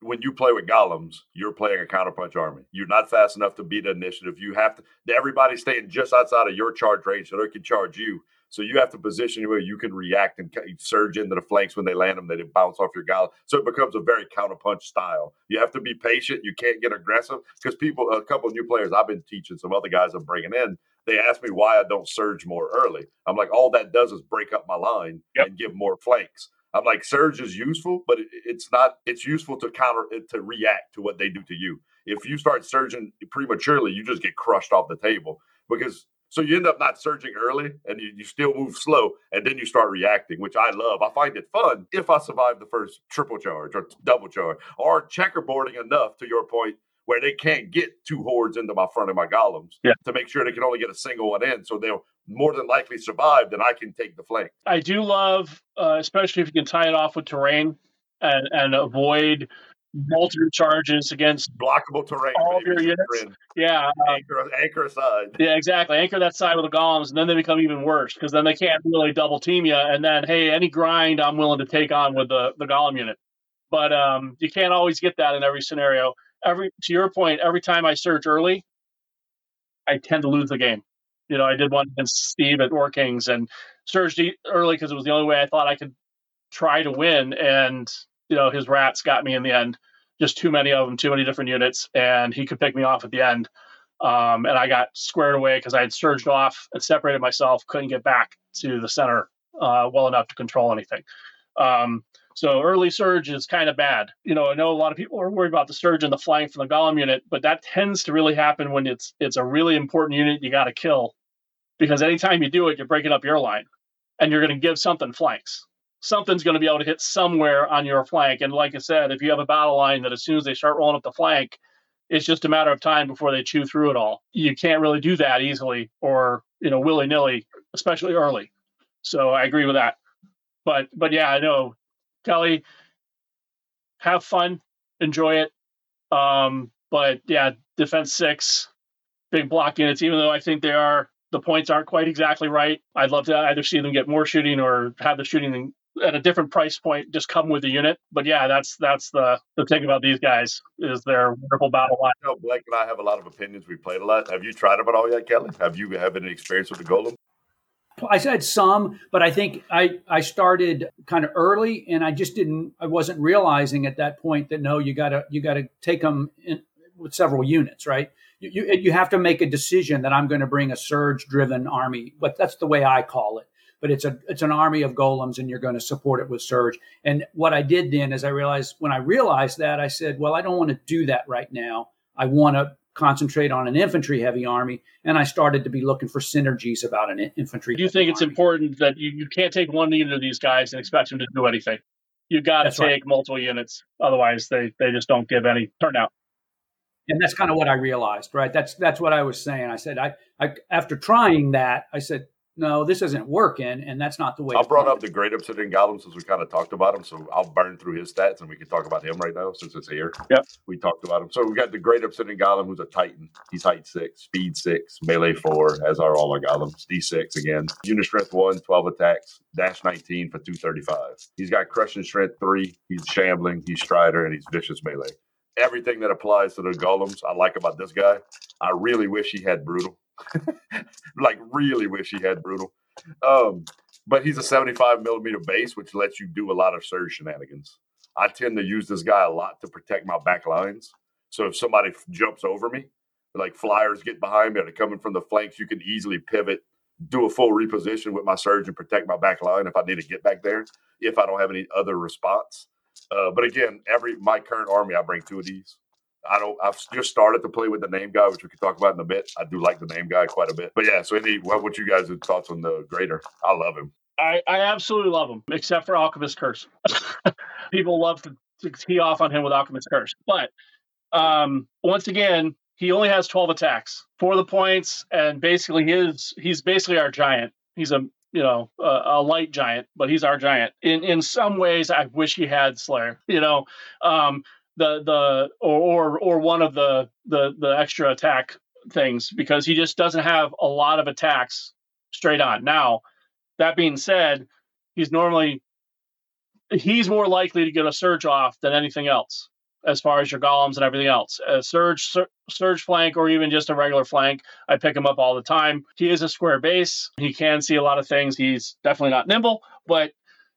when you play with golems, you're playing a counterpunch army. You're not fast enough to beat an initiative. You have to. Everybody's staying just outside of your charge range, so they can charge you. So you have to position where you can react and surge into the flanks when they land them. They bounce off your guy. So it becomes a very counterpunch style. You have to be patient. You can't get aggressive because people, a couple of new players I've been teaching, some other guys I'm bringing in, they ask me why I don't surge more early. I'm like, all that does is break up my line yep. and give more flanks. I'm like, surge is useful, but it's not. It's useful to counter eh, to react to what they do to you. If you start surging prematurely, you just get crushed off the table because so you end up not surging early and you, you still move slow and then you start reacting, which I love. I find it fun if I survive the first triple charge or double charge or checkerboarding enough to your point where they can't get two hordes into my front of my golems yeah. to make sure they can only get a single one in. So they'll more than likely survive, then I can take the flank. I do love, uh, especially if you can tie it off with terrain and, and avoid multiple charges against blockable terrain. All your units. Yeah. Anchor, anchor aside. Yeah, exactly. Anchor that side with the golems, and then they become even worse because then they can't really double team you. And then, hey, any grind I'm willing to take on with the, the golem unit. But um, you can't always get that in every scenario every to your point, every time I search early, I tend to lose the game. You know, I did one against Steve at War Kings and surged early because it was the only way I thought I could try to win. And you know, his rats got me in the end. Just too many of them, too many different units, and he could pick me off at the end. Um, and I got squared away because I had surged off and separated myself, couldn't get back to the center uh, well enough to control anything. Um, so early surge is kind of bad. You know, I know a lot of people are worried about the surge and the flank from the golem unit, but that tends to really happen when it's it's a really important unit you got to kill, because anytime you do it, you're breaking up your line, and you're going to give something flanks. Something's going to be able to hit somewhere on your flank. And like I said, if you have a battle line that as soon as they start rolling up the flank, it's just a matter of time before they chew through it all. You can't really do that easily or you know willy nilly, especially early. So I agree with that. But but yeah, I know Kelly, have fun, enjoy it. Um, but yeah, defense six, big block units. Even though I think they are the points aren't quite exactly right. I'd love to either see them get more shooting or have the shooting at a different price point just come with the unit. But yeah, that's that's the the thing about these guys is their wonderful battle line. You know, Blake and I have a lot of opinions. We played a lot. Have you tried them at all yet, Kelly? Have you have any experience with the golem? I said some, but I think I, I started kind of early and I just didn't, I wasn't realizing at that point that no, you gotta, you gotta take them in, with several units, right? You, you, you have to make a decision that I'm going to bring a surge driven army, but that's the way I call it. But it's a it's an army of golems, and you're going to support it with surge. And what I did then is I realized when I realized that I said, well, I don't want to do that right now. I want to concentrate on an infantry heavy army, and I started to be looking for synergies about an infantry. Do you think it's army. important that you, you can't take one unit of these guys and expect them to do anything? You got to take right. multiple units, otherwise they they just don't give any turnout. and that's kind of what I realized, right? That's that's what I was saying. I said, I, I after trying that, I said, no, this isn't working, and that's not the way. I brought going up the Great Obsidian Golem since we kind of talked about him, so I'll burn through his stats and we can talk about him right now since it's here. Yep. We talked about him. So we got the Great Obsidian Golem, who's a Titan. He's height six, speed six, melee four, as are all our golems. D6 again. Unit strength one, 12 attacks, dash 19 for 235. He's got crushing strength three. He's shambling, he's strider, and he's vicious melee. Everything that applies to the golems, I like about this guy. I really wish he had brutal. like, really wish he had brutal. Um, but he's a 75 millimeter base, which lets you do a lot of surge shenanigans. I tend to use this guy a lot to protect my back lines. So if somebody f- jumps over me, like flyers get behind me or they're coming from the flanks, you can easily pivot, do a full reposition with my surge and protect my back line if I need to get back there, if I don't have any other response. Uh, but again, every my current army, I bring two of these. I don't. I've just started to play with the name guy, which we can talk about in a bit. I do like the name guy quite a bit. But yeah, so any what what you guys' thoughts on the greater? I love him. I, I absolutely love him, except for Alchemist Curse. People love to, to tee off on him with Alchemist Curse. But um, once again, he only has 12 attacks for the points, and basically his he's basically our giant. He's a you know a, a light giant, but he's our giant. In in some ways, I wish he had Slayer. You know, um, the the or or or one of the the the extra attack things because he just doesn't have a lot of attacks straight on. Now, that being said, he's normally he's more likely to get a surge off than anything else as far as your golems and everything else. A surge sur- surge flank or even just a regular flank, I pick him up all the time. He is a square base. He can see a lot of things. He's definitely not nimble, but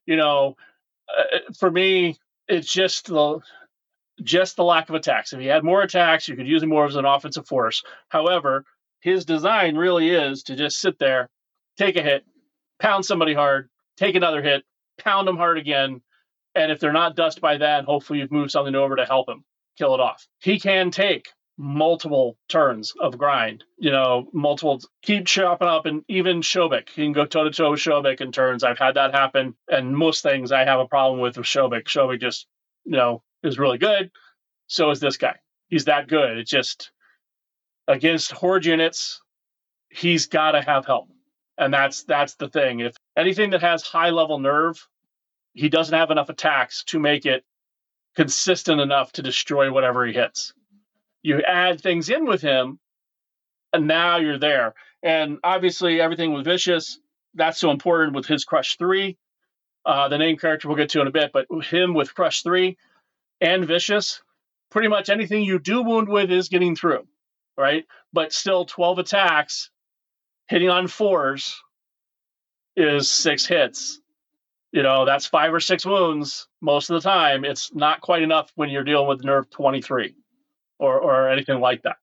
you know, uh, for me, it's just the just the lack of attacks. If he had more attacks, you could use him more as an offensive force. However, his design really is to just sit there, take a hit, pound somebody hard, take another hit, pound them hard again, and if they're not dust by then, hopefully you've moved something over to help him kill it off. He can take multiple turns of grind, you know, multiple keep chopping up and even Shobik. He can go toe to toe with Shobik in turns. I've had that happen. And most things I have a problem with with Shobik. Shobik just, you know, is really good. So is this guy. He's that good. It's just against horde units, he's gotta have help. And that's that's the thing. If anything that has high level nerve he doesn't have enough attacks to make it consistent enough to destroy whatever he hits. You add things in with him, and now you're there. And obviously, everything with Vicious, that's so important with his Crush 3. Uh, the name character we'll get to in a bit, but him with Crush 3 and Vicious, pretty much anything you do wound with is getting through, right? But still, 12 attacks, hitting on fours is six hits. You know that's five or six wounds most of the time. It's not quite enough when you're dealing with nerve 23 or or anything like that.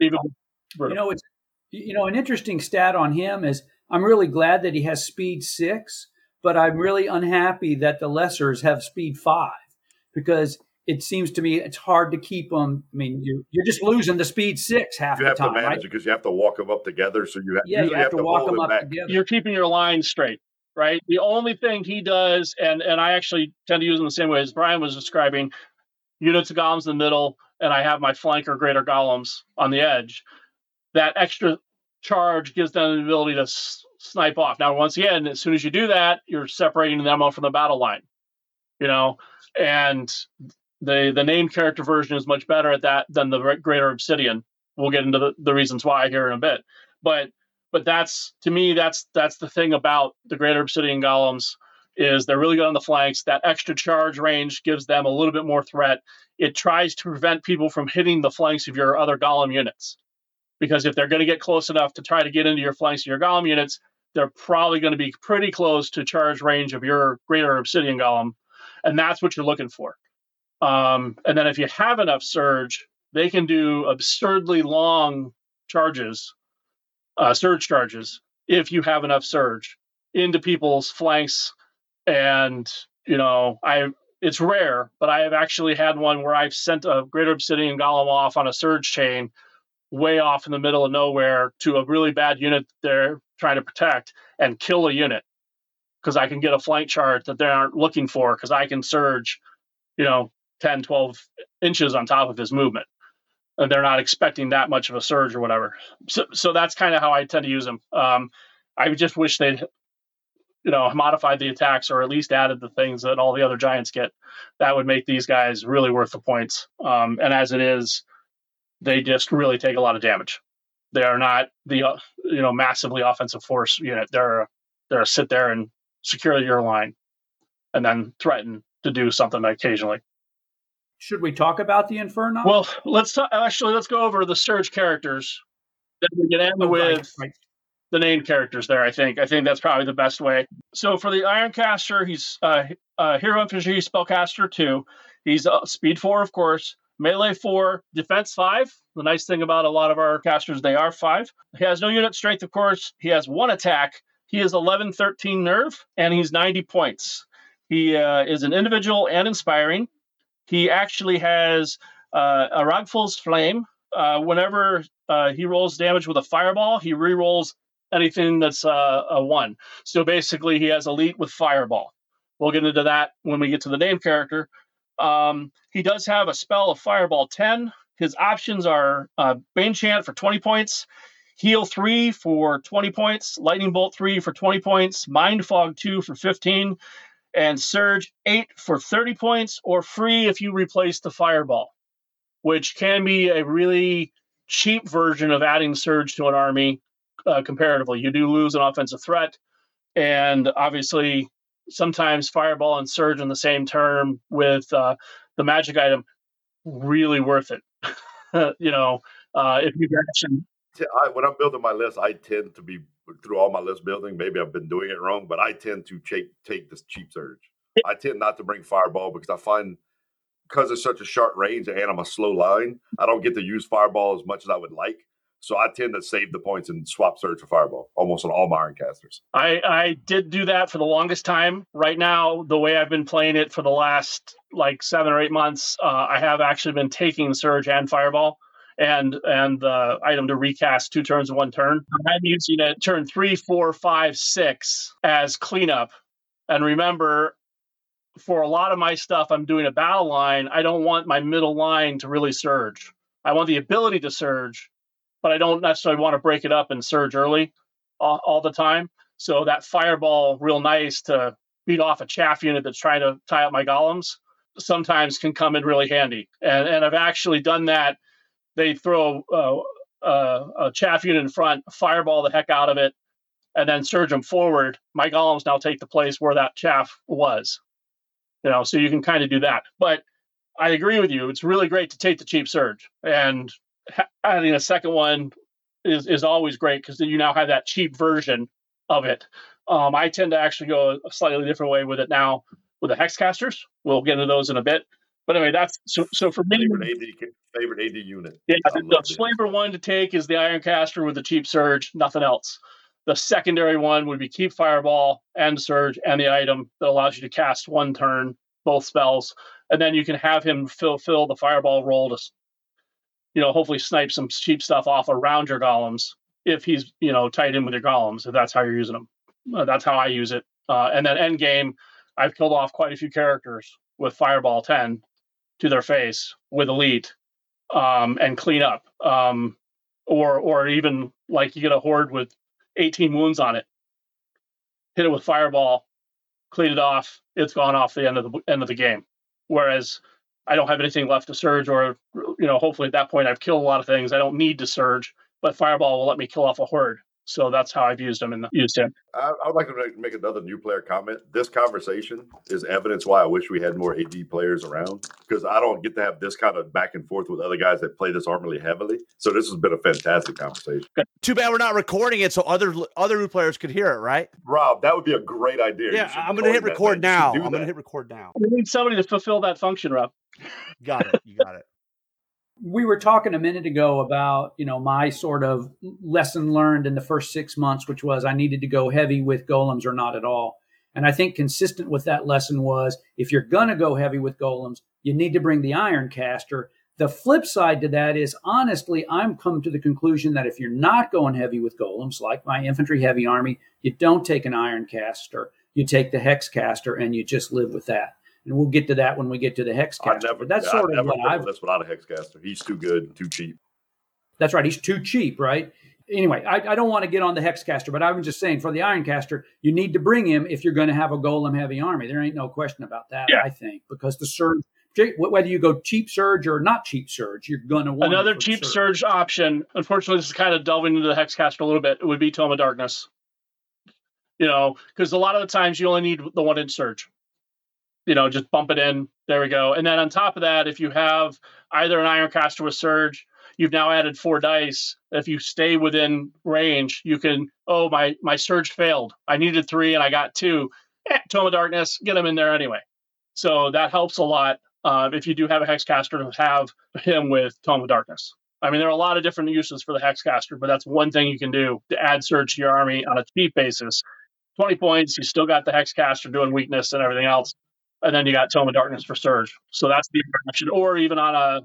Even You know, it's you know an interesting stat on him is I'm really glad that he has speed six, but I'm really unhappy that the lessers have speed five because it seems to me it's hard to keep them. I mean, you're you're just losing the speed six half You the have to time, manage right? it because you have to walk them up together. So you have, Yeah, you usually have to walk them up back. together. you're keeping your line straight right the only thing he does and and i actually tend to use them the same way as bryan was describing units of golems in the middle and i have my flanker greater golems on the edge that extra charge gives them the ability to s- snipe off now once again as soon as you do that you're separating them off from the battle line you know and the the named character version is much better at that than the greater obsidian. We'll get into the, the reasons why here in a bit. But but that's to me that's that's the thing about the greater obsidian golems is they're really good on the flanks. That extra charge range gives them a little bit more threat. It tries to prevent people from hitting the flanks of your other golem units. Because if they're going to get close enough to try to get into your flanks of your golem units they're probably going to be pretty close to charge range of your greater obsidian golem and that's what you're looking for um, and then if you have enough surge they can do absurdly long charges uh, surge charges if you have enough surge. into people's flanks. And, you know, I it's rare, but I have actually had one where I've sent a greater obsidian golem off on a surge chain way off in the middle of nowhere to a really bad unit they're trying to protect and kill a unit because I can get a flank chart that they aren't looking for because I can surge, you know, 10, 12 inches on top of his movement. And they're not expecting that much of a surge or whatever. So, so that's kind of how I tend to use them. Um, I just wish they'd, you know, modified the attacks or at least added the things that all the other giants get. That would make these guys really worth the points. Um, and as it is, they just really take a lot of damage. They are not the uh, you know massively offensive force unit. They're they're a sit there and secure your line, and then threaten to do something occasionally. Should we talk about the Inferno? Well, let's talk, actually let's go over the surge characters. Then we can end oh, with right, right. the named characters there. I think I think that's probably the best way. So for the Ironcaster, he's uh, uh, hero infantry spellcaster two. He's uh, speed four, of course melee four, defense five. The nice thing about a lot of our casters, they are five. He has no unit strength, of course. He has one attack. He is 11, 13 nerve, and he's 90 points. He uh, is an individual and inspiring. He actually has uh, a Ragful's Flame. Uh, whenever uh, he rolls damage with a fireball, he re-rolls anything that's uh, a one. So basically, he has elite with fireball. We'll get into that when we get to the name character. Um, he does have a spell of Fireball 10. His options are uh, Bane Chant for 20 points, Heal 3 for 20 points, Lightning Bolt 3 for 20 points, Mind Fog 2 for 15, and Surge 8 for 30 points, or free if you replace the Fireball, which can be a really cheap version of adding Surge to an army uh, comparatively. You do lose an offensive threat, and obviously sometimes fireball and surge in the same term with uh, the magic item really worth it you know uh, if you I, when i'm building my list i tend to be through all my list building maybe i've been doing it wrong but i tend to take take this cheap surge i tend not to bring fireball because i find because it's such a short range and i'm a slow line i don't get to use fireball as much as i would like so I tend to save the points and swap surge for fireball almost on all my iron casters. I, I did do that for the longest time. Right now, the way I've been playing it for the last like seven or eight months, uh, I have actually been taking surge and fireball and and the item to recast two turns in one turn. I'm using it turn three, four, five, six as cleanup. And remember, for a lot of my stuff, I'm doing a battle line. I don't want my middle line to really surge. I want the ability to surge, but I don't necessarily want to break it up and surge early all, all the time. So that fireball, real nice to beat off a chaff unit that's trying to tie up my golems, sometimes can come in really handy. And and I've actually done that. They throw uh, uh, a chaff unit in front, fireball the heck out of it, and then surge them forward. My golems now take the place where that chaff was. You know, so you can kind of do that. But I agree with you. It's really great to take the cheap surge, and adding a second one is is always great because you now have that cheap version of it. Um, I tend to actually go a slightly different way with it now with the hexcasters. We'll get into those in a bit. But anyway, that's so. So for me, favorite AD, favorite AD unit. Yeah, the, the flavor one to take is the Ironcaster with the cheap surge. Nothing else. The secondary one would be keep fireball and surge and the item that allows you to cast one turn both spells, and then you can have him fulfill the fireball roll to you know, hopefully snipe some cheap stuff off around your golems if he's, you know, tied in with your golems, if that's how you're using them. Uh, that's how I use it. Uh, and then end game, I've killed off quite a few characters with Fireball 10 to their face with Elite um, and clean up. Um, or, or even like you get a horde with 18 wounds on it, hit it with Fireball, clean it off, it's gone off the end of the end of the game. Whereas I don't have anything left to surge, or you know, hopefully at that point I've killed a lot of things. I don't need to surge, but Fireball will let me kill off a horde. So that's how I've used him and used him. I, I would like to make another new player comment. This conversation is evidence why I wish we had more AD players around because I don't get to have this kind of back and forth with other guys that play this arm really heavily. So this has been a fantastic conversation. Too bad we're not recording it so other other new players could hear it, right? Rob, that would be a great idea. Yeah, I'm going to hit record now. I'm going to hit record now. We need somebody to fulfill that function, Rob. Got it. You got it. We were talking a minute ago about you know my sort of lesson learned in the first six months which was i needed to go heavy with golems or not at all. And i think consistent with that lesson was if you're going to go heavy with golems you need to bring the iron caster. The flip side to that is honestly i'm come to the conclusion that if you're not going heavy with golems like my infantry heavy army you don't take an iron caster. You take the hex caster and you just live with that and we'll get to that when we get to the hexcaster. Never, that's yeah, sort I of never what I've. That's without a hexcaster. He's too good, too cheap. That's right. He's too cheap, right? Anyway, I, I don't want to get on the hexcaster, but I was just saying for the ironcaster, you need to bring him if you're going to have a golem heavy army. There ain't no question about that. Yeah. I think because the surge, whether you go cheap surge or not cheap surge, you're going to want another cheap surge. surge option. Unfortunately, this is kind of delving into the hexcaster a little bit. It would be Tome of Darkness. You know, because a lot of the times you only need the one inch surge you know, just bump it in. There we go. And then on top of that, if you have either an iron caster with surge, you've now added four dice. If you stay within range, you can, oh, my my surge failed. I needed three and I got two. Eh, Tome of Darkness, get them in there anyway. So that helps a lot uh, if you do have a hexcaster to have him with Tome of Darkness. I mean, there are a lot of different uses for the hexcaster, but that's one thing you can do to add surge to your army on a cheap basis. 20 points, you still got the hexcaster doing weakness and everything else and then you got Tome of Darkness for Surge. So that's the option, or even on a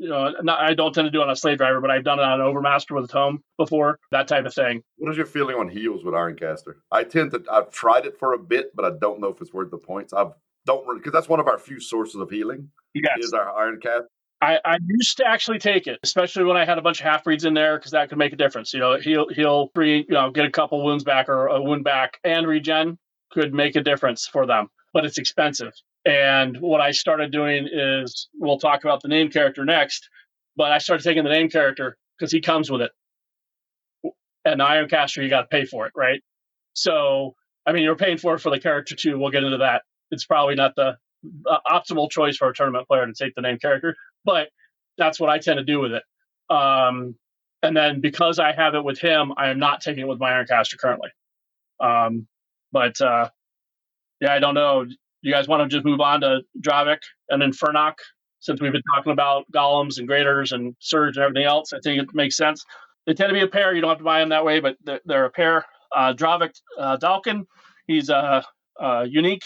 you know, not, I don't tend to do it on a slave driver, but I've done it on an Overmaster with a tome before, that type of thing. What is your feeling on heals with Ironcaster? I tend to, I've tried it for a bit, but I don't know if it's worth the points. I've don't because that's one of our few sources of healing. Yes. Is our Ironcast. I, I used to actually take it, especially when I had a bunch of half breeds in there, because that could make a difference. You know, he'll he'll free, you know, get a couple wounds back or a wound back and regen could make a difference for them, but it's expensive. And what I started doing is we'll talk about the name character next, but I started taking the name character because he comes with it. And Ironcaster, you got to pay for it, right? So, I mean, you're paying for it for the character too. We'll get into that. It's probably not the uh, optimal choice for a tournament player to take the name character, but that's what I tend to do with it. Um, and then because I have it with him, I am not taking it with my Ironcaster currently. Um, but uh, yeah, I don't know you guys want to just move on to Dravik and Infernoc since we've been talking about golems and greaters and surge and everything else? I think it makes sense. They tend to be a pair. You don't have to buy them that way, but they're, they're a pair. Uh, Dravik uh, Dalkin, he's a, a unique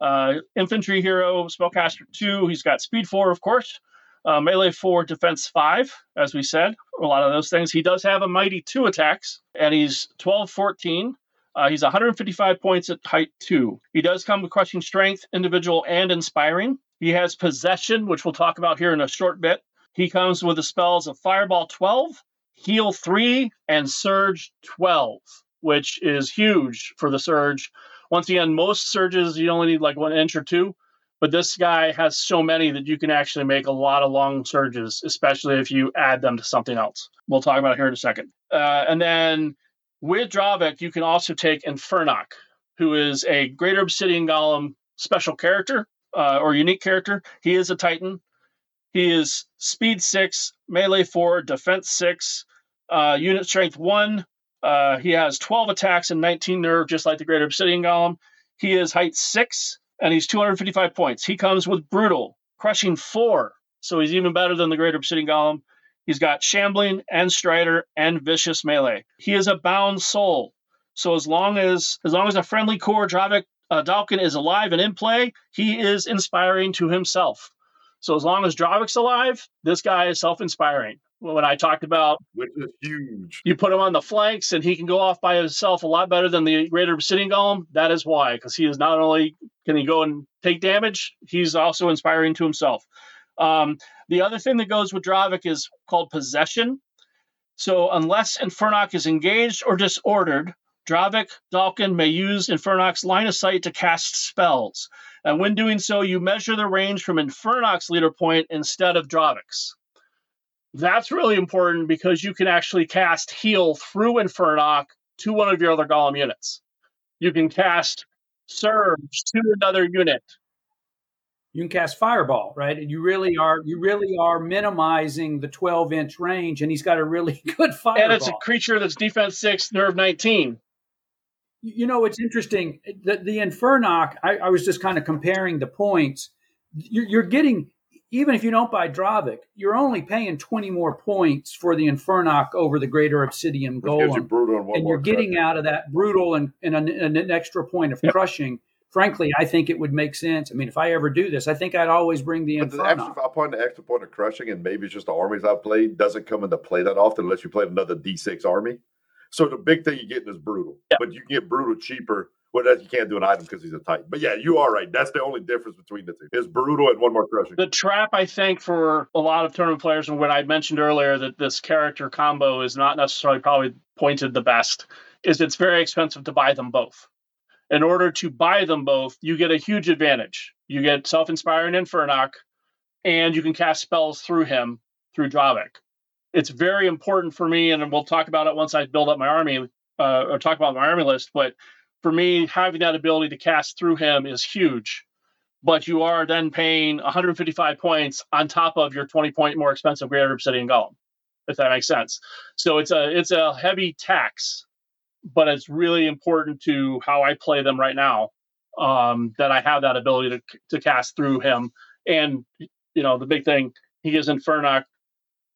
uh, infantry hero, spellcaster two. He's got speed four, of course, uh, melee four, defense five, as we said. A lot of those things. He does have a mighty two attacks, and he's 12 14. Uh, he's 155 points at height two. He does come with crushing strength, individual and inspiring. He has possession, which we'll talk about here in a short bit. He comes with the spells of Fireball 12, Heal 3, and Surge 12, which is huge for the Surge. Once again, most surges you only need like one inch or two, but this guy has so many that you can actually make a lot of long surges, especially if you add them to something else. We'll talk about it here in a second. Uh, and then with Dravik, you can also take Infernoc, who is a Greater Obsidian Golem special character uh, or unique character. He is a Titan. He is speed six, melee four, defense six, uh, unit strength one. Uh, he has 12 attacks and 19 nerve, just like the Greater Obsidian Golem. He is height six, and he's 255 points. He comes with brutal, crushing four, so he's even better than the Greater Obsidian Golem. He's got shambling and strider and vicious melee. He is a bound soul. So as long as as long as a friendly core Dravik uh, Dalkin is alive and in play, he is inspiring to himself. So as long as Dravik's alive, this guy is self-inspiring. When I talked about which is huge, you put him on the flanks and he can go off by himself a lot better than the Greater Obsidian Golem. That is why, because he is not only can he go and take damage, he's also inspiring to himself. Um, the other thing that goes with Dravik is called possession. So unless Infernoc is engaged or disordered, Dravik Dalkin may use Infernoc's line of sight to cast spells. And when doing so, you measure the range from Infernoc's leader point instead of Dravik's. That's really important because you can actually cast heal through Infernoc to one of your other Golem units. You can cast Surge to another unit you can cast fireball, right? And you really are you really are minimizing the 12 inch range, and he's got a really good fireball. And it's a creature that's defense six, nerve 19. You know, it's interesting. The, the Infernoc, I, I was just kind of comparing the points. You're, you're getting even if you don't buy Dravik, you're only paying 20 more points for the Infernoc over the Greater Obsidian Golem. and, and you're getting crushing. out of that brutal and, and an, an extra point of yep. crushing. Frankly, I think it would make sense. I mean, if I ever do this, I think I'd always bring the Infernoc. The extra five point, the extra point of crushing, and maybe it's just the armies I've played, doesn't come into play that often unless you play another D6 army. So the big thing you're getting is brutal, yep. but you can get brutal cheaper well, you can't do an item because he's a Titan. But yeah, you are right. That's the only difference between the two. Is brutal and one more crushing. The trap, I think, for a lot of tournament players, and what I mentioned earlier, that this character combo is not necessarily probably pointed the best, is it's very expensive to buy them both. In order to buy them both, you get a huge advantage. You get self-inspiring Infernoc, and you can cast spells through him through Dravik. It's very important for me, and we'll talk about it once I build up my army uh, or talk about my army list. But for me, having that ability to cast through him is huge. But you are then paying 155 points on top of your 20 point more expensive Greater Obsidian Golem, if that makes sense. So it's a it's a heavy tax, but it's really important to how I play them right now. Um, that I have that ability to to cast through him, and you know the big thing he is Infernoc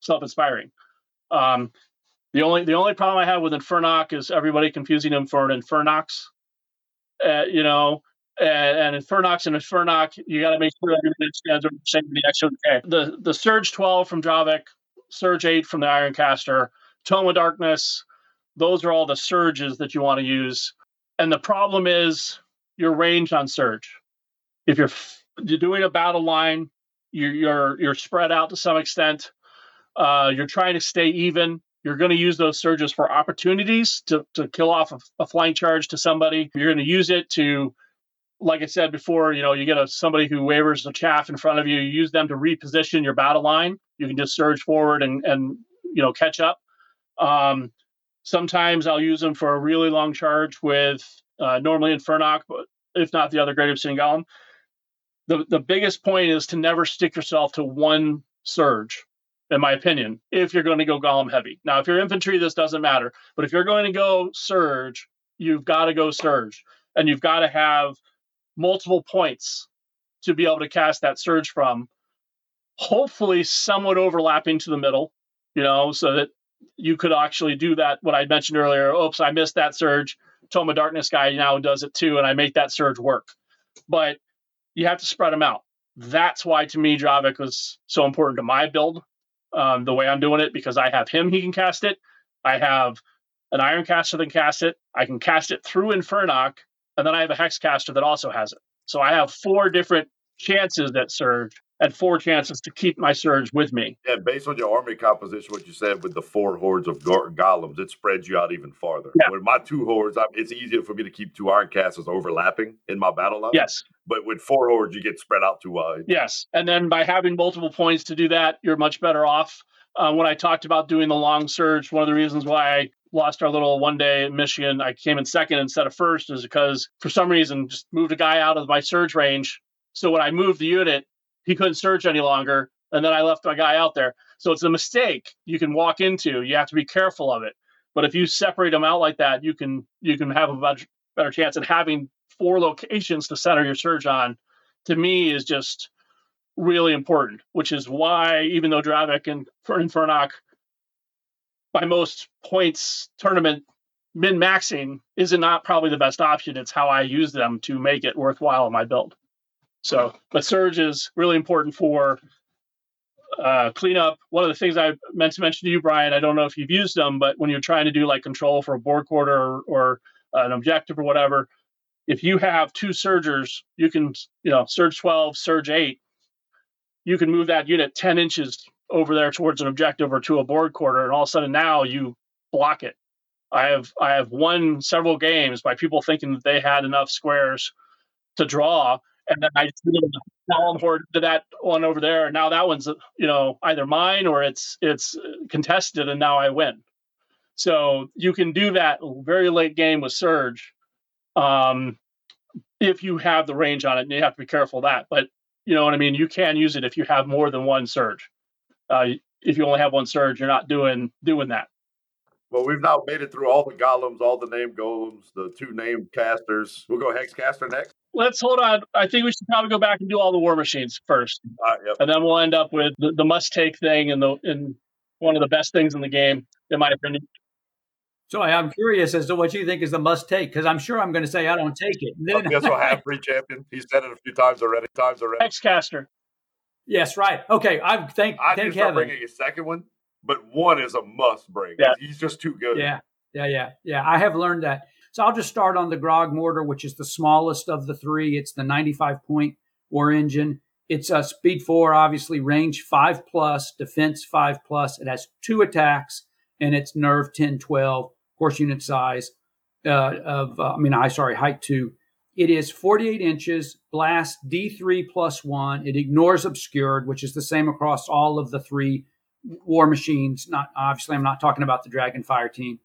self-inspiring. Um, the only the only problem I have with Infernoc is everybody confusing him for an Infernox uh, you know, and, and Infernox and Infernoc, you got to make sure everybody stands over the same the X or the. The the Surge 12 from Dravik, Surge 8 from the Ironcaster, Tome of Darkness, those are all the surges that you want to use. And the problem is your range on Surge. If you're you're doing a battle line, you're you're, you're spread out to some extent. Uh, you're trying to stay even. You're going to use those surges for opportunities to, to kill off a, a flying charge to somebody. You're going to use it to, like I said before, you know, you get a somebody who wavers the chaff in front of you. You use them to reposition your battle line. You can just surge forward and and you know catch up. Um, sometimes I'll use them for a really long charge with uh, normally Infernoc, but if not the other Great Obsidian Golem. The the biggest point is to never stick yourself to one surge in my opinion, if you're going to go golem heavy. Now, if you're infantry, this doesn't matter. But if you're going to go surge, you've got to go surge. And you've got to have multiple points to be able to cast that surge from. Hopefully, somewhat overlapping to the middle, you know, so that you could actually do that. What I mentioned earlier, oops, I missed that surge. Tome of Darkness guy now does it too, and I make that surge work. But you have to spread them out. That's why, to me, Dravik was so important to my build um, the way I'm doing it because I have him, he can cast it. I have an Iron Caster that can cast it. I can cast it through Infernoc, and then I have a Hex Caster that also has it. So I have four different chances that surge and four chances to keep my surge with me. Yeah, based on your army composition, what you said with the four hordes of go- golems, it spreads you out even farther. Yeah. With my two hordes, I, it's easier for me to keep two iron casters overlapping in my battle line. Yes. But with four hordes, you get spread out too wide. Yes. And then by having multiple points to do that, you're much better off. Uh, when I talked about doing the long surge, one of the reasons why I lost our little one day in Michigan, I came in second instead of first, is because for some reason just moved a guy out of my surge range. So when I moved the unit, he couldn't surge any longer. And then I left my guy out there. So it's a mistake you can walk into. You have to be careful of it. But if you separate them out like that, you can you can have a much better chance. And having four locations to center your surge on, to me, is just really important. Which is why, even though Dravik and Infernoc, by most points tournament min maxing is not probably the best option. It's how I use them to make it worthwhile in my build. So, but surge is really important for uh, cleanup. One of the things I meant to mention to you, Bryan, I don't know if you've used them, but when you're trying to do like control for a board quarter or, or an objective or whatever, if you have two surgers, you can, you know, surge 12, surge 8, you can move that unit 10 inches over there towards an objective or to a board quarter, and all of a sudden now you block it. I have I have won several games by people thinking that they had enough squares to draw, and then I just column horde to that one over there. And now that one's you know either mine or it's it's contested, and now I win. So you can do that very late game with Surge, um, if you have the range on it, and you have to be careful of that. But you know what I mean. You can use it if you have more than one Surge. Uh, if you only have one Surge, you're not doing doing that. Well, we've now made it through all the golems, all the name golems, the two name casters. We'll go hex caster next. Let's hold on. I think we should probably go back and do all the war machines first, All right, yep. and then we'll end up with the, the must take thing and the and one of the best things in the game, in my opinion. So I'm curious as to what you think is the must take because I'm sure I'm going to say I don't take it. And I then- guess we'll have free champion. He's said it a few times already. Times already. Hexcaster. yes, right. Okay, I'm thank I thank just start heaven. bringing a second one, but one is a must bring. Yeah. He's just too good. Yeah, yeah, yeah, yeah. I have learned that. So I'll just start on the Grog mortar, which is the smallest of the three. It's the 95 point war engine. It's a speed four, obviously range five plus, defense five plus. It has two attacks and it's nerve 10, 12, horse unit size uh, of, uh, I mean, I sorry, height two. It is 48 inches, blast D3 plus one. It ignores obscured, which is the same across all of the three war machines. Not obviously, I'm not talking about the Dragonfire team.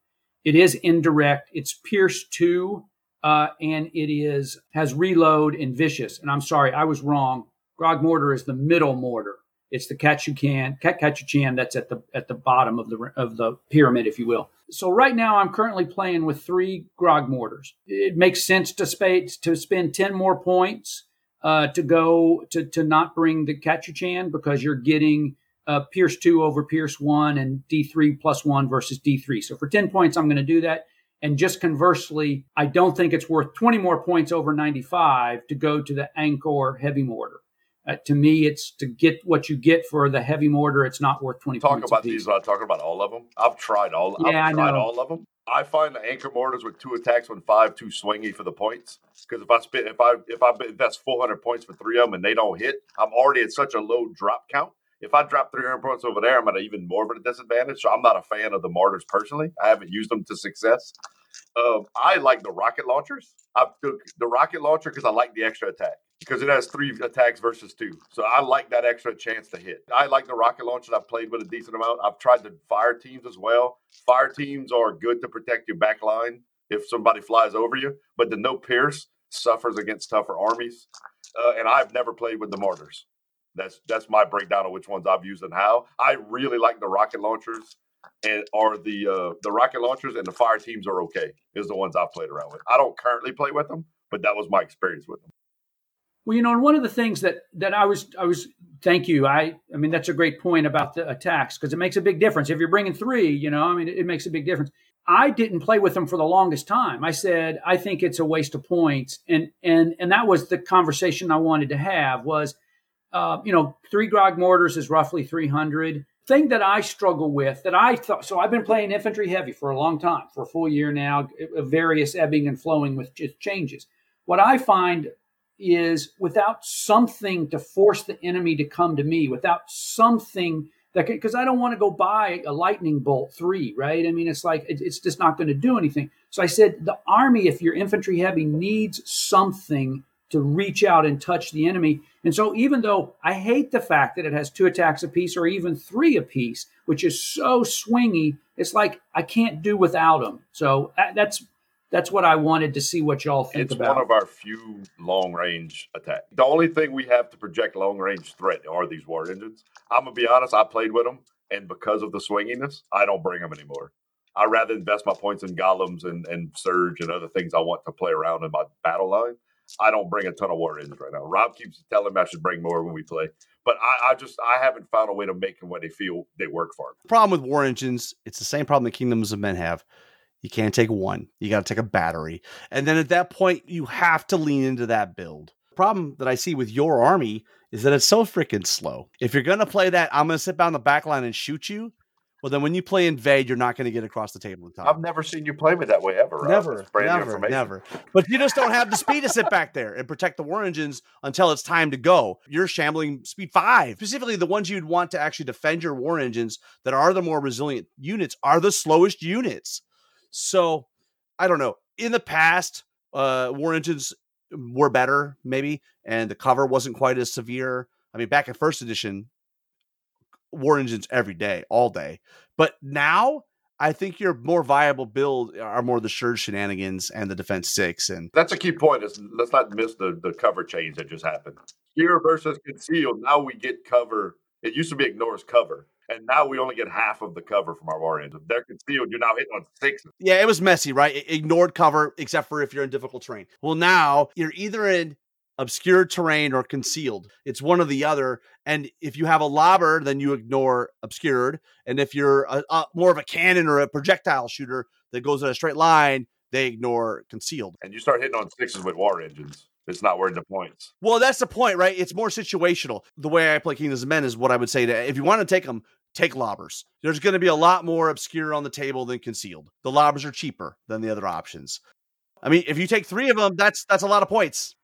It is indirect. It's Pierce two, uh, and it is has reload and vicious. And I'm sorry, I was wrong. Grog mortar is the middle mortar. It's the Kachukan, Katsuchan that's at the at the bottom of the of the pyramid, if you will. So right now, I'm currently playing with three Grog mortars. It makes sense to spend to spend ten more points uh, to go to to not bring the Katsuchan because you're getting uh, Pierce 2 over Pierce 1 and D3 plus 1 versus D3. So for 10 points, I'm going to do that. And just conversely, I don't think it's worth 20 more points over 95 to go to the Angkor heavy mortar. Uh, to me, it's to get what you get for the heavy mortar. It's not worth 20 Talk about these without talking about all of them. I've tried all. Yeah, I've tried all of them. I find the Angkor mortars with two attacks on five too swingy for the points. Because if I spit, if I if I invest 400 points for three of them and they don't hit, I'm already at such a low drop count. If I drop 300 points over there, I'm at even more of a disadvantage. So I'm not a fan of the mortars personally. I haven't used them to success. Um, I like the rocket launchers. I took the rocket launcher because I like the extra attack because it has three attacks versus two. So I like that extra chance to hit. I like the rocket launchers. I've played with a decent amount. I've tried the fire teams as well. Fire teams are good to protect your back line if somebody flies over you, but the no pierce suffers against tougher armies. Uh, and I've never played with the mortars. That's that's my breakdown of which ones I've used and how. I really like the rocket launchers and are the uh, the rocket launchers and the fire teams are okay. Is the ones I've played around with. I don't currently play with them, but that was my experience with them. Well, you know, and one of the things that that I was I was thank you. I I mean that's a great point about the attacks because it makes a big difference. If you're bringing three, you know, I mean it, it makes a big difference. I didn't play with them for the longest time. I said I think it's a waste of points, and and and that was the conversation I wanted to have was, uh, you know, three grog mortars is roughly 300. Thing that I struggle with that I thought so I've been playing infantry heavy for a long time for a full year now, various ebbing and flowing with just changes. What I find is without something to force the enemy to come to me, without something that can, because I don't want to go buy a lightning bolt three, right? I mean, it's like it, it's just not going to do anything. So I said the army, if you're infantry heavy, needs something to reach out and touch the enemy. And so, even though I hate the fact that it has two attacks apiece or even three apiece, which is so swingy, it's like I can't do without them. So uh, that's that's what I wanted to see what y'all think It's about. one of our few long range attacks. The only thing we have to project long range threat are these war engines. I'm gonna be honest. I played with them, and because of the swinginess, I don't bring them anymore. I rather invest my points in golems and, and surge and other things I want to play around in my battle line. I don't bring a ton of war engines right now. Rob keeps telling me I should bring more when we play, but I, I just I haven't found a way to make them what they feel they work for problem with war engines, it's the same problem the Kingdoms of Men have. You can't take one. You got to take a battery. And then at that point, you have to lean into that build. Problem that I see with your army is that it's so freaking slow. If you're to play that, I'm to sit down the back line and shoot you. Well, then when you play invade, you're not going to get across the table in time. I've never seen you play me that way ever. Rob. Never, never, never. But you just don't have the speed to sit back there and protect the war engines until it's time to go. You're shambling speed five. Specifically, the ones you'd want to actually defend your war engines that are the more resilient units are the slowest units. So I don't know. In the past, uh, war engines were better, maybe, and the cover wasn't quite as severe. I mean, back in first edition, war engines every day, all day. But now I think your more viable build uh, are more the Surge shenanigans and the defense six. And That's a key point. Is let's not miss the the cover change that just happened. Here versus concealed. Now we get cover. It used to be ignores cover. And now we only get half of the cover from our war engine. They're concealed. You're now hitting on sixes. Yeah, it was messy, right? It ignored cover except for if you're in difficult terrain. Well, now you're either in obscured terrain or concealed. It's one or the other. And if you have a lobber, then you ignore obscured. And if you're a, a, more of a cannon or a projectile shooter that goes in a straight line, they ignore concealed. And you start hitting on sixes with war engines. It's not worth the points. Well, that's the point, right? It's more situational. The way I play Kingdoms of Men is what I would say to if you want to take them, take lobbers. There's going to be a lot more obscure on the table than concealed. The lobbers are cheaper than the other options. I mean, if you take three of them, that's that's a lot of points.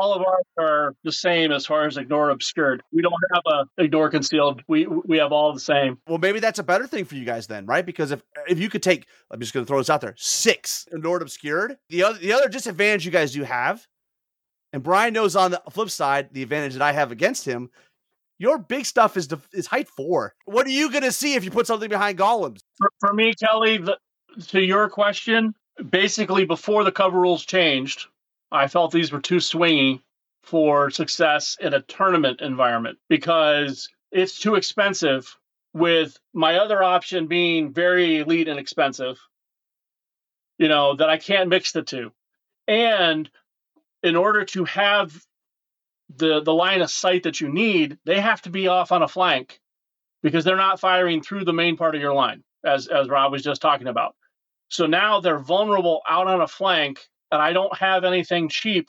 All of ours are the same as far as ignore obscured. We don't have a ignore concealed. We we have all the same. Well, maybe that's a better thing for you guys then, right? Because if if you could take, I'm just going to throw this out there, six ignored obscured. The other the other disadvantage you guys do have, and Bryan knows on the flip side the advantage that I have against him. Your big stuff is is height four. What are you going to see if you put something behind golems? For, for me, Kelly, the, to your question, basically before the cover rules changed, I felt these were too swingy for success in a tournament environment because it's too expensive. With my other option being very elite and expensive, you know, that I can't mix the two. And in order to have the the line of sight that you need, they have to be off on a flank because they're not firing through the main part of your line, as as Rob was just talking about. So now they're vulnerable out on a flank, and I don't have anything cheap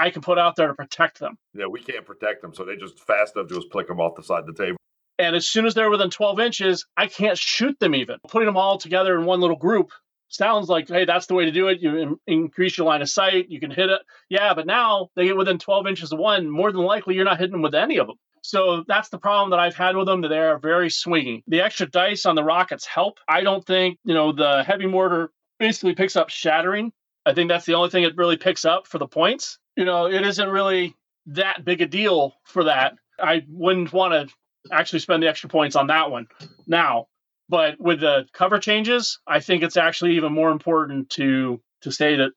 I can put out there to protect them. Yeah, we can't protect them, so they just fast enough to just flick them off the side of the table. And as soon as they're within 12 inches, I can't shoot them even. Putting them all together in one little group sounds like, hey, that's the way to do it. You in- increase your line of sight, you can hit it. Yeah, but now they get within 12 inches of one. More than likely, you're not hitting them with any of them. So that's the problem that I've had with them. That they are very swingy. The extra dice on the rockets help. I don't think you know the heavy mortar basically picks up shattering. I think that's the only thing it really picks up for the points. You know, it isn't really that big a deal for that. I wouldn't want to actually spend the extra points on that one now. But with the cover changes, I think it's actually even more important to to say that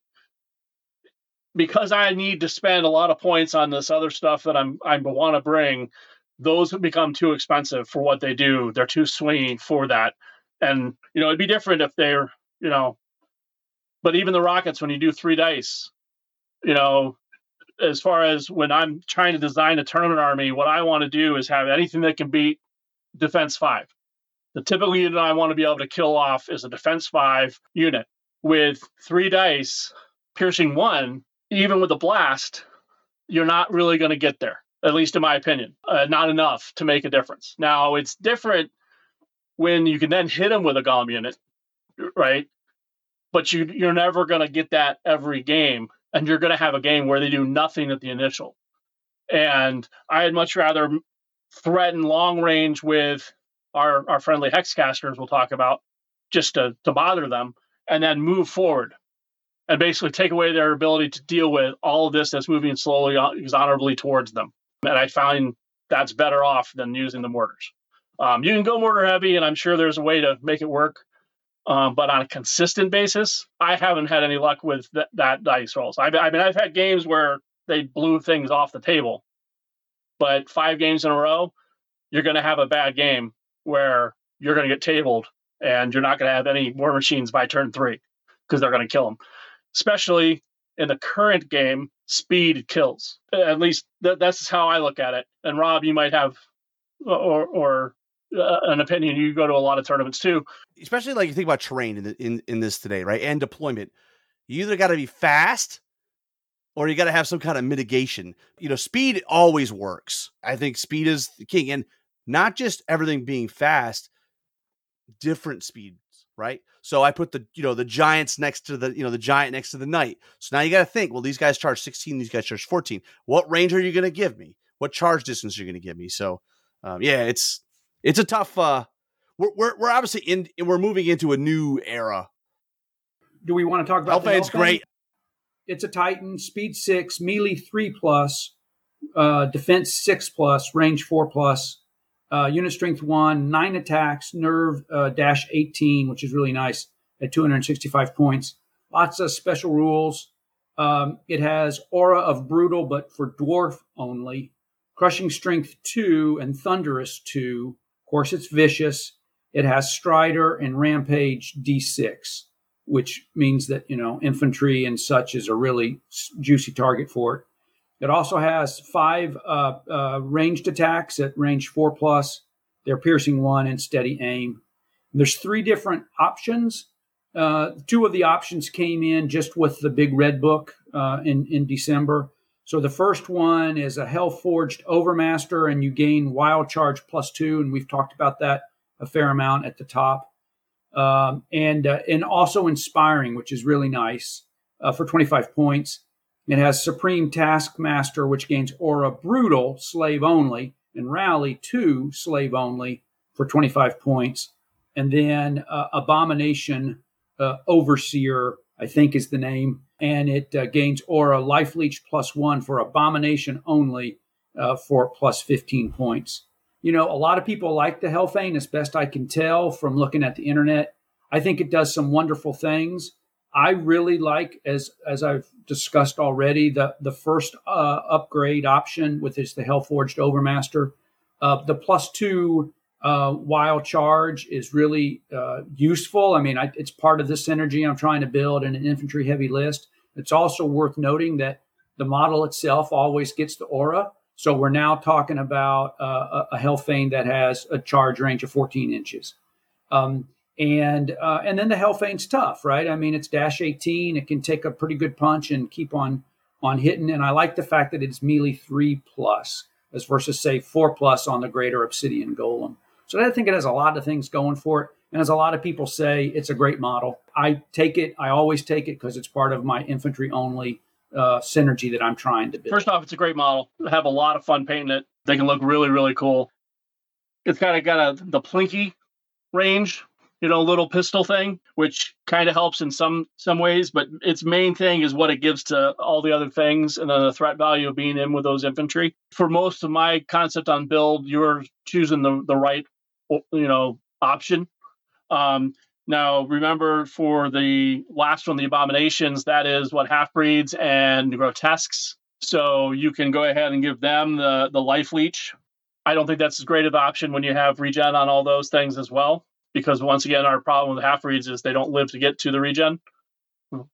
because I need to spend a lot of points on this other stuff that I'm I want to bring, those become too expensive for what they do. They're too swingy for that. And you know, it'd be different if they're, you know, but even the rockets when you do three dice, you know, as far as when I'm trying to design a tournament army, what I want to do is have anything that can beat defense five. The typical unit I want to be able to kill off is a defense five unit with three dice, piercing one, even with a blast, you're not really going to get there, at least in my opinion. Uh, not enough to make a difference. Now, it's different when you can then hit them with a golem unit, right? But you, you're never going to get that every game. And you're going to have a game where they do nothing at the initial. And I'd much rather threaten long range with our, our friendly hexcasters we'll talk about just to, to bother them and then move forward and basically take away their ability to deal with all of this that's moving slowly, exonerably towards them. And I find that's better off than using the mortars. Um, you can go mortar heavy, and I'm sure there's a way to make it work. Um, but on a consistent basis, I haven't had any luck with th- that dice rolls. I, I mean, I've had games where they blew things off the table, but five games in a row, you're going to have a bad game where you're going to get tabled and you're not going to have any war machines by turn three because they're going to kill them especially in the current game, speed kills. At least th- that's how I look at it. And Rob, you might have or or uh, an opinion. You go to a lot of tournaments too, especially like you think about terrain in the, in in this today, right? And deployment. You either got to be fast or you got to have some kind of mitigation. You know, speed always works. I think speed is the king, and not just everything being fast. Different speeds, right? So I put the you know the giants next to the you know the giant next to the knight. So now you got to think, well, these guys charge 16, these guys charge 14. What range are you going to give me? What charge distance are you going to give me? So um, yeah, it's it's a tough. uh We're we're, we're obviously in we're moving into a new era. Do we want to talk about Hellfane's great. It's a Titan, speed six, melee three plus, uh, defense six plus, range four plus uh, unit strength one, nine attacks, nerve uh, dash 18, which is really nice at 265 points. Lots of special rules. Um, it has aura of brutal, but for dwarf only. Crushing strength two and thunderous two, course, it's vicious. It has Strider and Rampage D6, which means that, you know, infantry and such is a really juicy target for it. It also has five uh, uh, ranged attacks at range four plus. They're piercing one and steady aim. And there's three different options. Uh, two of the options came in just with the big red book uh, in in December. So the first one is a Hell Forged Overmaster, and you gain Wild Charge plus two, and we've talked about that a fair amount at the top. Um, and uh, and also inspiring, which is really nice uh, for 25 points. It has Supreme Taskmaster, which gains Aura Brutal, slave only, and Rally 2, slave only, for 25 points. And then uh, Abomination uh, Overseer, I think is the name, and it uh, gains Aura Life Leech plus one for Abomination only uh, for plus 15 points. You know, a lot of people like the Hellfane, as best I can tell from looking at the internet. I think it does some wonderful things. I really like, as as I've discussed already, the the first uh, upgrade option, which is the Hellforged Overmaster. Uh, the plus two uh, wild charge is really uh, useful. I mean, I, it's part of the synergy I'm trying to build in an infantry heavy list. It's also worth noting that the model itself always gets the aura. So we're now talking about uh, a, Hellfane that has a charge range of 14 inches. Um, and uh, and then the Hellfane's tough, right? I mean, it's dash 18. It can take a pretty good punch and keep on on hitting. And I like the fact that it's melee three plus, as versus say four plus on the Greater Obsidian Golem. So I think it has a lot of things going for it. And as a lot of people say, it's a great model. I take it. I always take it because it's part of my infantry only uh, synergy that I'm trying to build. First off, it's a great model. I have a lot of fun painting it. They can look really, really cool. It's kind of got a the plinky range you know little pistol thing which kind of helps in some some ways but its main thing is what it gives to all the other things and then the threat value of being in with those infantry for most of my concept on build you're choosing the, the right you know option um, now remember for the last one the abominations that is what half breeds and grotesques so you can go ahead and give them the the life leech i don't think that's as great of an option when you have regen on all those things as well because once again, our problem with half breeds is they don't live to get to the regen.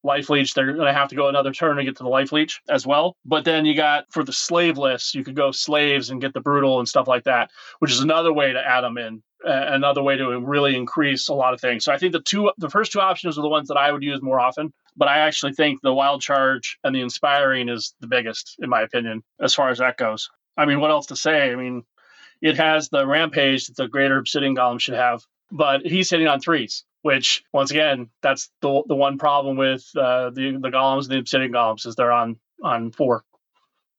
Life leech, they're going to have to go another turn to get to the life leech as well. But then you got for the slave list, you could go slaves and get the brutal and stuff like that, which is another way to add them in, uh, another way to really increase a lot of things. So I think the two, the first two options are the ones that I would use more often. But I actually think the wild charge and the inspiring is the biggest, in my opinion, as far as that goes. I mean, what else to say? I mean, it has the rampage that the greater obsidian golem should have but he's hitting on threes, which once again, that's the the one problem with uh, the the golems and the obsidian golems is they're on on four.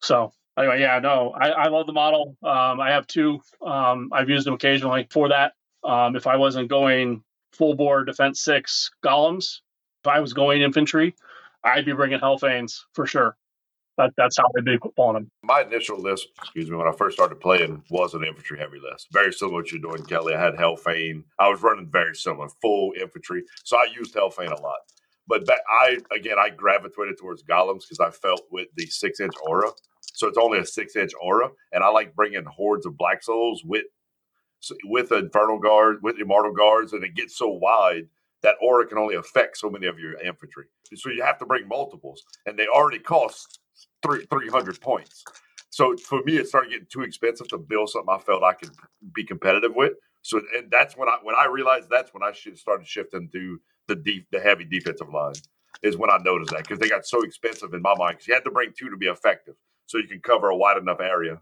So anyway, yeah, no, I, I love the model. Um, I have two. Um, I've used them occasionally for that. Um, if I wasn't going full board defense six golems, if I was going infantry, I'd be bringing Hellfanes for sure. That, that's how they've been pulling them. My initial list, excuse me, when I first started playing was an infantry heavy list. Very similar to what you're doing, Kelly. I had Hellfane. I was running very similar, full infantry. So I used Hellfane a lot. But that, I, again, I gravitated towards golems because I felt with the six inch aura. So it's only a six inch aura. And I like bringing hordes of Black Souls with with Infernal Guard, with Immortal Guards, and it gets so wide that aura can only affect so many of your infantry. So you have to bring multiples, and they already cost three three hundred points. So for me, it started getting too expensive to build something I felt I could be competitive with. So and that's when I when I realized that's when I should started shifting to the deep the heavy defensive line is when I noticed that because they got so expensive in my mind because you had to bring two to be effective so you can cover a wide enough area.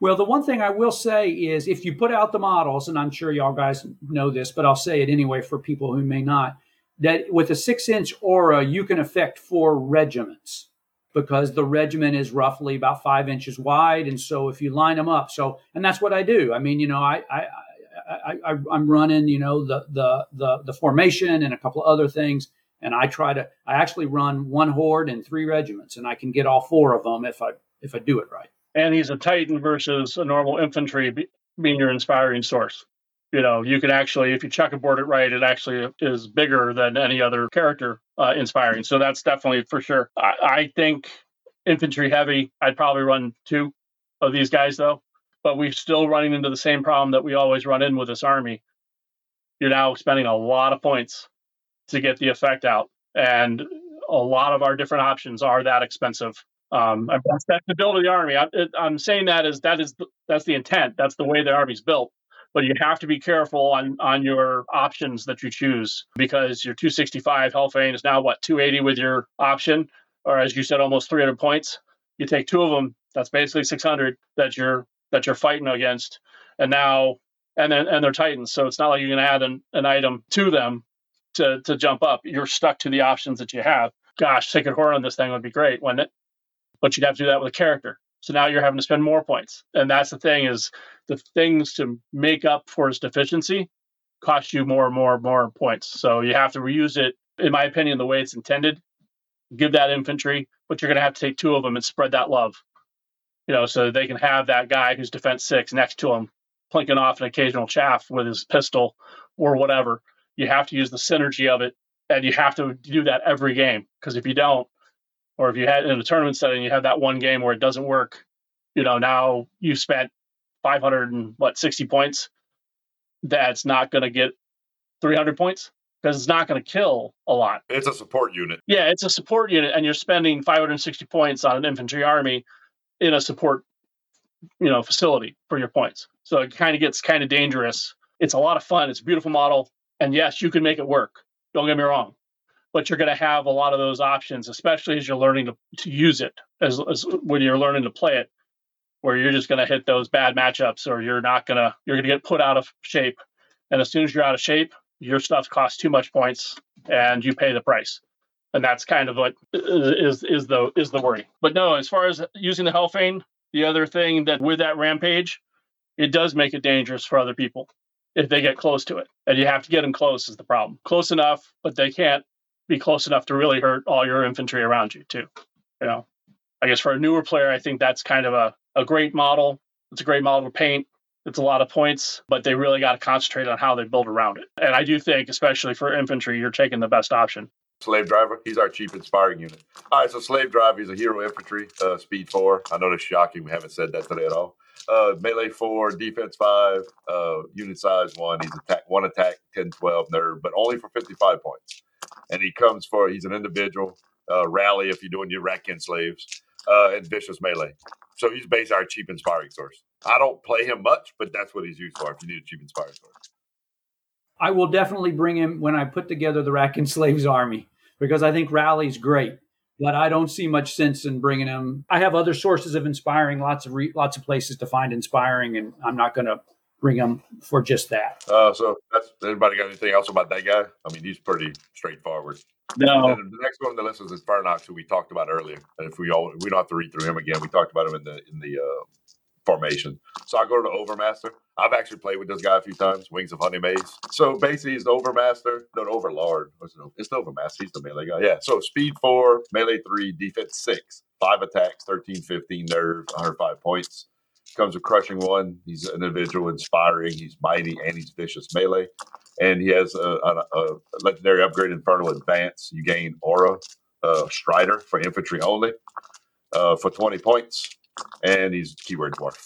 Well, the one thing I will say is if you put out the models, and I'm sure y'all guys know this, but I'll say it anyway for people who may not that with a six inch aura, you can affect four regiments because the regiment is roughly about five inches wide. And so if you line them up, so, and that's what I do. I mean, you know, I, I, I, I am running, you know, the, the, the, the formation and a couple of other things. And I try to, I actually run one horde and three regiments and I can get all four of them if I, if I do it right. And he's a Titan versus a normal infantry being your inspiring source you know, you can actually, if you checkerboard it right, it actually is bigger than any other character uh, inspiring. So that's definitely for sure. I, I think infantry heavy, I'd probably run two of these guys though. but we're still running into the same problem that we always run in with this army. You're now spending a lot of points to get the effect out, and a lot of our different options are that expensive. Um, that's, that's the build of the army. I, am saying that is that is that's the intent. That's the way the army's built. But you have to be careful on on your options that you choose because your 265 Hellfane is now what 280 with your option, or as you said, almost 300 points. You take two of them, that's basically 600 that you're that you're fighting against, and now and then and they're titans, so it's not like you can add an, an item to them to to jump up. You're stuck to the options that you have. Gosh, Sacred Horror on this thing would be great, wouldn't it? But you'd have to do that with a character. So now you're having to spend more points. And that's the thing is the things to make up for its deficiency cost you more and more and more points. So you have to reuse it, in my opinion, the way it's intended. Give that infantry, but you're going to have to take two of them and spread that love. You know, so they can have that guy who's defense six next to him, plinking off an occasional chaff with his pistol or whatever. You have to use the synergy of it, and you have to do that every game. Because if you don't, or if you had in a tournament setting, you have that one game where it doesn't work. You know, now you spent 500 and what 60 points. That's not going to get 300 points because it's not going to kill a lot. It's a support unit. Yeah, it's a support unit, and you're spending 560 points on an infantry army in a support, you know, facility for your points. So it kind of gets kind of dangerous. It's a lot of fun. It's a beautiful model, and yes, you can make it work. Don't get me wrong but you're going to have a lot of those options, especially as you're learning to, to use it, as, as when you're learning to play it, where you're just going to hit those bad matchups, or you're not going to you're going to get put out of shape, and as soon as you're out of shape, your stuff costs too much points, and you pay the price, and that's kind of what is is the is the worry. But no, as far as using the Hellfane, the other thing that with that rampage, it does make it dangerous for other people if they get close to it. And you have to get them close is the problem. Close enough, but they can't be close enough to really hurt all your infantry around you too. You know, I guess for a newer player, I think that's kind of a, a great model. It's a great model to paint. It's a lot of points, but they really got to concentrate on how they build around it. And I do think, especially for infantry, you're taking the best option. Slave driver, he's our chief inspiring unit. All right, so slave driver, he's a hero infantry, uh, speed four. I know that's shocking. We haven't said that today at all. Uh, melee four, defense five, uh, unit size one. He's attack one attack, 10, 12 nerve, but only for 55 points and he comes for he's an individual uh, rally if you're doing your Ratkin slaves uh, and vicious melee. So he's basically our cheap inspiring source. I don't play him much, but that's what he's used for. If you need a cheap inspiring source, I will definitely bring him when I put together the Ratkin slaves army because I think rally's great. But I don't see much sense in bringing him. I have other sources of inspiring, lots of re, lots of places to find inspiring, and I'm not going to bring them for just that. Uh, so that's anybody got anything else about that guy? I mean, he's pretty straightforward. No. the next one on the list is Infernoc, who we talked about earlier. And if we all we don't have to read through him again, we talked about him in the in the uh, formation. So I go to the Overmaster. I've actually played with this guy a few times, Wings of Honeymaze. So basically, he's the Overmaster, no, the Overlord. It's the Overmaster. He's the melee guy. Yeah. So speed four, melee three, defense six, five attacks, 13, 15 nerve, 105 points comes a crushing one. He's an individual, inspiring. He's mighty and he's vicious melee. And he has a, a, a legendary upgrade, Infernal Advance. You gain Aura uh, Strider for infantry only uh, for 20 points. And he's keyword dwarf.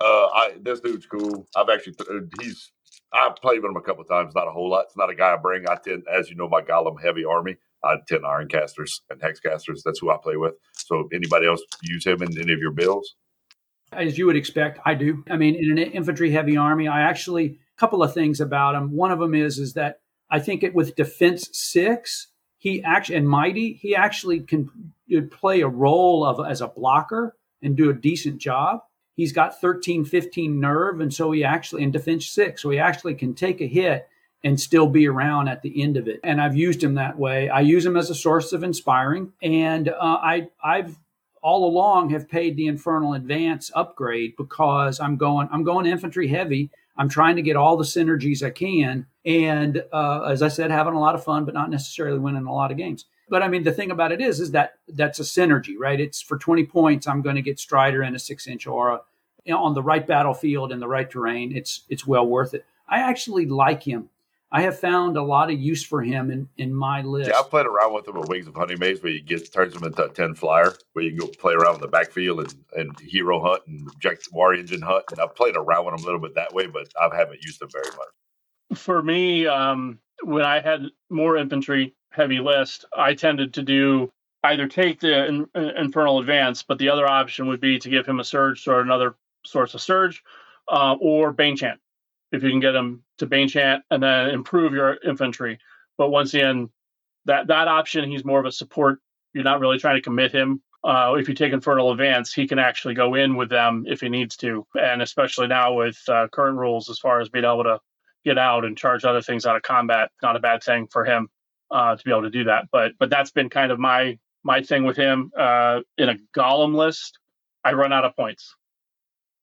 Uh, I this dude's cool. I've actually he's I've played with him a couple times, not a whole lot. It's not a guy I bring. I tend, as you know, my Golem heavy army. I tend Iron Casters and Hex Casters. That's who I play with. So anybody else use him in any of your builds? As you would expect, I do. I mean, in an infantry heavy army, I actually a couple of things about him. One of them is is that I think it with defense six, he actually and mighty, he actually can play a role of as a blocker and do a decent job. He's got 13, 15 nerve, and so he actually in defense six, so he actually can take a hit and still be around at the end of it. And I've used him that way. I use him as a source of inspiring, and uh, I I've all along have paid the infernal advance upgrade because I'm going I'm going infantry heavy. I'm trying to get all the synergies I can, and uh, as I said, having a lot of fun, but not necessarily winning a lot of games. But I mean, the thing about it is, is that that's a synergy, right? It's for 20 points, I'm going to get Strider and a six inch aura on the right battlefield in the right terrain. It's it's well worth it. I actually like him. I have found a lot of use for him in, in my list. Yeah, I've played around with him with Wings of Honeymaze where you get turns him into a 10 flyer where you can go play around in the backfield and, and hero hunt and object war engine hunt. And I've played around with him a little bit that way, but I haven't used him very much. For me, um, when I had more infantry heavy list, I tended to do either take the in, infernal advance, but the other option would be to give him a surge or another source of surge, uh, or bane chant if you can get him to bane chant and then improve your infantry. But once again, that that option, he's more of a support. You're not really trying to commit him. Uh, if you take Infernal Advance, he can actually go in with them if he needs to, and especially now with uh, current rules as far as being able to get out and charge other things out of combat, not a bad thing for him uh, to be able to do that. But but that's been kind of my my thing with him uh, in a Golem list. I run out of points,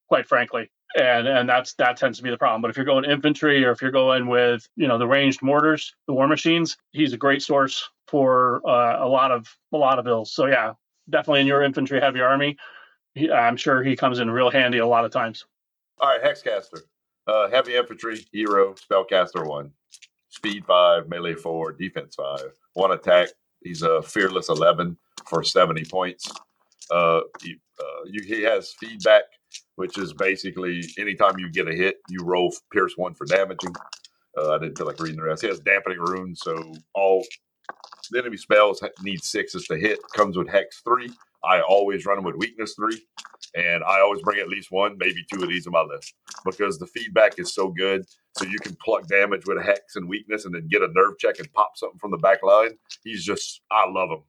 quite frankly and and that's that tends to be the problem. But if you're going infantry or if you're going with you know the ranged mortars, the war machines, he's a great source for uh, a lot of a lot of bills. So yeah, definitely in your infantry heavy army, he, I'm sure he comes in real handy a lot of times. All right, hexcaster, uh, heavy infantry hero, spellcaster one, speed five, melee four, defense five, one attack. He's a fearless eleven for seventy points. Uh, he, uh, you, he has feedback which is basically anytime you get a hit, you roll Pierce one for damaging. Uh, I didn't feel like reading the rest. He has dampening runes, so all the enemy spells need sixes to hit. Comes with Hex three. I always run them with Weakness three, and I always bring at least one, maybe two of these on my list because the feedback is so good. So you can pluck damage with a Hex and Weakness, and then get a nerve check and pop something from the back line. He's just, I love him.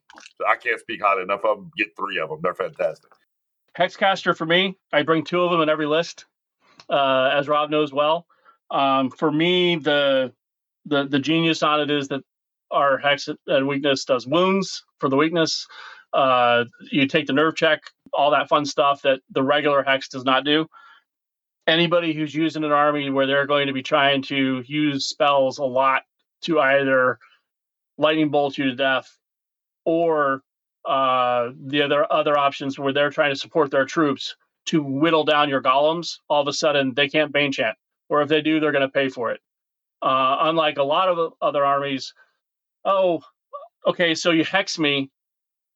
I can't speak highly enough of them. Get three of them; they're fantastic. Hexcaster for me, I bring two of them in every list, uh, as Rob knows well. Um, for me, the the the genius on it is that our hex and weakness does wounds for the weakness. Uh, you take the nerve check, all that fun stuff that the regular hex does not do. Anybody who's using an army where they're going to be trying to use spells a lot to either lightning bolt you to death or uh, the other other options where they're trying to support their troops to whittle down your golems, all of a sudden they can't bane chant, or if they do, they're going to pay for it. Uh, unlike a lot of other armies, oh, okay, so you hex me,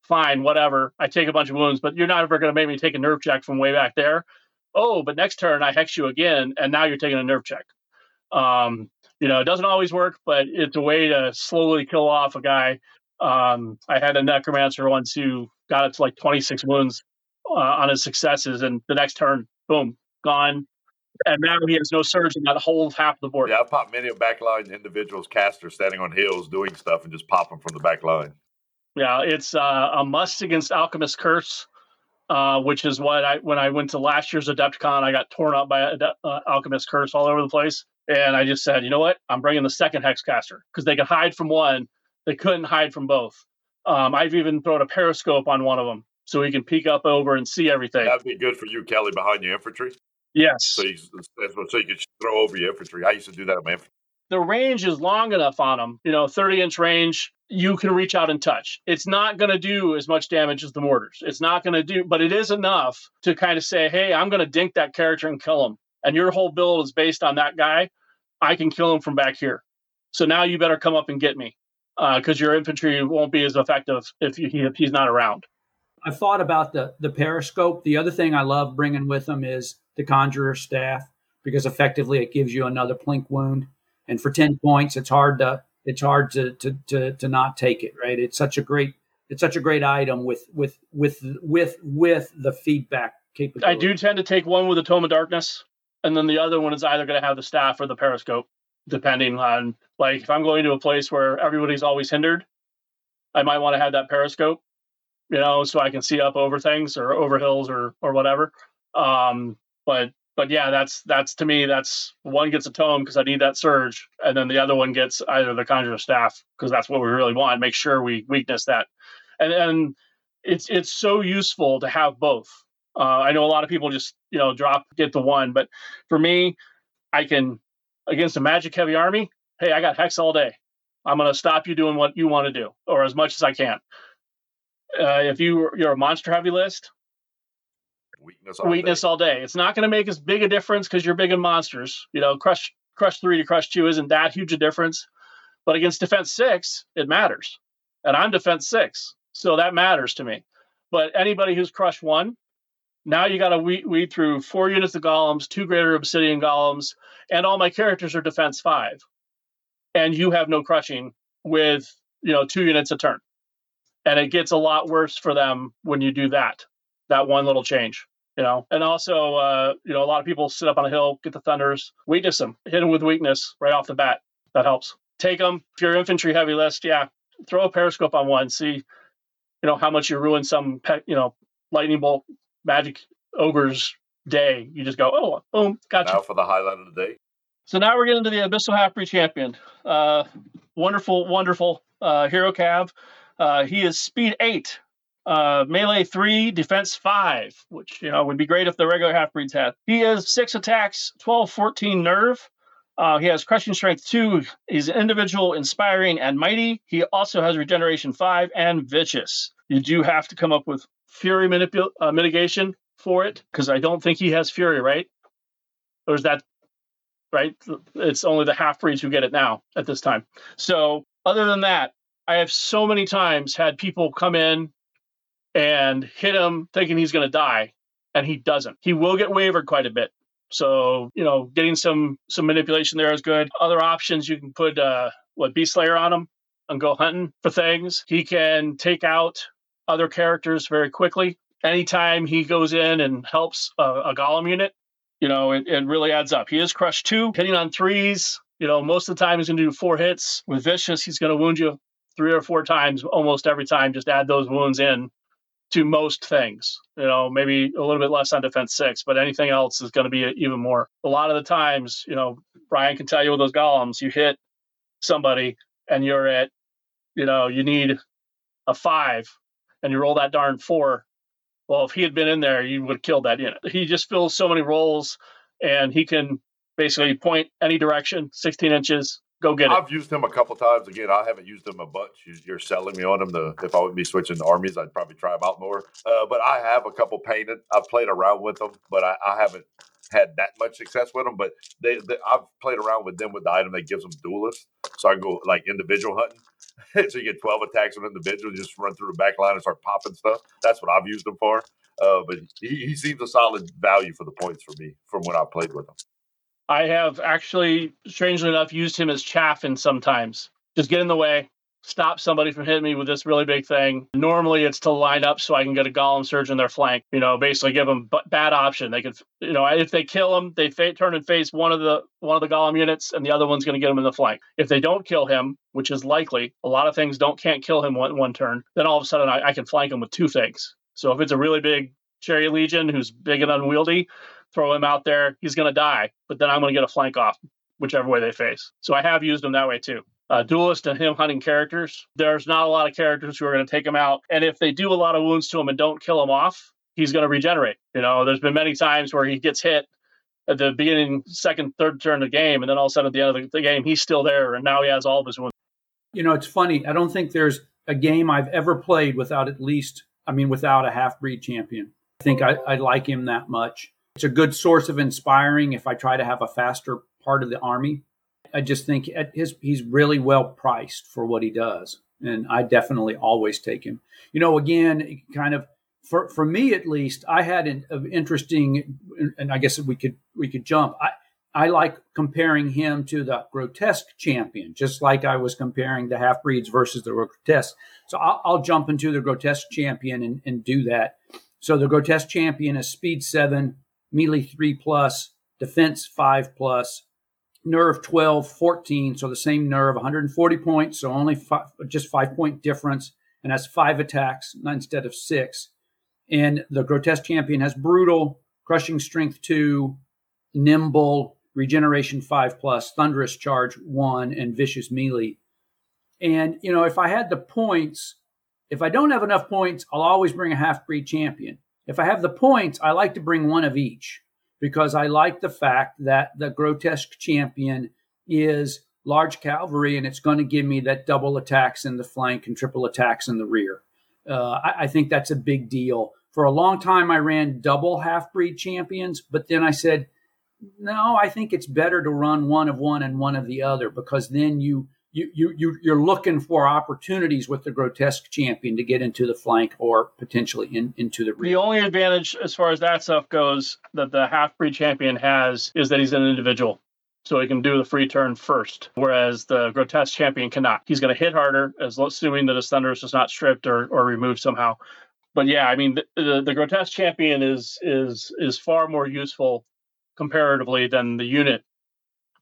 fine, whatever. I take a bunch of wounds, but you're not ever going to make me take a nerve check from way back there. Oh, but next turn I hex you again, and now you're taking a nerve check. Um, you know, it doesn't always work, but it's a way to slowly kill off a guy um, I had a necromancer once who got it to like 26 wounds uh, on his successes, and the next turn, boom, gone. And now he has no surge in that whole half of the board. Yeah, I pop many of backline individuals, casters standing on hills doing stuff, and just pop them from the back line. Yeah, it's uh, a must against Alchemist Curse, uh, which is what I when I went to last year's Adepticon, I got torn up by uh, Alchemist Curse all over the place, and I just said, you know what, I'm bringing the second Hexcaster because they can hide from one they couldn't hide from both. Um, I've even thrown a periscope on one of them so he can peek up over and see everything. That'd be good for you, Kelly, behind your infantry. Yes. So you, so you can throw over your infantry. I used to do that in my infantry. The range is long enough on them, you know, 30 inch range. You can reach out and touch. It's not going to do as much damage as the mortars. It's not going to do, but it is enough to kind of say, hey, I'm going to dink that character and kill him. And your whole build is based on that guy. I can kill him from back here. So now you better come up and get me because uh, your infantry won't be as effective if, you, if he's not around. I thought about the the periscope. The other thing I love bringing with them is the conjurer staff because effectively it gives you another plink wound, and for ten points, it's hard to it's hard to to to, to not take it. Right? It's such a great it's such a great item with with with with with the feedback capability. I do tend to take one with the Tome of Darkness, and then the other one is either going to have the staff or the periscope depending on like if I'm going to a place where everybody's always hindered, I might want to have that periscope, you know, so I can see up over things or over hills or or whatever. Um, but but yeah, that's that's to me that's one gets a tome because I need that surge, and then the other one gets either the conjurer staff because that's what we really want. Make sure we weakness that, and and it's it's so useful to have both. Uh, I know a lot of people just you know drop get the one, but for me, I can against a magic heavy army, hey, I got hex all day. I'm going to stop you doing what you want to do, or as much as I can. Uh, if you you're a monster heavy list, weakness all weakness day. all day. It's not going to make as big a difference because you're big in monsters. You know, crush crush three to crush two isn't that huge a difference. But against defense six, it matters. And I'm defense six. So that matters to me. But anybody who's crush one, now you got to weed, weed through four units of golems, two greater obsidian golems, and all my characters are defense five. And you have no crushing with, you know, two units a turn. And it gets a lot worse for them when you do that, that one little change you know. And also, uh, you know, a lot of people sit up on a hill, get the thunders, weakness them, hit them with weakness right off the bat. That helps. Take them. If you're infantry heavy list, yeah, throw a periscope on one, see, you know, how much you ruin some, you know, lightning bolt magic ogre's day. You just go, oh, boom, gotcha. Now for the highlight of the day. So now we're getting to the Abyssal Half Breed Champion. Uh, wonderful, wonderful uh, hero cav. Uh, he is speed eight, uh, melee three, defense five, which you know would be great if the regular half breeds had. He has six attacks, 12, 14 nerve. Uh, he has crushing strength two. He's individual, inspiring, and mighty. He also has regeneration five and vicious. You do have to come up with fury manipul- uh, mitigation for it because I don't think he has fury, right? Or is that right? It's only the half breeds who get it now at this time. So other than that, I have so many times had people come in and hit him thinking he's going to die, and he doesn't. He will get wavered quite a bit. So you know, getting some some manipulation there is good. Other options you can put uh, what Beast Slayer on him and go hunting for things. He can take out other characters very quickly. Anytime he goes in and helps a, a golem unit, you know, it, it really adds up. He is crushed two, hitting on threes. You know, most of the time he's going to do four hits. With vicious, he's going to wound you three or four times almost every time. Just add those wounds in to most things. You know, maybe a little bit less on defense six, but anything else is going to be even more. A lot of the times, you know, Bryan can tell you with those golems, you hit somebody and you're at, you know, you need a five and you roll that darn four. Well, if he had been in there, you would have killed that unit. He just fills so many roles and he can basically point any direction, 16 inches, go get it. I've used him a couple times. Again, I haven't used him a bunch. You're selling me on him. To, if I would be switching armies, I'd probably try him out more. Uh, but I have a couple painted. I've played around with them, but I, I haven't had that much success with them. But they, they, I've played around with them with the item that gives them duelist. So I can go like individual hunting. so you get 12 attacks on an individual, just run through the back line and start popping stuff. That's what I've used them for. Uh, but he, he seems a solid value for the points for me from when I played with him. I have actually, strangely enough, used him as chaffing sometimes. Just get in the way, stop somebody from hitting me with this really big thing. Normally, it's to line up so I can get a golem surge in their flank. You know, basically give them b- bad option. They could, you know, if they kill him, they fa- turn and face one of the one of the golem units, and the other one's going to get him in the flank. If they don't kill him, which is likely, a lot of things don't can't kill him one one turn. Then all of a sudden, I, I can flank him with two things. So if it's a really big Cherry Legion who's big and unwieldy, throw him out there. He's going to die, but then I'm going to get a flank off, whichever way they face. So I have used them that way too. Uh, duelist and him hunting characters. There's not a lot of characters who are going to take him out, and if they do a lot of wounds to him and don't kill him off, he's going to regenerate. You know, there's been many times where he gets hit at the beginning, second, third turn of the game, and then all of a sudden at the end of the game, he's still there, and now he has all of his wounds. You know, it's funny. I don't think there's a game I've ever played without at least, I mean, without a half breed champion. I think I, I like him that much. It's a good source of inspiring if I try to have a faster part of the army. I just think his, he's really well priced for what he does. And I definitely always take him. You know, again, kind of for, for me at least, I had an, an interesting, and I guess we could we could jump. I I like comparing him to the grotesque champion, just like I was comparing the half breeds versus the grotesque. So I'll, I'll jump into the grotesque champion and, and do that. So the grotesque champion is speed seven, melee 3 plus, defense 5 plus, nerve 12, 14. So the same nerve, 140 points. So only five, just five point difference. And has five attacks instead of six. And the grotesque champion has brutal, crushing strength 2, nimble, regeneration 5 plus, thunderous charge 1, and vicious melee. And, you know, if I had the points, if I don't have enough points, I'll always bring a half breed champion. If I have the points, I like to bring one of each because I like the fact that the grotesque champion is large cavalry and it's going to give me that double attacks in the flank and triple attacks in the rear. Uh, I, I, think that's a big deal. For a long time, I ran double half breed champions, but then I said, No, I think it's better to run one of one and one of the other because then you you you you you're looking for opportunities with the grotesque champion to get into the flank or potentially in, into the rear. The only advantage as far as that stuff goes that the half breed champion has is that he's an individual. So he can do the free turn first, whereas the grotesque champion cannot. He's going to hit harder, as assuming that his thunder is just not stripped or, or removed somehow. But yeah, I mean, the, the, the grotesque champion is is is far more useful comparatively than the unit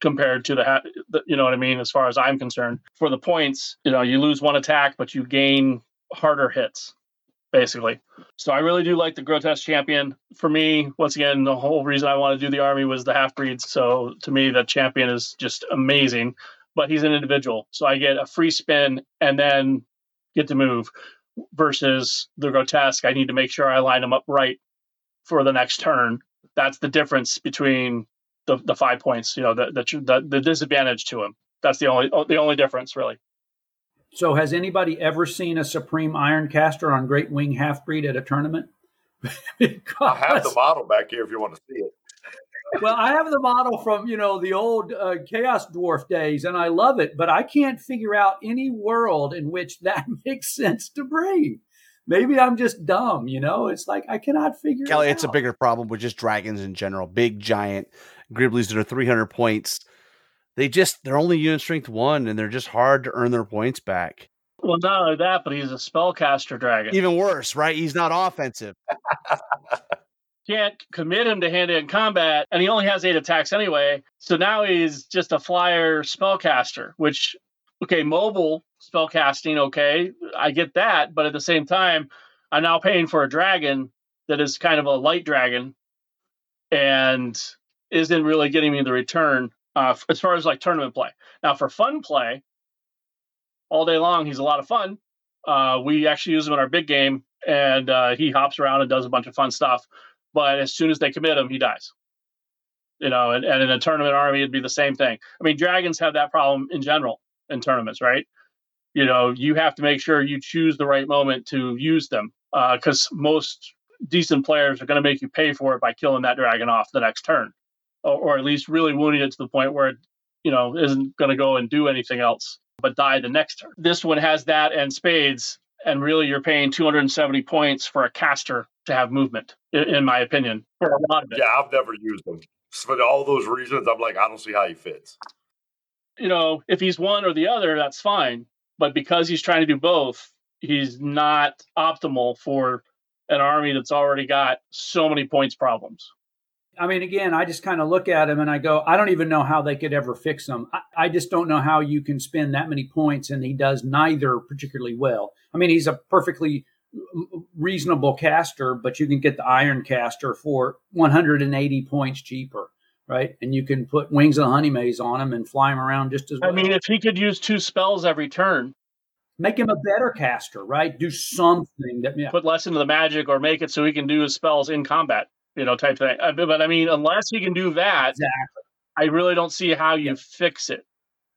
compared to the, the, you know what I mean as far as I'm concerned. For the points, you know, you lose one attack but you gain harder hits basically. So I really do like the grotesque champion. For me, once again, the whole reason I want to do the army was the half breeds. So to me, that champion is just amazing. But he's an individual, so I get a free spin and then get to move. Versus the grotesque, I need to make sure I line him up right for the next turn. That's the difference between the, the five points. You know, the, the the disadvantage to him. That's the only the only difference, really. So, has anybody ever seen a Supreme Iron Caster on Great Wing Half Breed at a tournament? because, I have the model back here if you want to see it. well, I have the model from you know the old uh, Chaos Dwarf days, and I love it. But I can't figure out any world in which that makes sense to bring. Maybe I'm just dumb, you know. It's like I cannot figure. Kelly, it it's a bigger problem with just dragons in general. Big giant Gribblies that are 300 points. They just they're only unit strength one, and they're just hard to earn their points back. Well, not only that, but he's a spellcaster dragon. Even worse, right? He's not offensive. Can't commit him to hand-to-hand combat, and he only has eight attacks anyway. So now he's just a flyer spellcaster, which okay, mobile spellcasting, okay, I get that, but at the same time, I'm now paying for a dragon that is kind of a light dragon, and isn't really getting me the return uh, as far as like tournament play. Now for fun play, all day long he's a lot of fun. Uh, we actually use him in our big game, and uh, he hops around and does a bunch of fun stuff. But as soon as they commit him, he dies. You know, and, and in a tournament army, it'd be the same thing. I mean, dragons have that problem in general in tournaments, right? You know, you have to make sure you choose the right moment to use them because uh, most decent players are going to make you pay for it by killing that dragon off the next turn or, at least really wounding it to the point where it, you know, isn't going to go and do anything else but die the next turn. This one has that and spades, and really you're paying 270 points for a caster to have movement, in, in my opinion, for a lot of it. Yeah, I've never used them. For all those reasons, I'm like, I don't see how he fits. You know, if he's one or the other, that's fine. But because he's trying to do both, he's not optimal for an army that's already got so many points problems. I mean, again, I just kind of look at him and I go, I don't even know how they could ever fix him. I, I, just don't know how you can spend that many points and he does neither particularly well. I mean, he's a perfectly reasonable caster, but you can get the iron caster for 180 points cheaper, right? And you can put wings of honeymaze on him and fly him around just as well. I mean, if he could use two spells every turn, make him a better caster, right? Do something that yeah. put less into the magic or make it so he can do his spells in combat you know, type thing. Uh, but I mean, unless he can do that, exactly. I really don't see how you yeah. fix it.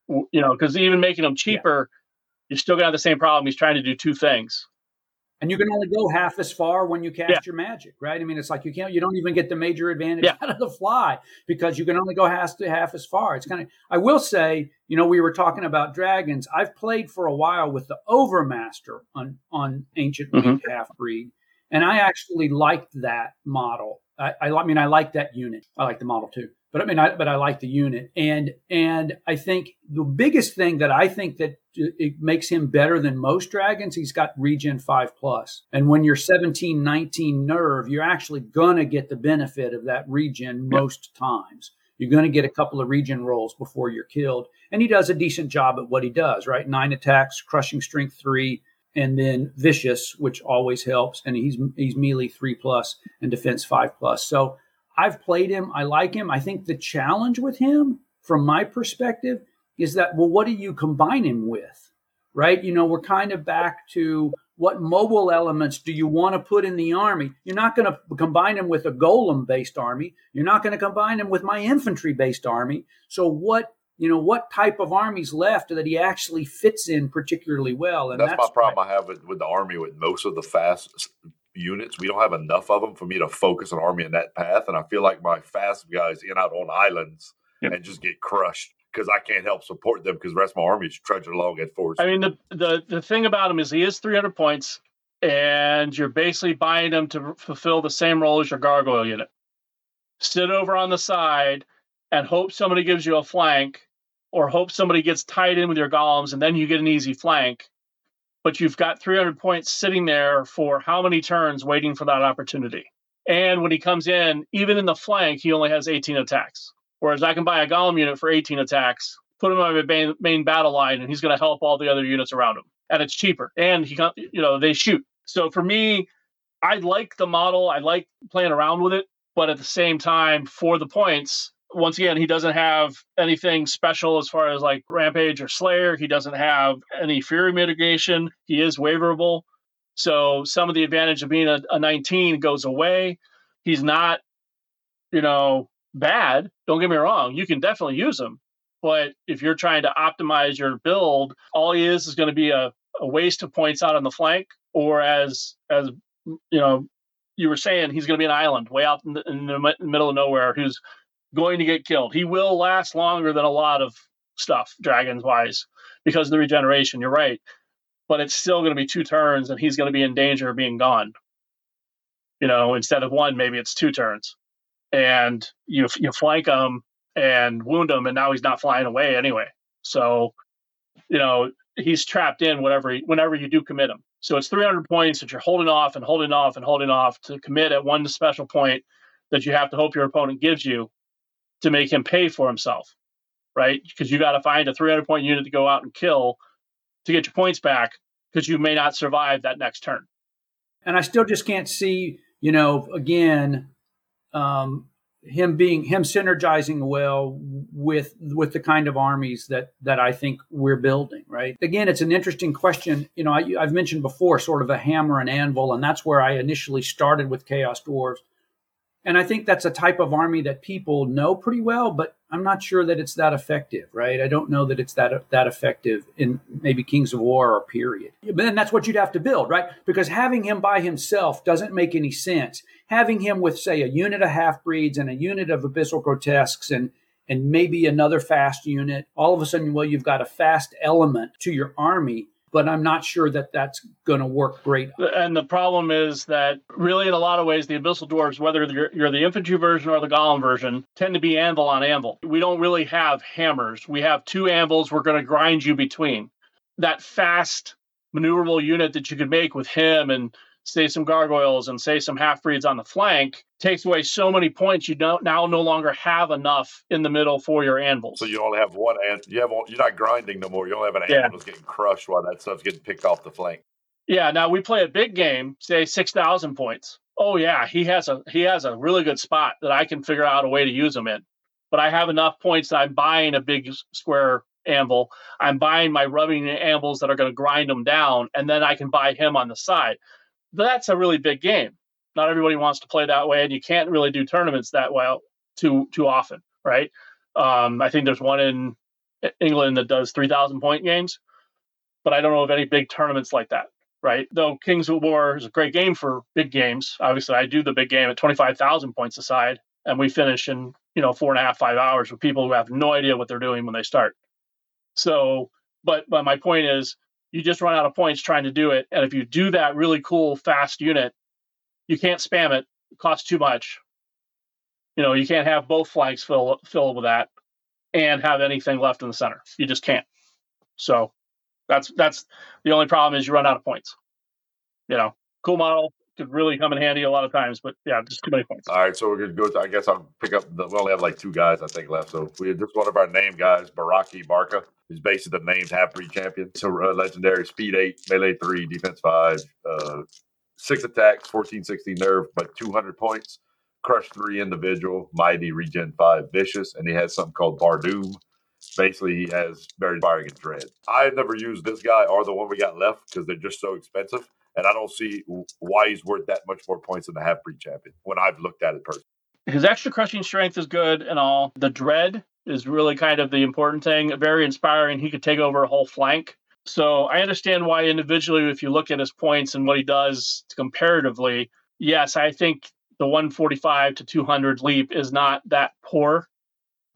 You know, because even making them cheaper, yeah. you're still gonna have the same problem. He's trying to do two things. And you can only go half as far when you cast yeah. your magic, right? I mean, it's like you can't, you don't even get the major advantage out of the fly because you can only go half to half as far. It's kind of. I will say, you know, we were talking about dragons. I've played for a while with the Overmaster on on Ancient mm-hmm. Half Breed, and I actually liked that model I, I, mean, I like that unit. I like the model too, but I mean, I, but I like the unit, and and I think the biggest thing that I think that uh, it makes him better than most dragons, he's got regen five plus. and when you're 17, 19 nerve, you're actually gonna get the benefit of that regen most times. You're going to get a couple of regen rolls before you're killed, and he does a decent job at what he does. Right, nine attacks, crushing strength three, and then vicious, which always helps, and he's he's melee three plus and defense five plus. So I've played him. I like him. I think the challenge with him, from my perspective, is that well, what do you combine him with? Right? You know, we're kind of back to what mobile elements do you want to put in the army? You're not going to combine him with a golem based army. You're not going to combine him with my infantry based army. So what you know what type of armies left that he actually fits in particularly well. And that's, that's my problem I have with, with, the army with most of the fast units. We don't have enough of them for me to focus an army in that path. And I feel like my fast guys in out on islands yep. and just get crushed because I can't help support them because the rest of my army is trudging along at force. I mean, the, the the thing about him is he is 300 points, and you're basically buying him to fulfill the same role as your gargoyle unit. Sit over on the side and hope somebody gives you a flank, or hope somebody gets tied in with your golems, and then you get an easy flank. But you've got 300 points sitting there for how many turns waiting for that opportunity? And when he comes in, even in the flank, he only has 18 attacks. Whereas I can buy a golem unit for 18 attacks, put him on my main, main battle line, and he's going to help all the other units around him. And it's cheaper. And he, you know, they shoot. So for me, I like the model. I like playing around with it. But at the same time, for the points, once again, he doesn't have anything special as far as like Rampage or Slayer. He doesn't have any Fury mitigation. He is waverable. So some of the advantage of being a, a 19 goes away. He's not, you know, bad. Don't get me wrong. You can definitely use him. But if you're trying to optimize your build, all he is is going to be a, a waste of points out on the flank, or as as you know, you were saying, he's going to be an island way out in the, in the middle of nowhere who's going to get killed. He will last longer than a lot of stuff, dragons wise, because of the regeneration. You're right. But it's still going to be two turns, and he's going to be in danger of being gone. You know, instead of one, maybe it's two turns and you you flank him and wound him, and now he's not flying away anyway. So, you know, he's trapped in whatever whenever you do commit him. So it's 300 points that you're holding off and holding off and holding off to commit at one special point that you have to hope your opponent gives you to make him pay for himself, right? Because you got to find a 300 point unit to go out and kill to get your points back because you may not survive that next turn. And I still just can't see, you know, again, um, him being him synergizing well with with the kind of armies that that I think we're building. Right. Again, it's an interesting question. You know, I, I've mentioned before, sort of a hammer and anvil, and that's where I initially started with Chaos Dwarves. And I think that's a type of army that people know pretty well, but I'm not sure that it's that effective, right? I don't know that it's that that effective in maybe Kings of War or period. But then that's what you'd have to build, right? Because having him by himself doesn't make any sense. Having him with, say, a unit of half breeds and a unit of abyssal grotesques and and maybe another fast unit, all of a sudden, well, you've got a fast element to your army but I'm not sure that that's going to work great. And the problem is that really, in a lot of ways, the Abyssal Dwarves, whether you're, you're, the infantry version or the Golem version, tend to be anvil on anvil. We don't really have hammers. We have two anvils we're going to grind you between. That fast, maneuverable unit that you could make with him and say some gargoyles and say some half breeds on the flank takes away so many points you don't now no longer have enough in the middle for your anvils. So you only have one and you have you're not grinding no more. You only have an yeah. anvil that's getting crushed while that stuff's getting picked off the flank. Yeah, now we play a big game, say six thousand points. Oh yeah, he has a he has a really good spot that I can figure out a way to use him in. But I have enough points that I'm buying a big square anvil. I'm buying my rubbing anvils that are going to grind them down, and then I can buy him on the side that's a really big game. Not everybody wants to play that way, and you can't really do tournaments that well too too often, right? Um, I think there's one in England that does 3,000 point games, but I don't know of any big tournaments like that, right? Though Kings of War is a great game for big games. Obviously, I do the big game at 25,000 points aside, and we finish in you know four and a half five hours with people who have no idea what they're doing when they start. So, but but my point is, you just run out of points trying to do it. And if you do that really cool fast unit, you can't spam it. It costs too much. You know, you can't have both flanks fill fill with that and have anything left in the center. You just can't. So that's that's the only problem is you run out of points. You know, cool model, could really come in handy a lot of times. But yeah, just too many points. All right, so we're gonna go. To, I guess I'll pick up. The, we only have like two guys I think left. So we just one of our name guys, Baraki Barca, who's basically the named half breed champion. So uh, legendary, speed eight, melee three, defense five, uh, six attacks, 14, 16 nerve, but 200 points. Crush three individual, mighty regen five, vicious, and he has something called Bardoom. Basically, he has very firing and dread. I've never used this guy or the one we got left because they're just so expensive and I don't see why he's worth that much more points than the half breed champion when I've looked at it personally. His extra crushing strength is good and all. The dread is really kind of the important thing. Very inspiring. He could take over a whole flank. So I understand why individually, if you look at his points and what he does comparatively, yes, I think the 145 to 200 leap is not that poor.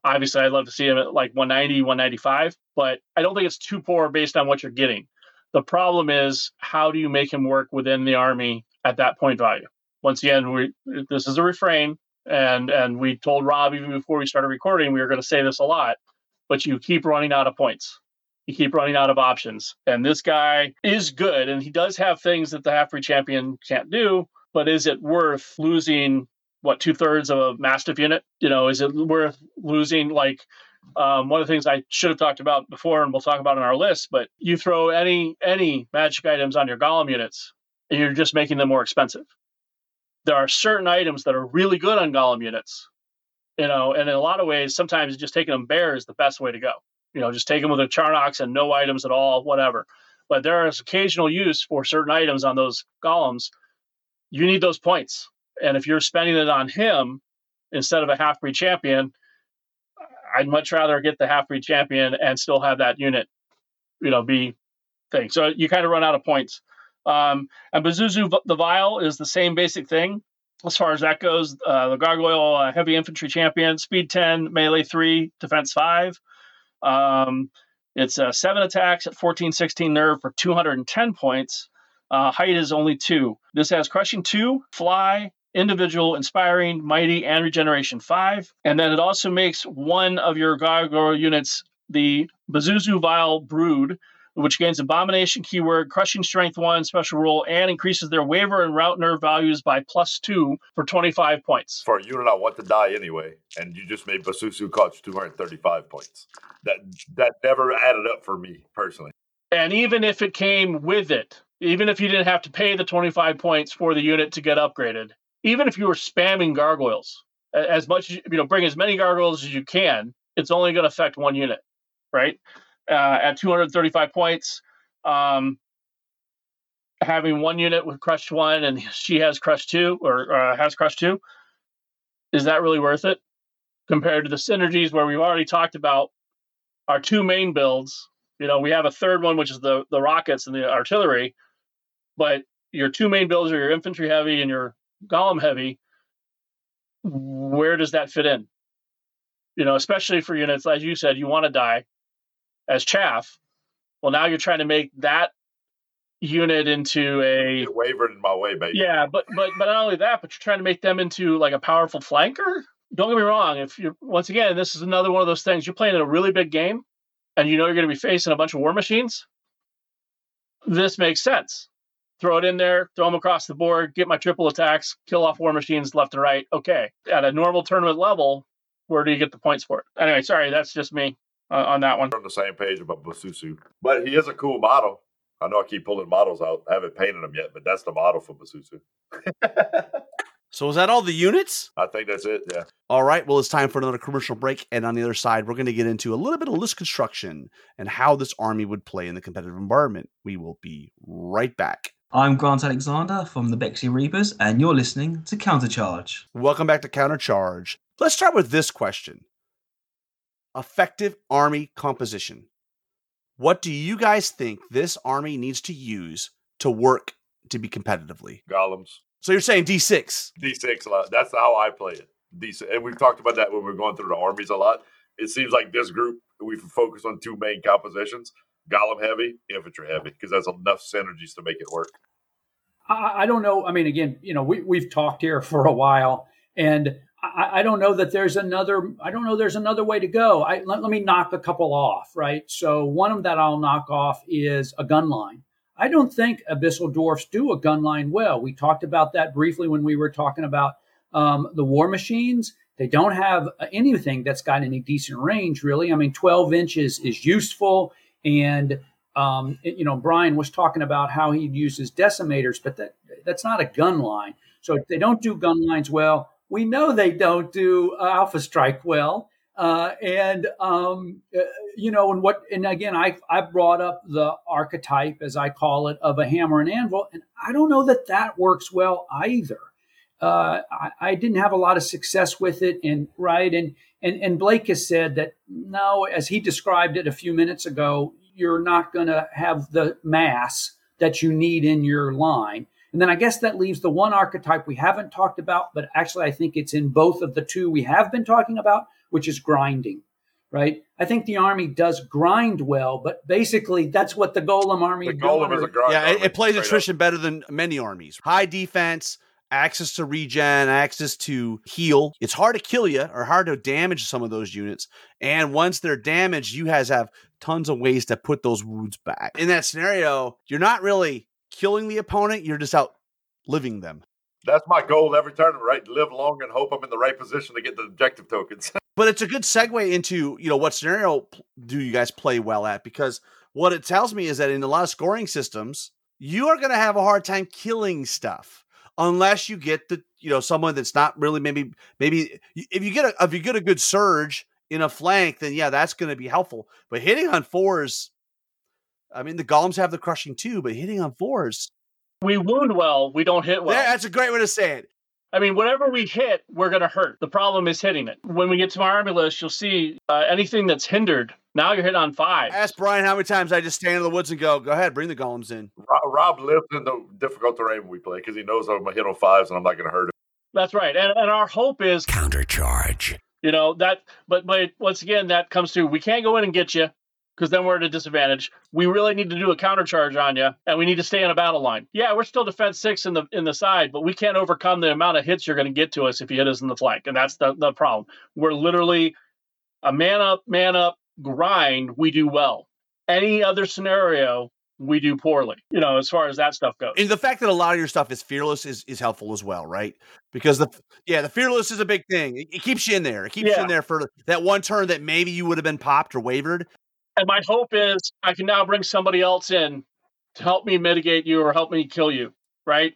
Obviously, I'd love to see him at like 190, 195, but I don't think it's too poor based on what you're getting. The problem is, how do you make him work within the army at that point value? Once again, we, this is a refrain, and and we told Rob even before we started recording we were going to say this a lot, but you keep running out of points. You keep running out of options. And this guy is good, and he does have things that the half breed champion can't do, but is it worth losing what two thirds of a mastiff unit? You know, is it worth losing like um, one of the things I should have talked about before, and we'll talk about on our list, but you throw any any magic items on your golem units, and you're just making them more expensive. There are certain items that are really good on golem units, you know, and in a lot of ways, sometimes just taking them bare is the best way to go. You know, just take them with a Charnox and no items at all, whatever. But there is occasional use for certain items on those golems you need those points. And if you're spending it on him instead of a half breed champion, I'd much rather get the half breed champion and still have that unit, you know, be thing. So you kind of run out of points. Um, and Pazuzu the Vile is the same basic thing as far as that goes. Uh, the Gargoyle uh, Heavy Infantry Champion, Speed 10, Melee 3, Defense 5. Um, it's uh, seven attacks at 14, 16 nerve for 210 points. Uh, height is only two. This has crushing two, fly, individual, inspiring, mighty, and regeneration five. And then it also makes one of your gargoyle units the Pazuzu Vile Brood, which gains abomination keyword, crushing strength one, special rule, and increases their waver and rout nerve values by plus two for 25 points. For a unit I want to die anyway, and you just made Pazuzu cost 235 points. That that never added up for me personally. And even if it came with it, even if you didn't have to pay the 25 points for the unit to get upgraded, even if you were spamming gargoyles, as much as you know, bring as many gargoyles as you can, it's only going to affect one unit, right? Uh, at 235 points, um, having one unit with crush one and she has crush two or uh, has crush two, is that really worth it compared to the synergies where we've already talked about our two main builds? You know, we have a third one, which is the the rockets and the artillery, but your two main builds are your infantry heavy and your golem heavy. Where does that fit in? You know, especially for units, as you said, you want to die as chaff. Well, now you're trying to make that unit into a It wavered in my way, baby. yeah, but but but not only that, but you're trying to make them into like a powerful flanker. Don't get me wrong. If you once again, this is another one of those things. You're playing in a really big game, and you know you're going to be facing a bunch of war machines. This makes sense throw it in there, throw them across the board, get my triple attacks, kill off war machines left and right. Okay. At a normal tournament level, where do you get the points for it? Anyway, sorry, that's just me uh, on that one. We're on the same page about Basusu. But he is a cool model. I know I keep pulling models out. I haven't painted them yet, but that's the model for Basusu. So is that all the units? I think that's it. Yeah. All right. Well, it's time for another commercial break. And on the other side, we're going to get into a little bit of list construction and how this army would play in the competitive environment. We will be right back. I'm Grant Alexander from the Bexley Reapers, and you're listening to Countercharge. Welcome back to Countercharge. Let's start with this question Effective army composition. What do you guys think this army needs to use to work to be competitively? Golems. So you're saying D6? D6 a lot. That's how I play it. D6. And we've talked about that when we are going through the armies a lot. It seems like this group, we focus on two main compositions golem heavy, infantry heavy, because that's enough synergies to make it work. I, I, don't know. I mean, again, you know, we, we've talked here for a while, and I, I, don't know that there's another. I don't know there's another way to go. I, let, let me knock a couple off, right? So one of that I'll knock off is a gun line. I don't think abyssal dwarfs do a gun line well. We talked about that briefly when we were talking about um, the war machines. They don't have anything that's got any decent range, really. I mean, 12 inches is useful. And um, it, you know, Bryan was talking about how he uses decimators, but that that's not a gun line. So they don't do gun lines well, we know they don't do Alpha Strike well. Uh, and um, uh, you know, and what, and again, I I brought up the archetype, as I call it, of a hammer and anvil, and I don't know that that works well either. Uh, I, I, didn't have a lot of success with it, and right, and and and Blake has said that no, as he described it a few minutes ago, you're not going to have the mass that you need in your line. And then I guess that leaves the one archetype we haven't talked about, but actually I think it's in both of the two we have been talking about, which is grinding, right? I think the army does grind well, but basically that's what the golem army The golem is a grind. yeah, it, army, it plays straight up. attrition better than many armies. High defense, access to regen, access to heal. It's hard to kill you or hard to damage some of those units. And once they're damaged, you guys have tons of ways to put those wounds back. In that scenario, you're not really killing the opponent, you're just out living them. That's my goal every tournament, right? Live long and hope I'm in the right position to get the objective tokens. But it's a good segue into, you know, what scenario do you guys play well at? Because what it tells me is that in a lot of scoring systems, you are going to have a hard time killing stuff unless you get the, you know, someone that's not really maybe maybe if you get a if you get a good surge in a flank, then yeah, that's going to be helpful. But hitting on fours, I mean, the golems have the crushing too, but hitting on fours, We wound well, we don't hit well. yeah, that's a great way to say it. I mean, whatever we hit, we're going to hurt. The problem is hitting it. When we get to my army list, you'll see uh, anything that's hindered. Now you're hitting on five. Ask Bryan how many times I just stand in the woods and go, go ahead, bring the golems in. Rob, Rob lives in the difficult terrain we play because he knows I'm going to hit on fives and I'm not going to hurt him. That's right. And, and our hope is, Countercharge. you know, that, but, but once again, that comes to we can't go in and get you because then we're at a disadvantage. We really need to do a countercharge on you and we need to stay in a battle line. Yeah, we're still defense six in the in the side, but we can't overcome the amount of hits you're going to get to us if you hit us in the flank. And that's the, the problem. We're literally a man up, man up grind, we do well. Any other scenario, we do poorly, you know, as far as that stuff goes. And the fact that a lot of your stuff is fearless is, is helpful as well, right? Because the yeah, the fearless is a big thing. It, it keeps you in there. It keeps you in there for that one turn that maybe you would have been popped or wavered. And my hope is I can now bring somebody else in to help me mitigate you or help me kill you, right?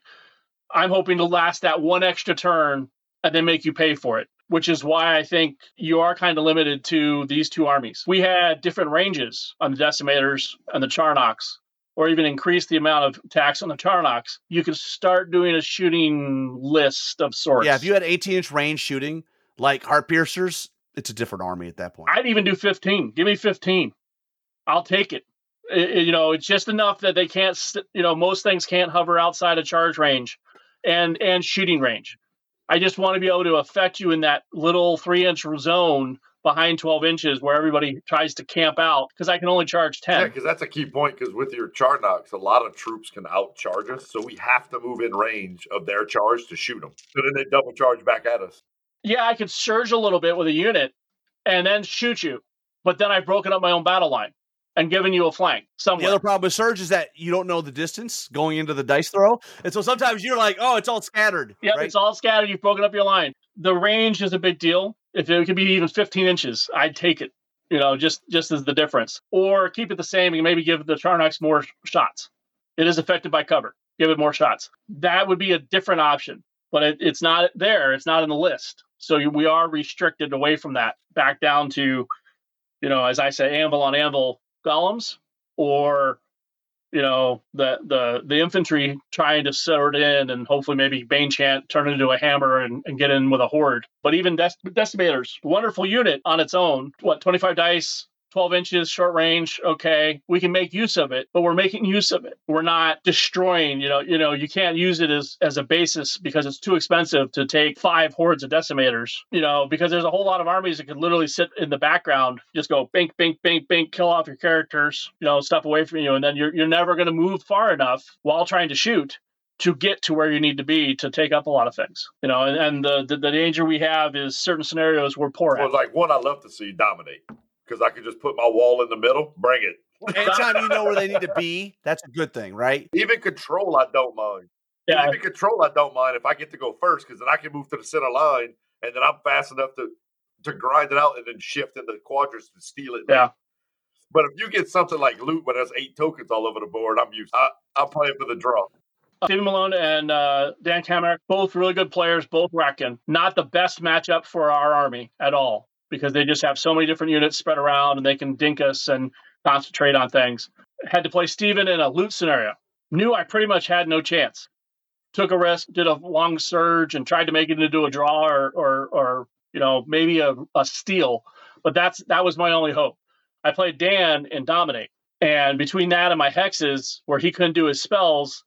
I'm hoping to last that one extra turn and then make you pay for it, which is why I think you are kind of limited to these two armies. We had different ranges on the Decimators and the Charnox, or even increase the amount of attacks on the Charnox. You could start doing a shooting list of sorts. Yeah, if you had 18 inch range shooting like heart piercers, it's a different army at that point. I'd even do 15. Give me 15. I'll take it. I- I- you know, it's just enough that they can't, you know, most things can't hover outside of charge range and and shooting range. I just want to be able to affect you in that little three inch zone behind 12 inches where everybody tries to camp out because I can only charge 10. Yeah, because that's a key point. Because with your Charnox, a lot of troops can outcharge us, so we have to move in range of their charge to shoot them. So then they double charge back at us. yeah, I could surge a little bit with a unit and then shoot you, but then I've broken up my own battle line and giving you a flank somewhere. the other problem with Surge is that you don't know the distance going into the dice throw. And so sometimes you're like, oh, it's all scattered. Yep, right? it's all scattered. You've broken up your line. The range is a big deal. If it could be even 15 inches, I'd take it. You know, just just as the difference, or keep it the same and maybe give the Charnox more shots. It is affected by cover. Give it more shots. That would be a different option, but it, it's not there. It's not in the list. So we are restricted away from that, back down to, you know, as I say, anvil on anvil golems, or you know the the the infantry trying to it in and hopefully maybe Bane Chant turn it into a hammer and, and get in with a horde. But even Dec- Decimators, wonderful unit on its own. What twenty five dice. 12 inches short range okay we can make use of it but we're making use of it. We're not destroying you know you know you can't use it as as a basis because it's too expensive to take five hordes of decimators you know because there's a whole lot of armies that could literally sit in the background just go bink bink bink bink kill off your characters you know stuff away from you and then you're, you're never going to move far enough while trying to shoot to get to where you need to be to take up a lot of things you know and, and the, the the danger we have is certain scenarios we're poor Well, at like one, I love to see dominate because I could just put my wall in the middle, bring it. Anytime you know where they need to be, that's a good thing, right? Even control, I don't mind. yeah Even control, I don't mind if I get to go first because then I can move to the center line and then I'm fast enough to to grind it out and then shift into the quadrants to steal it. Yeah. But if you get something like loot when there's eight tokens all over the board, I'm used. I, I'm playing for the draw. Stephen Malone and uh, Dan Kamek, both really good players, both Ratkin. Not the best matchup for our army at all because they just have so many different units spread around and they can dink us and concentrate on things. Had to play Steven in a loot scenario. Knew I pretty much had no chance. Took a risk, did a long surge, and tried to make it into a draw or, or, or you know, maybe a, a steal. But that's that was my only hope. I played Dan in Dominate. And between that and my hexes, where he couldn't do his spells,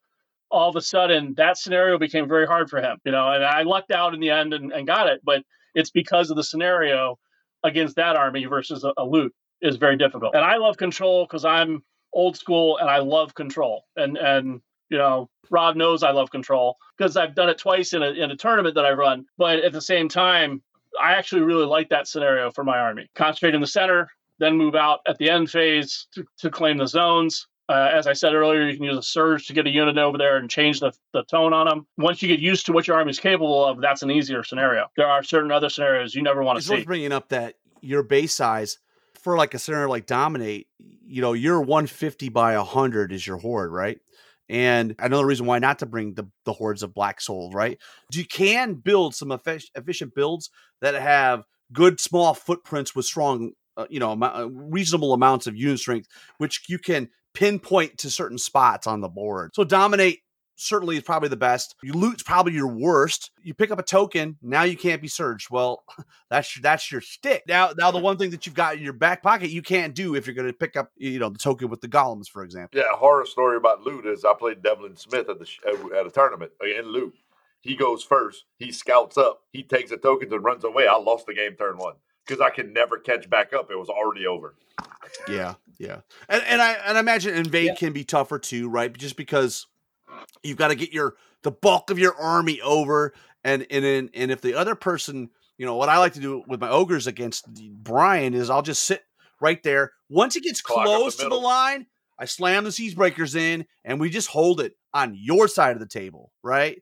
all of a sudden that scenario became very hard for him. You know, and I lucked out in the end and, and got it, but it's because of the scenario against that army versus a, a loot is very difficult. And I love control because I'm old school and I love control. And and you know, Rob knows I love control because I've done it twice in a in a tournament that I run. But at the same time, I actually really like that scenario for my army. Concentrate in the center, then move out at the end phase to, to claim the zones. Uh, as I said earlier, you can use a surge to get a unit over there and change the, the tone on them. Once you get used to what your army is capable of, that's an easier scenario. There are certain other scenarios you never want to It's see. worth bringing up that your base size for like a scenario like dominate, you know, your 150 by 100 is your horde, right? And another reason why not to bring the, the hordes of black souls, right? You can build some efficient builds that have good small footprints with strong, uh, you know, reasonable amounts of unit strength, which you can pinpoint to certain spots on the board. So dominate certainly is probably the best. You loot's probably your worst. You pick up a token, now you can't be surged. Well, that's your, that's your stick. Now, now the one thing that you've got in your back pocket you can't do if you're going to pick up, you know, the token with the golems, for example. Yeah, horror story about loot is I played Devlin Smith at the at a tournament uh, in loot. He goes first. He scouts up. He takes the tokens and runs away. I lost the game turn one because I could never catch back up. It was already over. Yeah, yeah, and and I and I imagine invade can be tougher too, right? Just because you've got to get your the bulk of your army over, and and and, and if the other person, you know, what I like to do with my ogres against Bryan is I'll just sit right there. Once it gets Clog up the close to the line, I slam the siege breakers in, and we just hold it on your side of the table, right?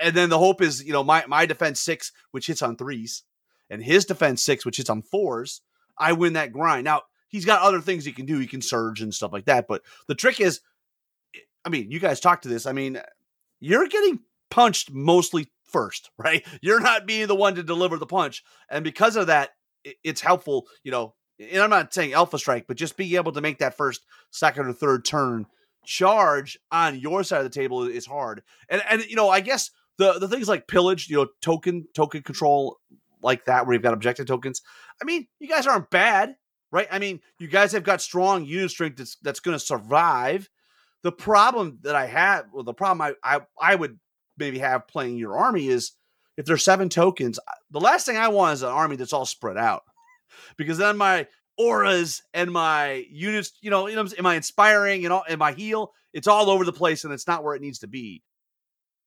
And then the hope is, you know, my my defense six, which hits on threes, and his defense six, which hits on fours. I win that grind. Now he's got other things he can do. He can surge and stuff like that. But the trick is, I mean, you guys talked to this. I mean, you're getting punched mostly first, right? You're not being the one to deliver the punch, and because of that, it's helpful. You know, and I'm not saying alpha strike, but just being able to make that first, second, or third turn charge on your side of the table is hard. And and you know, I guess the the things like pillage, you know, token token control like that, where you've got objective tokens. I mean, you guys aren't bad, right? I mean, you guys have got strong unit strength that's that's going to survive. The problem that I have, well, the problem I, I I would maybe have playing your army is if there's seven tokens. The last thing I want is an army that's all spread out, because then my auras and my units, you know, am I inspiring and all, and my heal? It's all over the place, and it's not where it needs to be.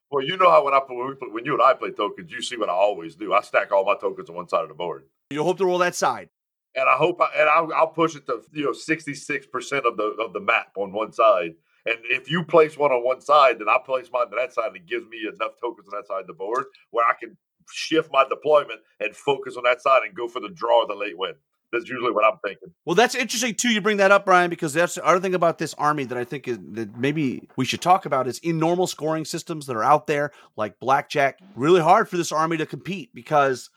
Well, you know how when I play, when, we play, when you and I play tokens, you see what I always do. I stack all my tokens on one side of the board, You hope to roll that side. and I hope I, and I'll, I'll push it to you know sixty six percent of the of the map on one side. And if you place one on one side, then I place mine to that side. And it gives me enough tokens on that side of the board where I can shift my deployment and focus on that side and go for the draw or the late win. That's usually what I'm thinking. Well, that's interesting too. You bring that up, Bryan, because that's the other thing about this army that I think is that maybe we should talk about is in normal scoring systems that are out there, like blackjack. Really hard for this army to compete because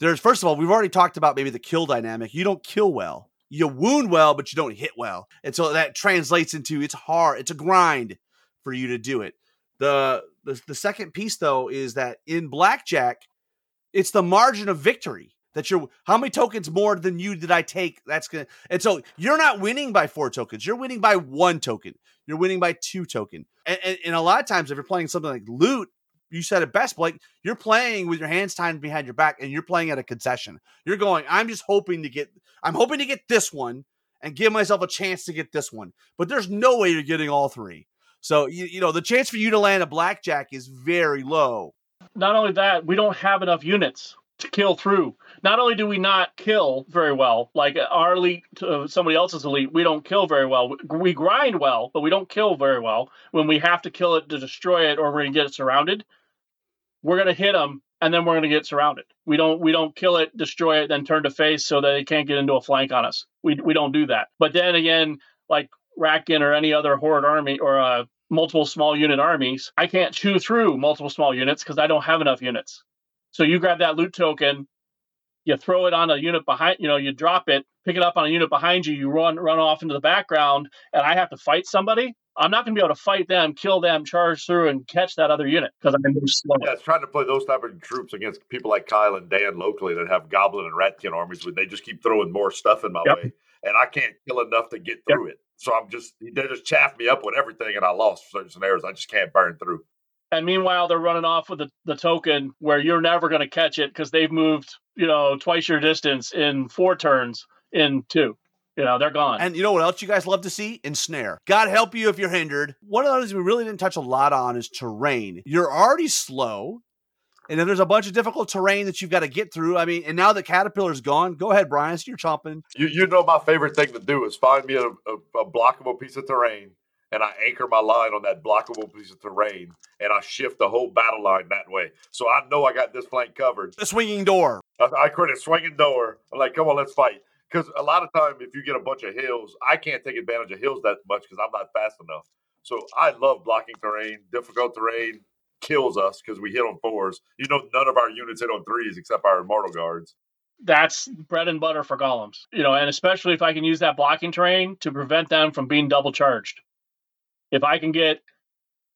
there's first of all, we've already talked about maybe the kill dynamic. You don't kill well, you wound well, but you don't hit well, and so that translates into it's hard. It's a grind for you to do it. The the, the second piece though is that in blackjack, it's the margin of victory that you're how many tokens more than you did I take? That's gonna and so you're not winning by four tokens, you're winning by one token, you're winning by two token. And, and, and a lot of times if you're playing something like loot, you said it best, Blake, you're playing with your hands tied behind your back and you're playing at a concession. You're going, I'm just hoping to get I'm hoping to get this one and give myself a chance to get this one. But there's no way you're getting all three. So you, you know the chance for you to land a blackjack is very low. not only that, we don't have enough units to kill through. Not only do we not kill very well, like our elite to uh, somebody else's elite, we don't kill very well. We- grind well, but we don't kill very well. When we have to kill it to destroy it, or we're to get it surrounded, we're going to hit them, and then we're going to get surrounded. We don't we don't kill it, destroy it, then turn to face so that they can't get into a flank on us. We we don't do that. But then again, like Ratkin or any other horde army or uh, multiple small unit armies, I can't chew through multiple small units because I don't have enough units. So you grab that loot token, you throw it on a unit behind, you know, you drop it, pick it up on a unit behind you, you run run off into the background, and I have to fight somebody. I'm not going to be able to fight them, kill them, charge through, and catch that other unit because I'm going to slow. Yeah, it's trying to play those type of troops against people like Kyle and Dan locally that have Goblin and Ratkin armies where they just keep throwing more stuff in my Yep. way, and I can't kill enough to get Yep. through it. So I'm just they just chaff me up with everything, and I lost certain scenarios. I just can't burn through. And meanwhile, they're running off with the, the token where you're never going to catch it because they've moved, you know, twice your distance in four turns in two. You know, they're gone. And you know what else you guys love to see? Ensnare. God help you if you're hindered. One of the things we really didn't touch a lot on is terrain. You're already slow. And then there's a bunch of difficult terrain that you've got to get through. I mean, and now that Caterpillar's gone, go ahead, Bryan. So you're chomping. You you know my favorite thing to do is find me a, a, a blockable piece of terrain and I anchor my line on that blockable piece of terrain and I shift the whole battle line that way. So I know I got this flank covered. The swinging door. I, I create a swinging door. I'm like, come on, let's fight. Because a lot of time, if you get a bunch of hills, I can't take advantage of hills that much because I'm not fast enough. So I love blocking terrain, difficult terrain, kills us because we hit on fours. You know, none of our units hit on threes except our immortal guards. That's bread and butter for golems, you know, and especially if I can use that blocking terrain to prevent them from being double charged. If I can get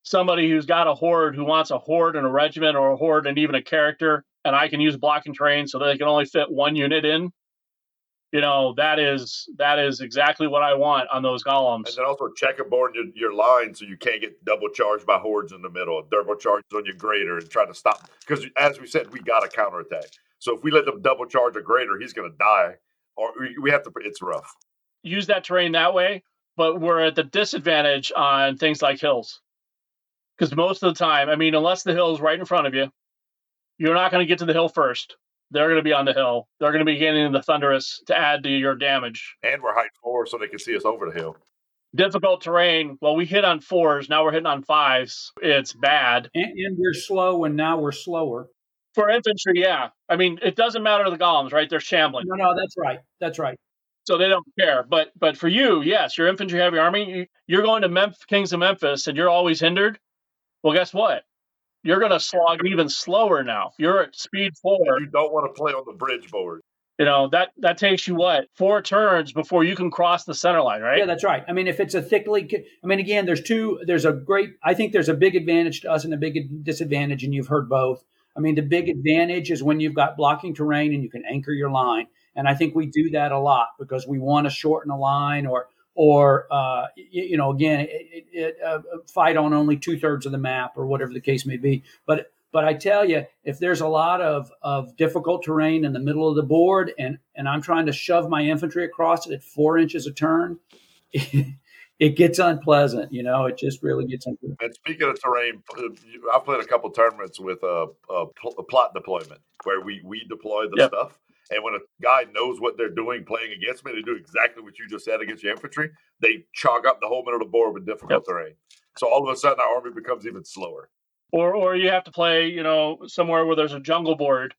somebody who's got a horde who wants a horde and a regiment or a horde and even a character, and I can use blocking terrain so they can only fit one unit in, you know that is that is exactly what I want on those golems. And then also checkerboard your, your line so you can't get double charged by hordes in the middle, double charges on your greater and try to stop. Because as we said, we got a counterattack. So if we let them double charge a greater, he's going to die, or we have to. It's rough. Use that terrain that way, but we're at the disadvantage on things like hills. Because most of the time, I mean, unless the hill is right in front of you, you're not going to get to the hill first they're going to be on the hill. They're going to be getting the thunderous to add to your damage. And we're height four, so they can see us over the hill. Difficult terrain. Well, we hit on fours. Now we're hitting on fives. It's bad. And, and we're slow, and now we're slower. For infantry, yeah. I mean, it doesn't matter to the golems, right? They're shambling. No, no, that's right. That's right. So they don't care. But but for you, yes, your infantry heavy army, you're going to Memph- Kings of Memphis, and you're always hindered. Well, guess what? you're going to slog even slower now. You're at speed four. You don't want to play on the bridge board. You know that that takes you what four turns before you can cross the center line, right? Yeah, that's right. I mean, if it's a thickly, I mean, again, there's two. There's a great. I think there's a big advantage to us and a big disadvantage, and you've heard both. I mean, the big advantage is when you've got blocking terrain and you can anchor your line, and I think we do that a lot because we want to shorten a line or or uh, you, you, know, again, it, it, uh, fight on only two thirds of the map or whatever the case may be. But but I tell you, if there's a lot of, of difficult terrain in the middle of the board, and and I'm trying to shove my infantry across it at four inches a turn. it gets unpleasant. You know, it just really gets unpleasant. And speaking of terrain, I've played a couple tournaments with a, a, a plot deployment where we we deploy the yep. stuff, and when a guy knows what they're doing playing against me, they do exactly what you just said against your infantry. They chalk up the whole middle of the board with difficult yep. terrain. So all of a sudden, our army becomes even slower. Or, or you have to play, you know, somewhere where there's a jungle board,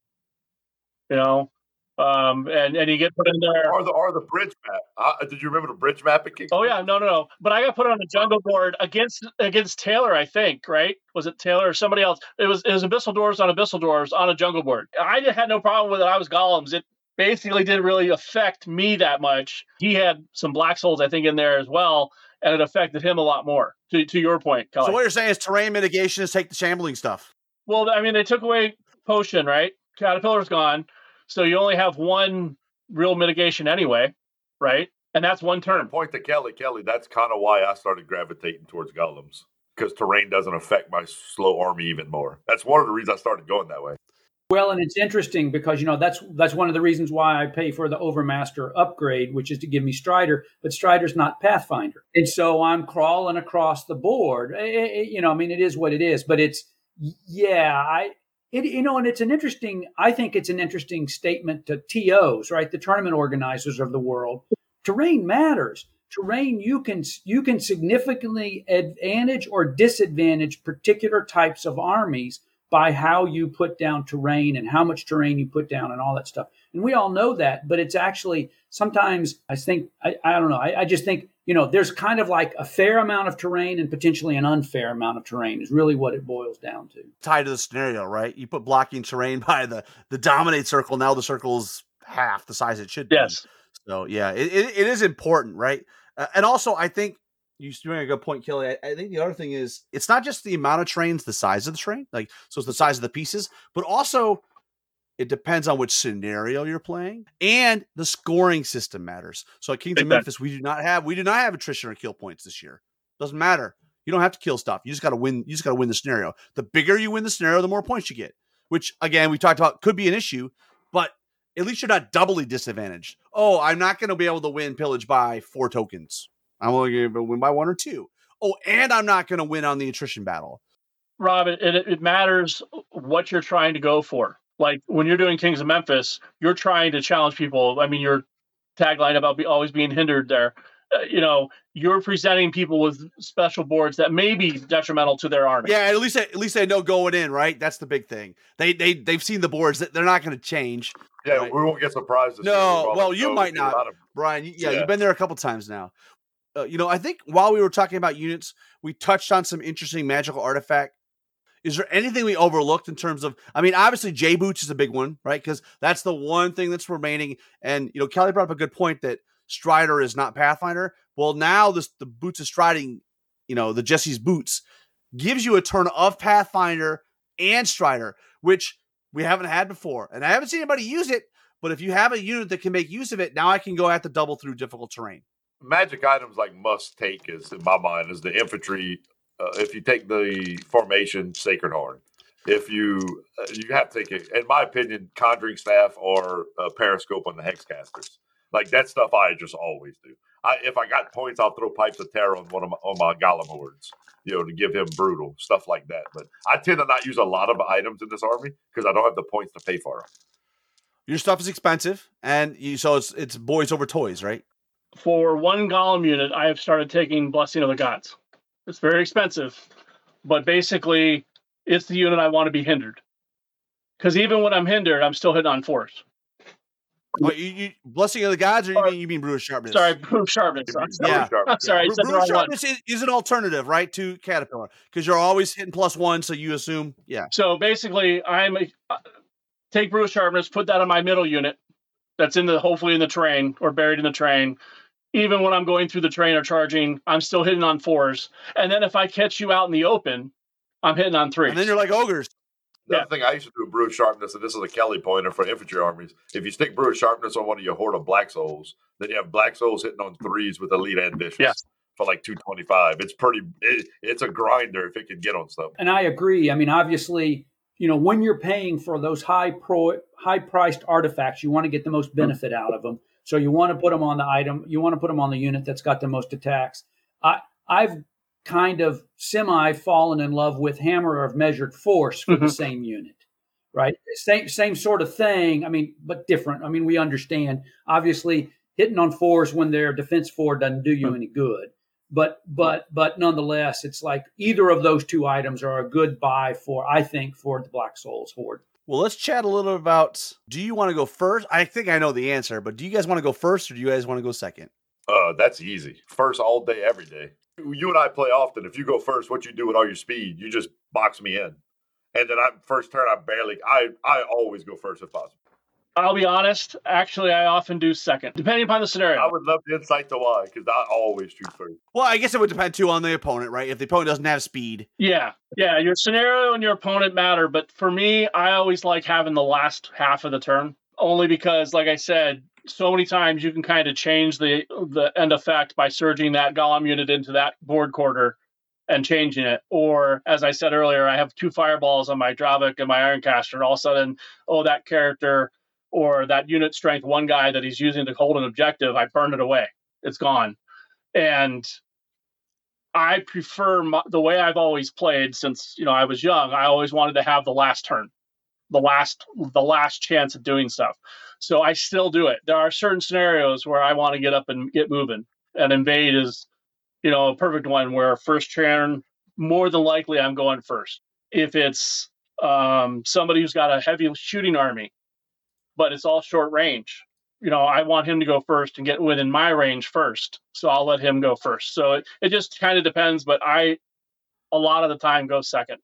you know, um, and and you get put in there. Or the or the bridge map. Uh, did you remember the bridge map at King? Oh yeah, no, no, no. But I got put on the jungle board against against Taylor, I think. Right? Was it Taylor or somebody else? It was it was Abyssal Dwarves on Abyssal Dwarves on a jungle board. I had no problem with it. I was golems. It basically didn't really affect me that much. He had some black souls, I think, in there as well, and it affected him a lot more. To to your point, Kelly. So what you're saying is terrain mitigation is take the shambling stuff. Well, I mean, they took away potion, right? Caterpillar's gone. So you only have one real mitigation anyway, right? And that's one turn. Point to Kelly. Kelly, that's kind of why I started gravitating towards golems because terrain doesn't affect my slow army even more. That's one of the reasons I started going that way. Well, and it's interesting because you know that's that's one of the reasons why I pay for the Overmaster upgrade, which is to give me Strider, but Strider's not Pathfinder, and so I'm crawling across the board. It, it, you know, I mean, it is what it is, but it's yeah, I it, you know, and it's an interesting. I think it's an interesting statement to TOs, right? The tournament organizers of the world. Terrain matters. Terrain you can you can significantly advantage or disadvantage particular types of armies by how you put down terrain and how much terrain you put down and all that stuff. And we all know that, but it's actually sometimes I think I, I don't know. I, I just think you know, there's kind of like a fair amount of terrain and potentially an unfair amount of terrain is really what it boils down to. Tied to the scenario, right? You put blocking terrain by the the dominate circle. Now the circle's half the size it should be. Yes. So yeah, it, it, it is important, right? Uh, and also, I think you're doing a good point, Kelly. I, I, think the other thing is it's not just the amount of trains, the size of the train, like so it's the size of the pieces, but also it depends on which scenario you're playing, and the scoring system matters. So at Kings of. Memphis, we do not have we do not have attrition or kill points this year. Doesn't matter. You don't have to kill stuff. You just got to win. You just got to win the scenario. The bigger you win the scenario, the more points you get. Which again, we talked about could be an issue, but at least you're not doubly disadvantaged. Oh, I'm not going to be able to win pillage by four tokens. I'm only going to win by one or two. Oh, and I'm not going to win on the attrition battle. Rob, it, it, it matters what you're trying to go for. Like when you're doing Kings of Memphis, you're trying to challenge people. I mean, your tagline about be, always being hindered there. Uh, you know, you're presenting people with special boards that may be detrimental to their army. Yeah, at least at least they know going in, right? That's the big thing. They they they've seen the boards they're not going to change. Yeah, Right. we won't get surprised. No, year. We've all well, you might We get a not. of- Bryan, you- yeah, Yeah. you've been there a couple times now. Uh, you know, I think while we were talking about units, we touched on some interesting magical artifact. Is there anything we overlooked in terms of? I mean, obviously, J Boots is a big one, right? Because that's the one thing that's remaining. And you know, Kelly brought up a good point that Strider is not Pathfinder. Well, now this the boots of striding, you know, the Jesse's boots gives you a turn of Pathfinder and Strider, which we haven't had before, and I haven't seen anybody use it. But if you have a unit that can make use of it, now I can go at the double through difficult terrain. magic items like must take is in my mind is the infantry. Uh, if you take the formation Sacred Horn, if you uh, you have to take it, in my opinion, conjuring staff or uh, periscope on the hexcasters. Like that stuff, I just always do. I, if I got points, I'll throw pipes of terror on one of my, on my Golem hordes, you know, to give him brutal stuff like that. But I tend to not use a lot of items in this army because I don't have the points to pay for them. Your stuff is expensive, and you, so it's it's boys over toys, right? For one golem unit, I have started taking Blessing of the Gods. It's very expensive, but basically, it's the unit I want to be hindered. Because even when I'm hindered, I'm still hitting on force. What, you, you, blessing of the gods, or you mean you mean brutal sharpness? Sorry, proof sharpness. I'm sorry. Yeah. I'm sorry, I Bru- said the brutal wrong one. sharpness is, is an alternative, right, to caterpillar because you're always hitting plus one, so you assume, yeah. So basically, I'm a, uh, take brutal sharpness, put that on my middle unit that's in the hopefully in the terrain or buried in the terrain. Even when I'm going through the terrain or charging, I'm still hitting on fours. And then if I catch you out in the open, I'm hitting on threes. And then you're like ogres. The Yeah. other thing I used to do with Brute Sharpness, and this is a Kelly pointer for infantry armies. If you stick Brute Sharpness on one of your horde of Black Souls, then you have Black Souls hitting on threes with Elite Ambitious Yeah. for like 225. It's pretty, it, it's a grinder if it can get on stuff. And I agree. I mean, obviously, you know, when you're paying for those high pro, high priced artifacts, you want to get the most hmm. benefit out of them. So you want to put them on the item. You want to put them on the unit that's got the most attacks. I I've kind of semi fallen in love with Hammer of Measured Force for the Mhm. same unit. Right, same same sort of thing. I mean, but different. I mean, we understand. Obviously, hitting on fours when they're defense four doesn't do you any good but but but nonetheless, it's like either of those two items are a good buy for I think for the Black Souls horde. Well, let's chat a little about. Do you want to go first? I think I know the answer, but do you guys want to go first, or do you guys want to go second? Uh, that's easy. First all day, every day. You and I play often. If you go first, what you do with all your speed, you just box me in. And then I am first turn, I barely, I, I always go first if possible. I'll be honest. Actually, I often do second, depending upon the scenario. I would love the insight to why, because I always shoot first. Well, I guess it would depend too on the opponent, right? If the opponent doesn't have speed, Yeah, yeah. Your scenario and your opponent matter, but for me, I always like having the last half of the turn, only because, like I said, so many times you can kind of change the the end effect by surging that golem unit into that board quarter and changing it. Or, as I said earlier, I have two fireballs on my Dravik and my Ironcaster, and all of a sudden, oh, that character or that unit strength one guy that he's using to hold an objective, I burn it away. It's gone. And I prefer my, the way I've always played since you know I was young. I always wanted to have the last turn, the last the last chance of doing stuff. So I still do it. There are certain scenarios where I want to get up and get moving, and invade is, you know, a perfect one where first turn more than likely I'm going first. If it's um, somebody who's got a heavy shooting army, but it's all short range, you know, I want him to go first and get within my range first. So I'll let him go first. So it, it just kind of depends, but I a lot of the time go second,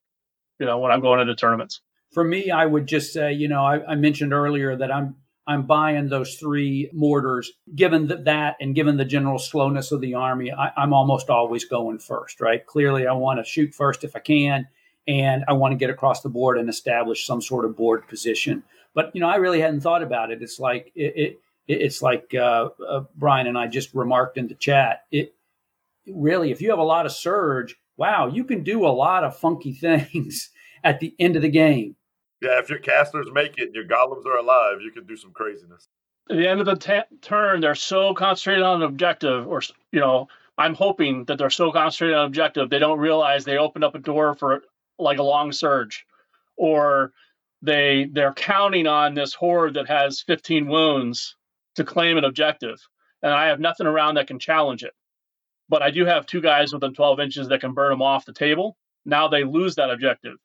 you know, when I'm going into tournaments. For me, I would just say, you know, I, I mentioned earlier that I'm I'm buying those three mortars. Given that, that and given the general slowness of the army, I, I'm almost always going first. Right? Clearly, I want to shoot first if I can, and I want to get across the board and establish some sort of board position. But you know, I really hadn't thought about it. It's like it, it it's like uh, uh, Bryan and I just remarked in the chat. It really, if you have a lot of surge, wow, you can do a lot of funky things at the end of the game. Yeah, if your casters make it and your golems are alive, you can do some craziness. At the end of the t- turn, they're so concentrated on an objective, or you know, I'm hoping that they're so concentrated on objective they don't realize they opened up a door for like a long surge, or they they're counting on this horde that has 15 wounds to claim an objective, and I have nothing around that can challenge it. But I do have two guys within 12 inches that can burn them off the table. Now they lose that objective,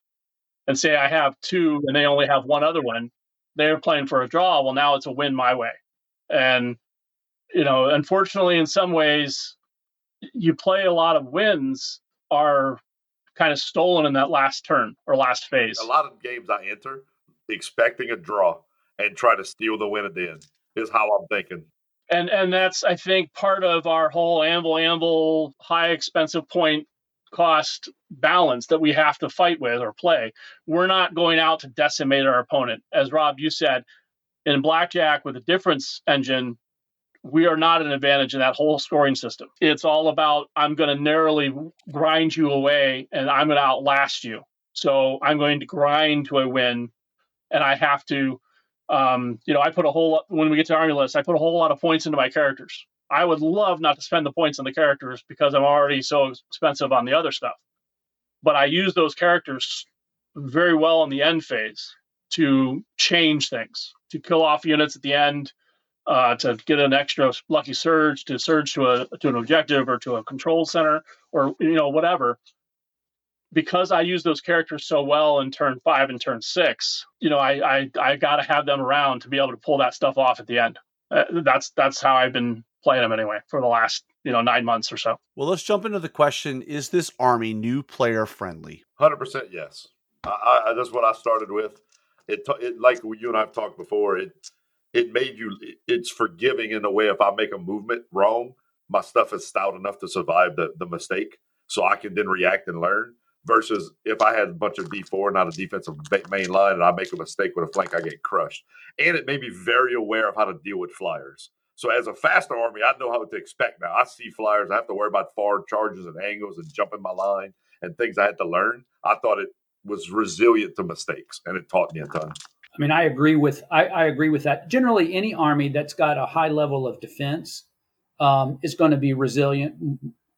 and say I have two and they only have one other one. They're playing for a draw. Well, now it's a win my way, and you know, unfortunately, in some ways, you play a lot of wins are kind of stolen in that last turn or last phase. A lot of games I enter expecting a draw and try to steal the win at the end is how I'm thinking. And and that's I think part of our whole anvil anvil high expensive point cost balance that we have to fight with or play. We're not going out to decimate our opponent. As Rob you said, in blackjack with a difference engine, we are not an advantage in that whole scoring system. It's all about I'm going to narrowly grind you away and I'm going to outlast you. So I'm going to grind to a win, and I have to, um, you know, I put a whole when we get to army list, I put a whole lot of points into my characters. I would love not to spend the points on the characters because I'm already so expensive on the other stuff. But I use those characters very well in the end phase to change things, to kill off units at the end, uh, to get an extra lucky surge, to surge to a to an objective or to a control center or you know whatever. Because I use those characters so well in turn five and turn six, you know, I I, I got to have them around to be able to pull that stuff off at the end. Uh, that's that's how I've been playing them anyway for the last you know nine months or so. Well, let's jump into the question: Is this army new player friendly? Hundred percent, yes. I, I, that's what I started with. It, it like you and I've talked before. It it made you it's forgiving in a way if i make a movement wrong my stuff is stout enough to survive the, the mistake so i can then react and learn versus if i had a bunch of d4 not a defensive main line and i make a mistake with a flank i get crushed. And it made me very aware of how to deal with flyers. So as a faster army i know how to expect now. I see flyers. I have to worry about far charges and angles and jumping my line and things i had to learn. I thought it was resilient to mistakes and it taught me a ton. I mean, I agree with I, I, agree with that. Generally, any army that's got a high level of defense um, is going to be resilient.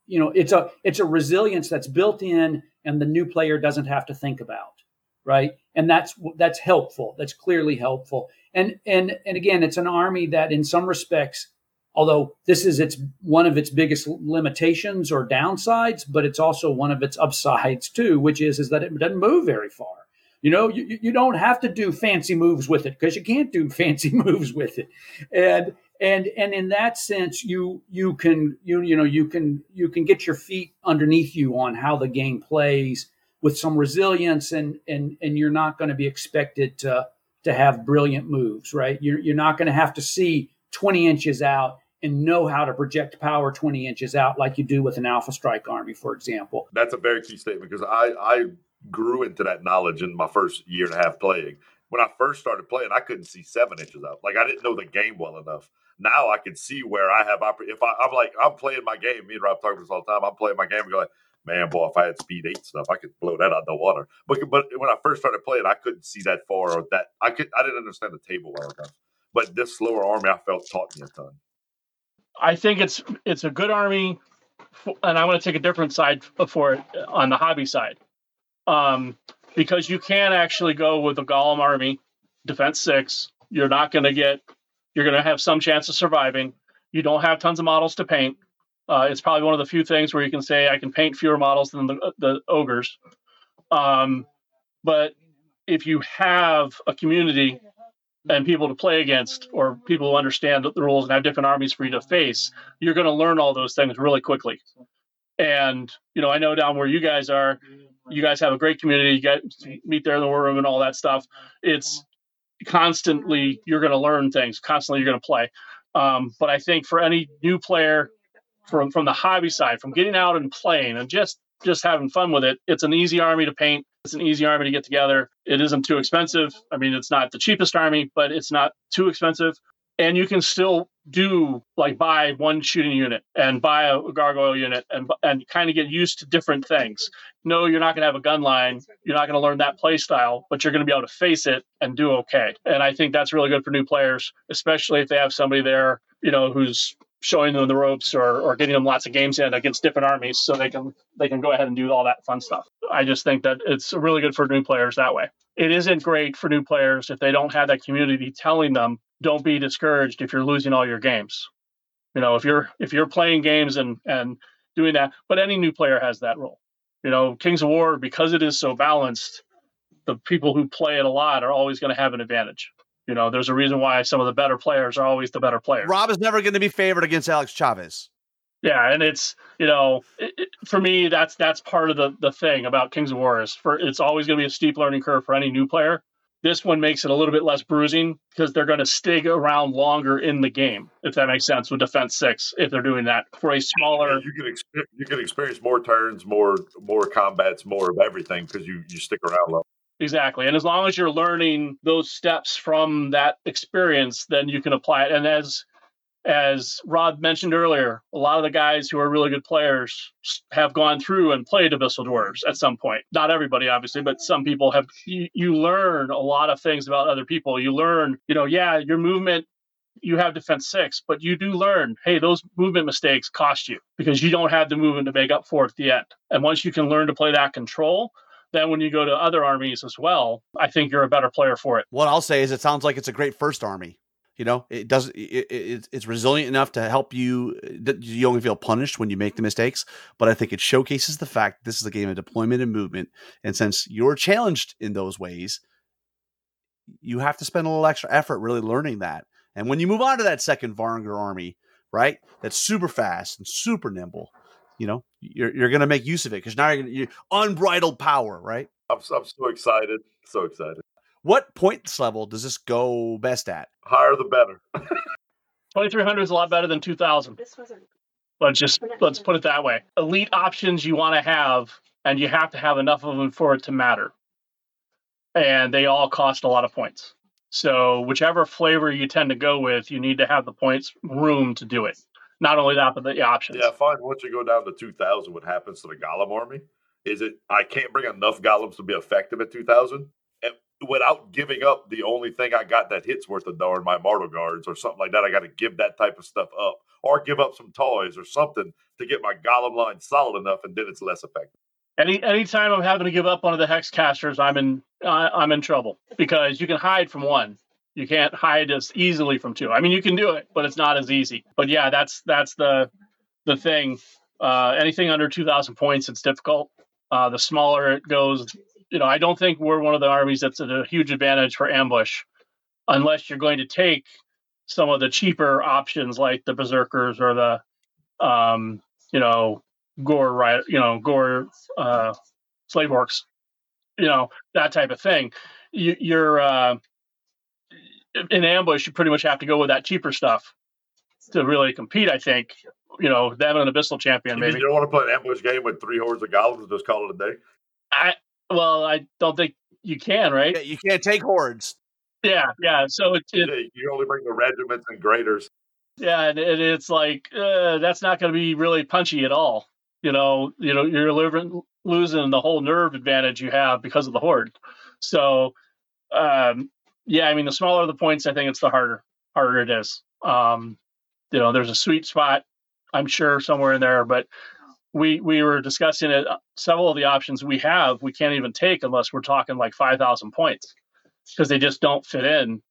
You know, it's a it's a resilience that's built in, and the new player doesn't have to think about, right? And that's that's helpful. That's clearly helpful. And and and again, it's an army that, in some respects, although this is its one of its biggest limitations or downsides, but it's also one of its upsides too, which is is that it doesn't move very far you know, you, you don't have to do fancy moves with it because you can't do fancy moves with it. And and and in that sense you you can you you know you can you can get your feet underneath you on how the game plays with some resilience and and and you're not going to be expected to to have brilliant moves right you're, you're not going to have to see 20 inches out and know how to project power 20 inches out like you do with an alpha strike army for example that's a very key statement because i i grew into that knowledge in my first year and a half playing. When I first started playing, I couldn't see seven inches out. Like I didn't know the game well enough. Now I can see where I have if I, am like I'm playing my game. Me and Rob talk about this all the time. I'm playing my game and go like, man, boy, if I had speed eight stuff, I could blow that out the water. But but when I first started playing, I couldn't see that far or that I could I didn't understand the table well enough. But this slower army, I felt taught me a ton. I think it's it's a good army, and I want to take a different side for it on the hobby side um, because you can actually go with a golem army, defense six. You're not going to get, you're going to have some chance of surviving. You don't have tons of models to paint. Uh, it's probably one of the few things where you can say I can paint fewer models than the, the ogres. Um, but if you have a community and people to play against, or people who understand the rules and have different armies for you to face, you're going to learn all those things really quickly. And you know, I know down where you guys are, you guys have a great community. You get meet there in the war room and all that stuff. It's constantly you're going to learn things. Constantly you're going to play. Um, but I think for any new player from from the hobby side, from getting out and playing and just just having fun with it, it's an easy army to paint. It's an easy army to get together. It isn't too expensive. I mean, it's not the cheapest army, but it's not too expensive. And you can still do like buy one shooting unit and buy a gargoyle unit and and kind of get used to different things. No, you're not going to have a gun line. You're not going to learn that play style, but you're going to be able to face it and do okay. And I think that's really good for new players, especially if they have somebody there, you know, who's showing them the ropes or, or getting them lots of games in against different armies so they can they can go ahead and do all that fun stuff. I just think that it's really good for new players that way. It isn't great for new players if they don't have that community telling them don't be discouraged if you're losing all your games. You know, if you're if you're playing games and and doing that, but any new player has that role. You know, Kings of War because it is so balanced, the people who play it a lot are always going to have an advantage. You know, there's a reason why some of the better players are always the better players. Rob is never going to be favored against Alex Chavez. Yeah, and it's you know, it, it, for me, that's that's part of the the thing about Kings of War is for it's always going to be a steep learning curve for any new player. This one makes it a little bit less bruising because they're going to stick around longer in the game, if that makes sense. With Defense Six, if they're doing that for a smaller, you can exper- you can experience more turns, more more combats, more of everything because you you stick around longer. Exactly. And as long as you're learning those steps from that experience, then you can apply it. And as as Rod mentioned earlier, a lot of the guys who are really good players have gone through and played Abyssal Dwarves at some point. Not everybody, obviously, but some people have. You, you learn a lot of things about other people. You learn, you know, yeah, your movement you have defense six, but you do learn, hey, those movement mistakes cost you because you don't have the movement to make up for at the end. And once you can learn to play that control, then when you go to other armies as well, I think you're a better player for it. What I'll say is, it sounds like it's a great first army. You know, it does. It, it, it's resilient enough to help you. Uh, you only feel punished when you make the mistakes, but I think it showcases the fact this is a game of deployment and movement. And since you're challenged in those ways, you have to spend a little extra effort really learning that. And when you move on to that second Varangur army, right, that's super fast and super nimble, you know, you're you're gonna make use of it because now you're, you're unbridled power, right? I'm, I'm so excited, so excited. What points level does this go best at? Higher the better. 2300 is a lot better than 2000. Let's just let's put it that way. Elite options you want to have, and you have to have enough of them for it to matter. And they all cost a lot of points. So whichever flavor you tend to go with, you need to have the points room to do it. Not only that, but the options. Yeah, fine. Once you go down to 2000, what happens to the Golem army is it I can't bring enough Golems to be effective at 2000 and without giving up the only thing I got that hits worth a darn, my Immortal Guards or something like that. I got to give that type of stuff up or give up some toys or something to get my Golem line solid enough, and then it's less effective. Any anytime I'm having to give up one of the hex casters, I'm in uh, I'm in trouble because you can hide from one. You can't hide as easily from two. I mean, you can do it, but it's not as easy. But yeah, that's that's the the thing. Uh, anything under 2,000 points, it's difficult. Uh, the smaller it goes, you know, I don't think we're one of the armies that's at a huge advantage for ambush, unless you're going to take some of the cheaper options like the berserkers or the, um, you know, gore right, you know, gore uh, slave orcs, you know, that type of thing. You, you're uh, in ambush, you pretty much have to go with that cheaper stuff to really compete. I think you know them and an abyssal champion. You maybe mean you don't want to play an ambush game with three hordes of goblins. just call it a day. I well, I don't think you can, right? Yeah, you can't take hordes. Yeah, yeah. So it, it you only bring the regiments and greaters. yeah, and it, it's like uh, that's not going to be really punchy at all. You know, you know, you're losing losing the whole nerve advantage you have because of the horde. So, um, yeah, I mean, the smaller the points, I think it's the harder harder it is. Um, you know, there's a sweet spot, I'm sure, somewhere in there, but we we were discussing it. Uh, several of the options we have, we can't even take unless we're talking like five thousand points because they just don't fit in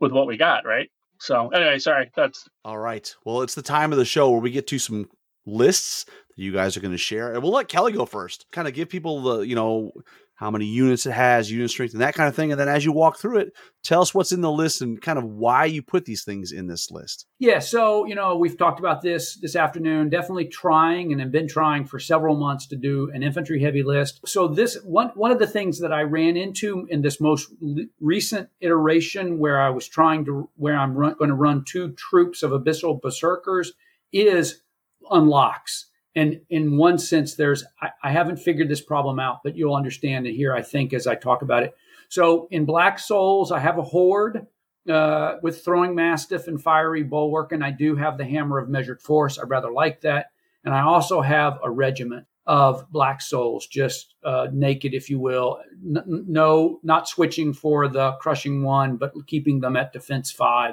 with what we got, right? So anyway, sorry, that's All right. Well, it's the time of the show where we get to some lists that you guys are going to share, and we'll let Kelly go first. Kind of give people the, you know, how many units it has, unit strength, and that kind of thing. And then as you walk through it, tell us what's in the list and kind of why you put these things in this list. Yeah, so you know we've talked about this this afternoon. Definitely trying and have been trying for several months to do an infantry heavy list. So this one one of the things that I ran into in this most recent iteration, where I was trying to where I'm run, going to run two troops of abyssal berserkers, is unlocks. And in one sense, there's I, I haven't figured this problem out, but you'll understand it here, I think, as I talk about it. So in Black Souls, I have a horde uh, with throwing mastiff and fiery bulwark, and I do have the hammer of measured force. I rather like that, and I also have a regiment of black souls, just uh, naked, if you will. N- no, not switching for the crushing one, but keeping them at defense five.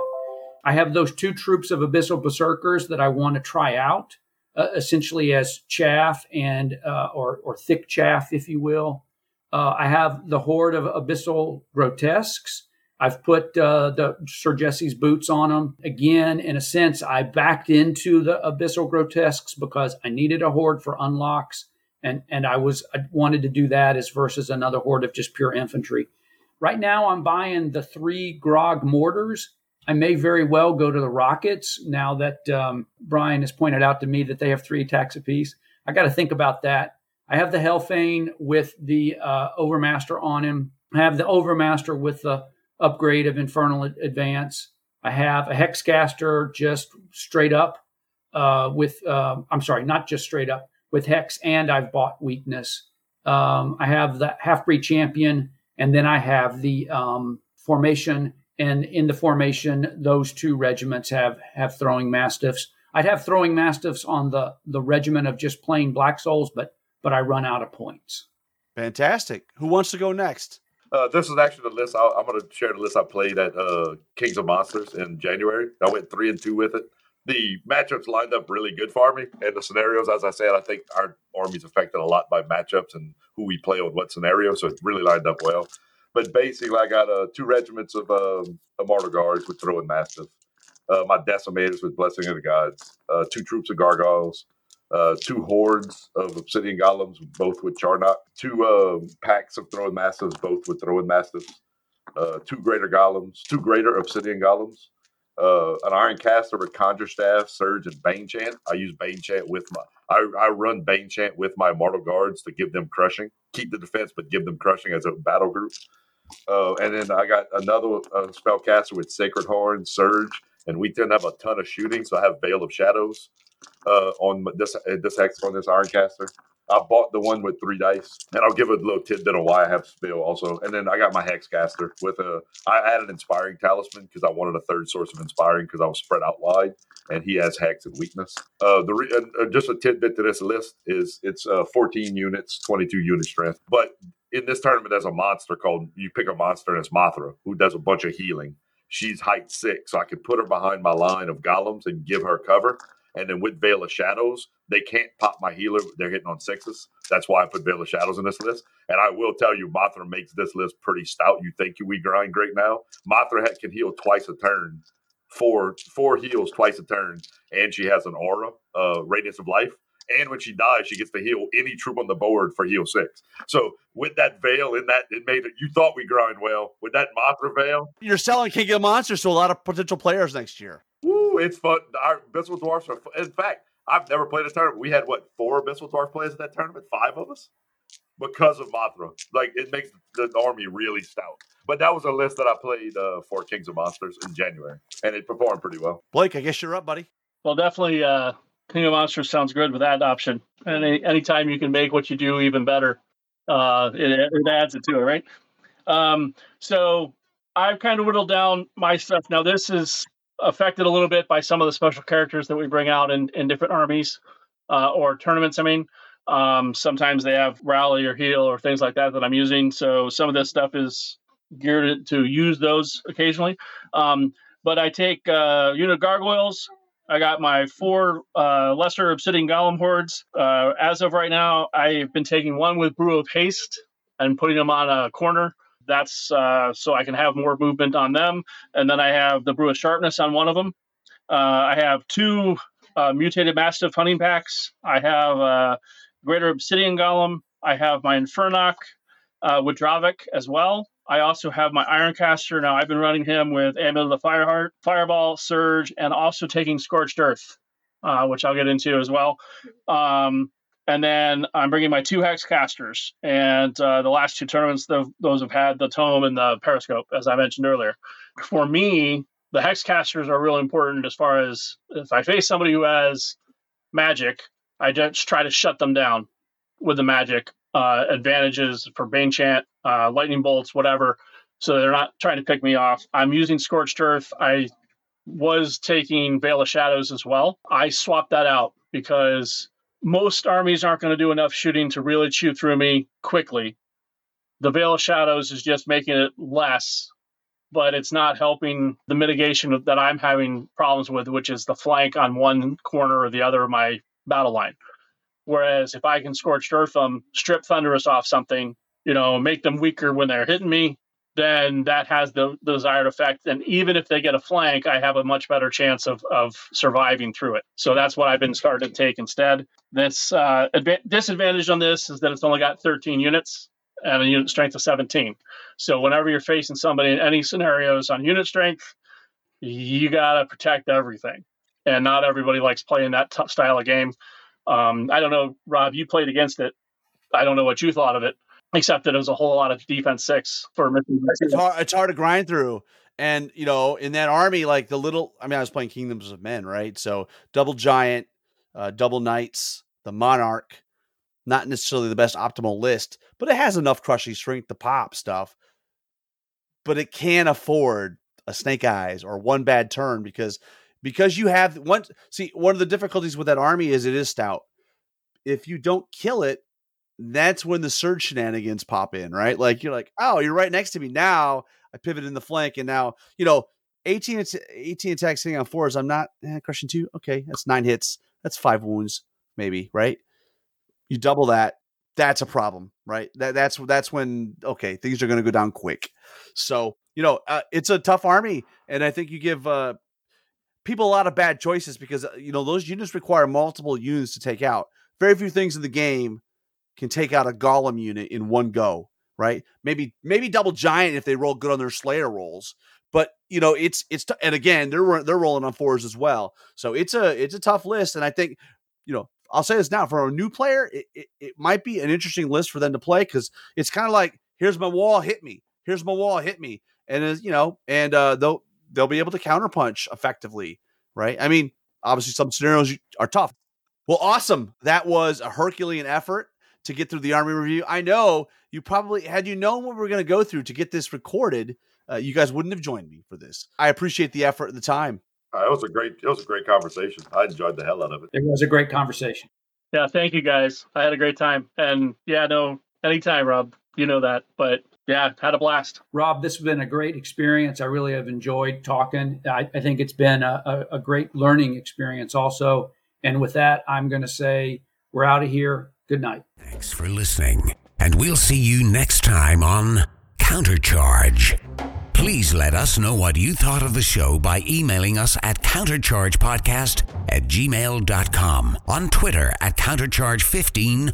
I have those two troops of abyssal berserkers that I want to try out, uh, essentially as chaff and uh, or or thick chaff, if you will. Uh, I have the horde of abyssal grotesques. I've put uh, the Sir Jesse's boots on them. Again, in a sense, I backed into the abyssal grotesques because I needed a horde for unlocks, and and I was I wanted to do that as versus another horde of just pure infantry. Right now, I'm buying the three Grog mortars. I may very well go to the rockets now that um, Brian has pointed out to me that they have three attacks apiece. I got to think about that. I have the Hellfane with the uh, Overmaster on him. I have the Overmaster with the upgrade of Infernal Advance. I have a Hexcaster just straight up uh, with, uh, I'm sorry, not just straight up with Hex, and I've bought Weakness. Um, I have the Half Breed Champion, and then I have the um, Formation. And in the formation, those two regiments have have throwing mastiffs. I'd have throwing mastiffs on the the regiment of just plain Black Souls, but but I run out of points. Fantastic. Who wants to go next? Uh, this is actually the list. I, am going to share the list I played at uh, Kings of Monsters in January. I went three and two with it. The matchups lined up really good for me, and the scenarios, as I said, I think our army's affected a lot by matchups and who we play on what scenario. So it really lined up well. But basically, I got uh, two regiments of, um, of Mortal Guards with Throwing Mastiff, uh, my Decimators with Blessing of the Gods, uh, two troops of Gargoyles, uh, two hordes of obsidian golems, both with Charnox, two uh, packs of throwing mastiffs, both with throwing mastiffs, uh, two greater golems, two greater obsidian golems, uh, an iron caster with conjure staff, surge, and bane chant. I use bane chant with my I, I run bane chant with my mortal guards to give them crushing, keep the defense, but give them crushing as a battle group. Uh, and then I got another uh, spellcaster with sacred horn, surge, and we didn't have a ton of shooting, so I have veil of shadows uh, on this uh, this hex on this Ironcaster. I bought the one with three dice, and I'll give a little tidbit on why I have spell also. And then I got my Hexcaster with a. I added inspiring talisman because I wanted a third source of inspiring because I was spread out wide, and he has hex and weakness. Uh, the re, uh, just a tidbit to this list is it's uh, 14 units, 22 unit strength. But in this tournament, there's a monster called you pick a monster and it's Mothra who does a bunch of healing. She's height six, so I can put her behind my line of golems and give her cover and then with Veil of Shadows, they can't pop my healer. They're hitting on sixes. That's why I put Veil of Shadows in this list. And I will tell you, Mothra makes this list pretty stout. You think we grind great now? Mothra can heal twice a turn, four four heals twice a turn, and she has an aura, uh, radiance of life. And when she dies, she gets to heal any troop on the board for heal six. So with that veil in that, it made it. You thought we grind well with that Mothra veil. You're selling King of Monsters to a lot of potential players next year. Woo, it's fun. Our Abyssal Dwarfs are. Fun. In fact, I've never played a tournament. We had what four Abyssal Dwarf players at that tournament? Five of us, because of Mothra. Like it makes the army really stout. But that was a list that I played uh, for Kings of Monsters in January, and it performed pretty well. Blake, I guess you're up, buddy. Well, definitely, uh, King of Monsters sounds good with that option. And any, anytime you can make what you do even better, uh, it, it adds it to it, right? Um, so I've kind of whittled down my stuff. Now, this is affected a little bit by some of the special characters that we bring out in, in different armies uh, or tournaments. I mean, um, sometimes they have rally or heal or things like that that I'm using. So some of this stuff is geared to use those occasionally. Um, but I take uh, unit gargoyles. I got my four uh, lesser obsidian golem hordes. Uh, as of right now, I've been taking one with brew of haste and putting them on a corner that's uh, so I can have more movement on them. And then I have the Brew of Sharpness on one of them. Uh, I have two uh, mutated Mastiff hunting packs. I have uh, Greater Obsidian Golem. I have my Infernoc uh, with Dravik as well. I also have my Ironcaster. Now I've been running him with Amulet of the Fireheart, Fireball, Surge, and also taking Scorched Earth, uh, which I'll get into as well. Um, and then I'm bringing my two hex casters. And uh, the last two tournaments, those have had the tome and the periscope, as I mentioned earlier. For me, the hex casters are really important as far as if I face somebody who has magic, I just try to shut them down with the magic uh, advantages for Bane Chant, uh, Lightning Bolts, whatever. So they're not trying to pick me off. I'm using Scorched Earth. I was taking Veil of Shadows as well. I swapped that out because most armies aren't going to do enough shooting to really chew through me quickly. The Veil of Shadows is just making it less, but it's not helping the mitigation that I'm having problems with, which is the flank on one corner or the other of my battle line. Whereas if I can Scorched Earth them, strip Thunderous off something, you know, make them weaker when they're hitting me, then that has the, desired effect. And even if they get a flank, I have a much better chance of, of surviving through it. So that's what I've been starting to take instead. This uh, adva- disadvantage on this is that it's only got 13 units and a unit strength of 17. So whenever you're facing somebody in any scenarios on unit strength, you got to protect everything. And not everybody likes playing that t- style of game. Um, I don't know, Rob, you played against it. I don't know what you thought of it except that it was a whole lot of defense six for missing. It's hard, it's hard to grind through. And, you know, in that army, like the little, I mean, I was playing Kingdoms of Men, right? So double giant, uh, double knights, the monarch, not necessarily the best optimal list, but it has enough crushing strength to pop stuff. But it can't afford a snake eyes or one bad turn because because you have one see one of the difficulties with that army is it is stout. If you don't kill it, that's when the surge shenanigans pop in, right? Like you're like, oh, you're right next to me now. I pivot in the flank, and now you know 18 18 attacks hitting on fours. I'm not eh, crushing two. Okay, that's nine hits. That's five wounds, maybe, right? You double that, that's a problem, right? That that's that's when okay, things are going to go down quick. So you know, uh, it's a tough army, and I think you give uh, people a lot of bad choices because uh, you know those units require multiple units to take out. Very few things in the game can take out a golem unit in one go, right? Maybe maybe double giant if they roll good on their slayer rolls. But you know, it's it's t- and again they're they're rolling on fours as well. So it's a it's a tough list, and I think you know I'll say this now for a new player, it, it, it might be an interesting list for them to play because it's kind of like here's my wall, hit me. Here's my wall, hit me, and as you know, and uh, they'll they'll be able to counterpunch effectively, right? I mean, obviously some scenarios are tough. Well, awesome. That was a Herculean effort to get through the Army review. I know you probably had you known what we are going to go through to get this recorded, uh, you guys wouldn't have joined me for this. I appreciate the effort and the time. Uh, it was a great, it was a great conversation. I enjoyed the hell out of it. It was a great conversation. Yeah, thank you guys. I had a great time, and yeah, no, anytime, Rob. You know that, but yeah, had a blast. Rob, this has been a great experience. I really have enjoyed talking. I, I think it's been a, a, a great learning experience, also. And with that, I'm going to say we're out of here. Good night. Thanks for listening, and we'll see you next time on Countercharge. Please let us know what you thought of the show by emailing us at counterchargepodcast at gmail.com, on Twitter at countercharge15,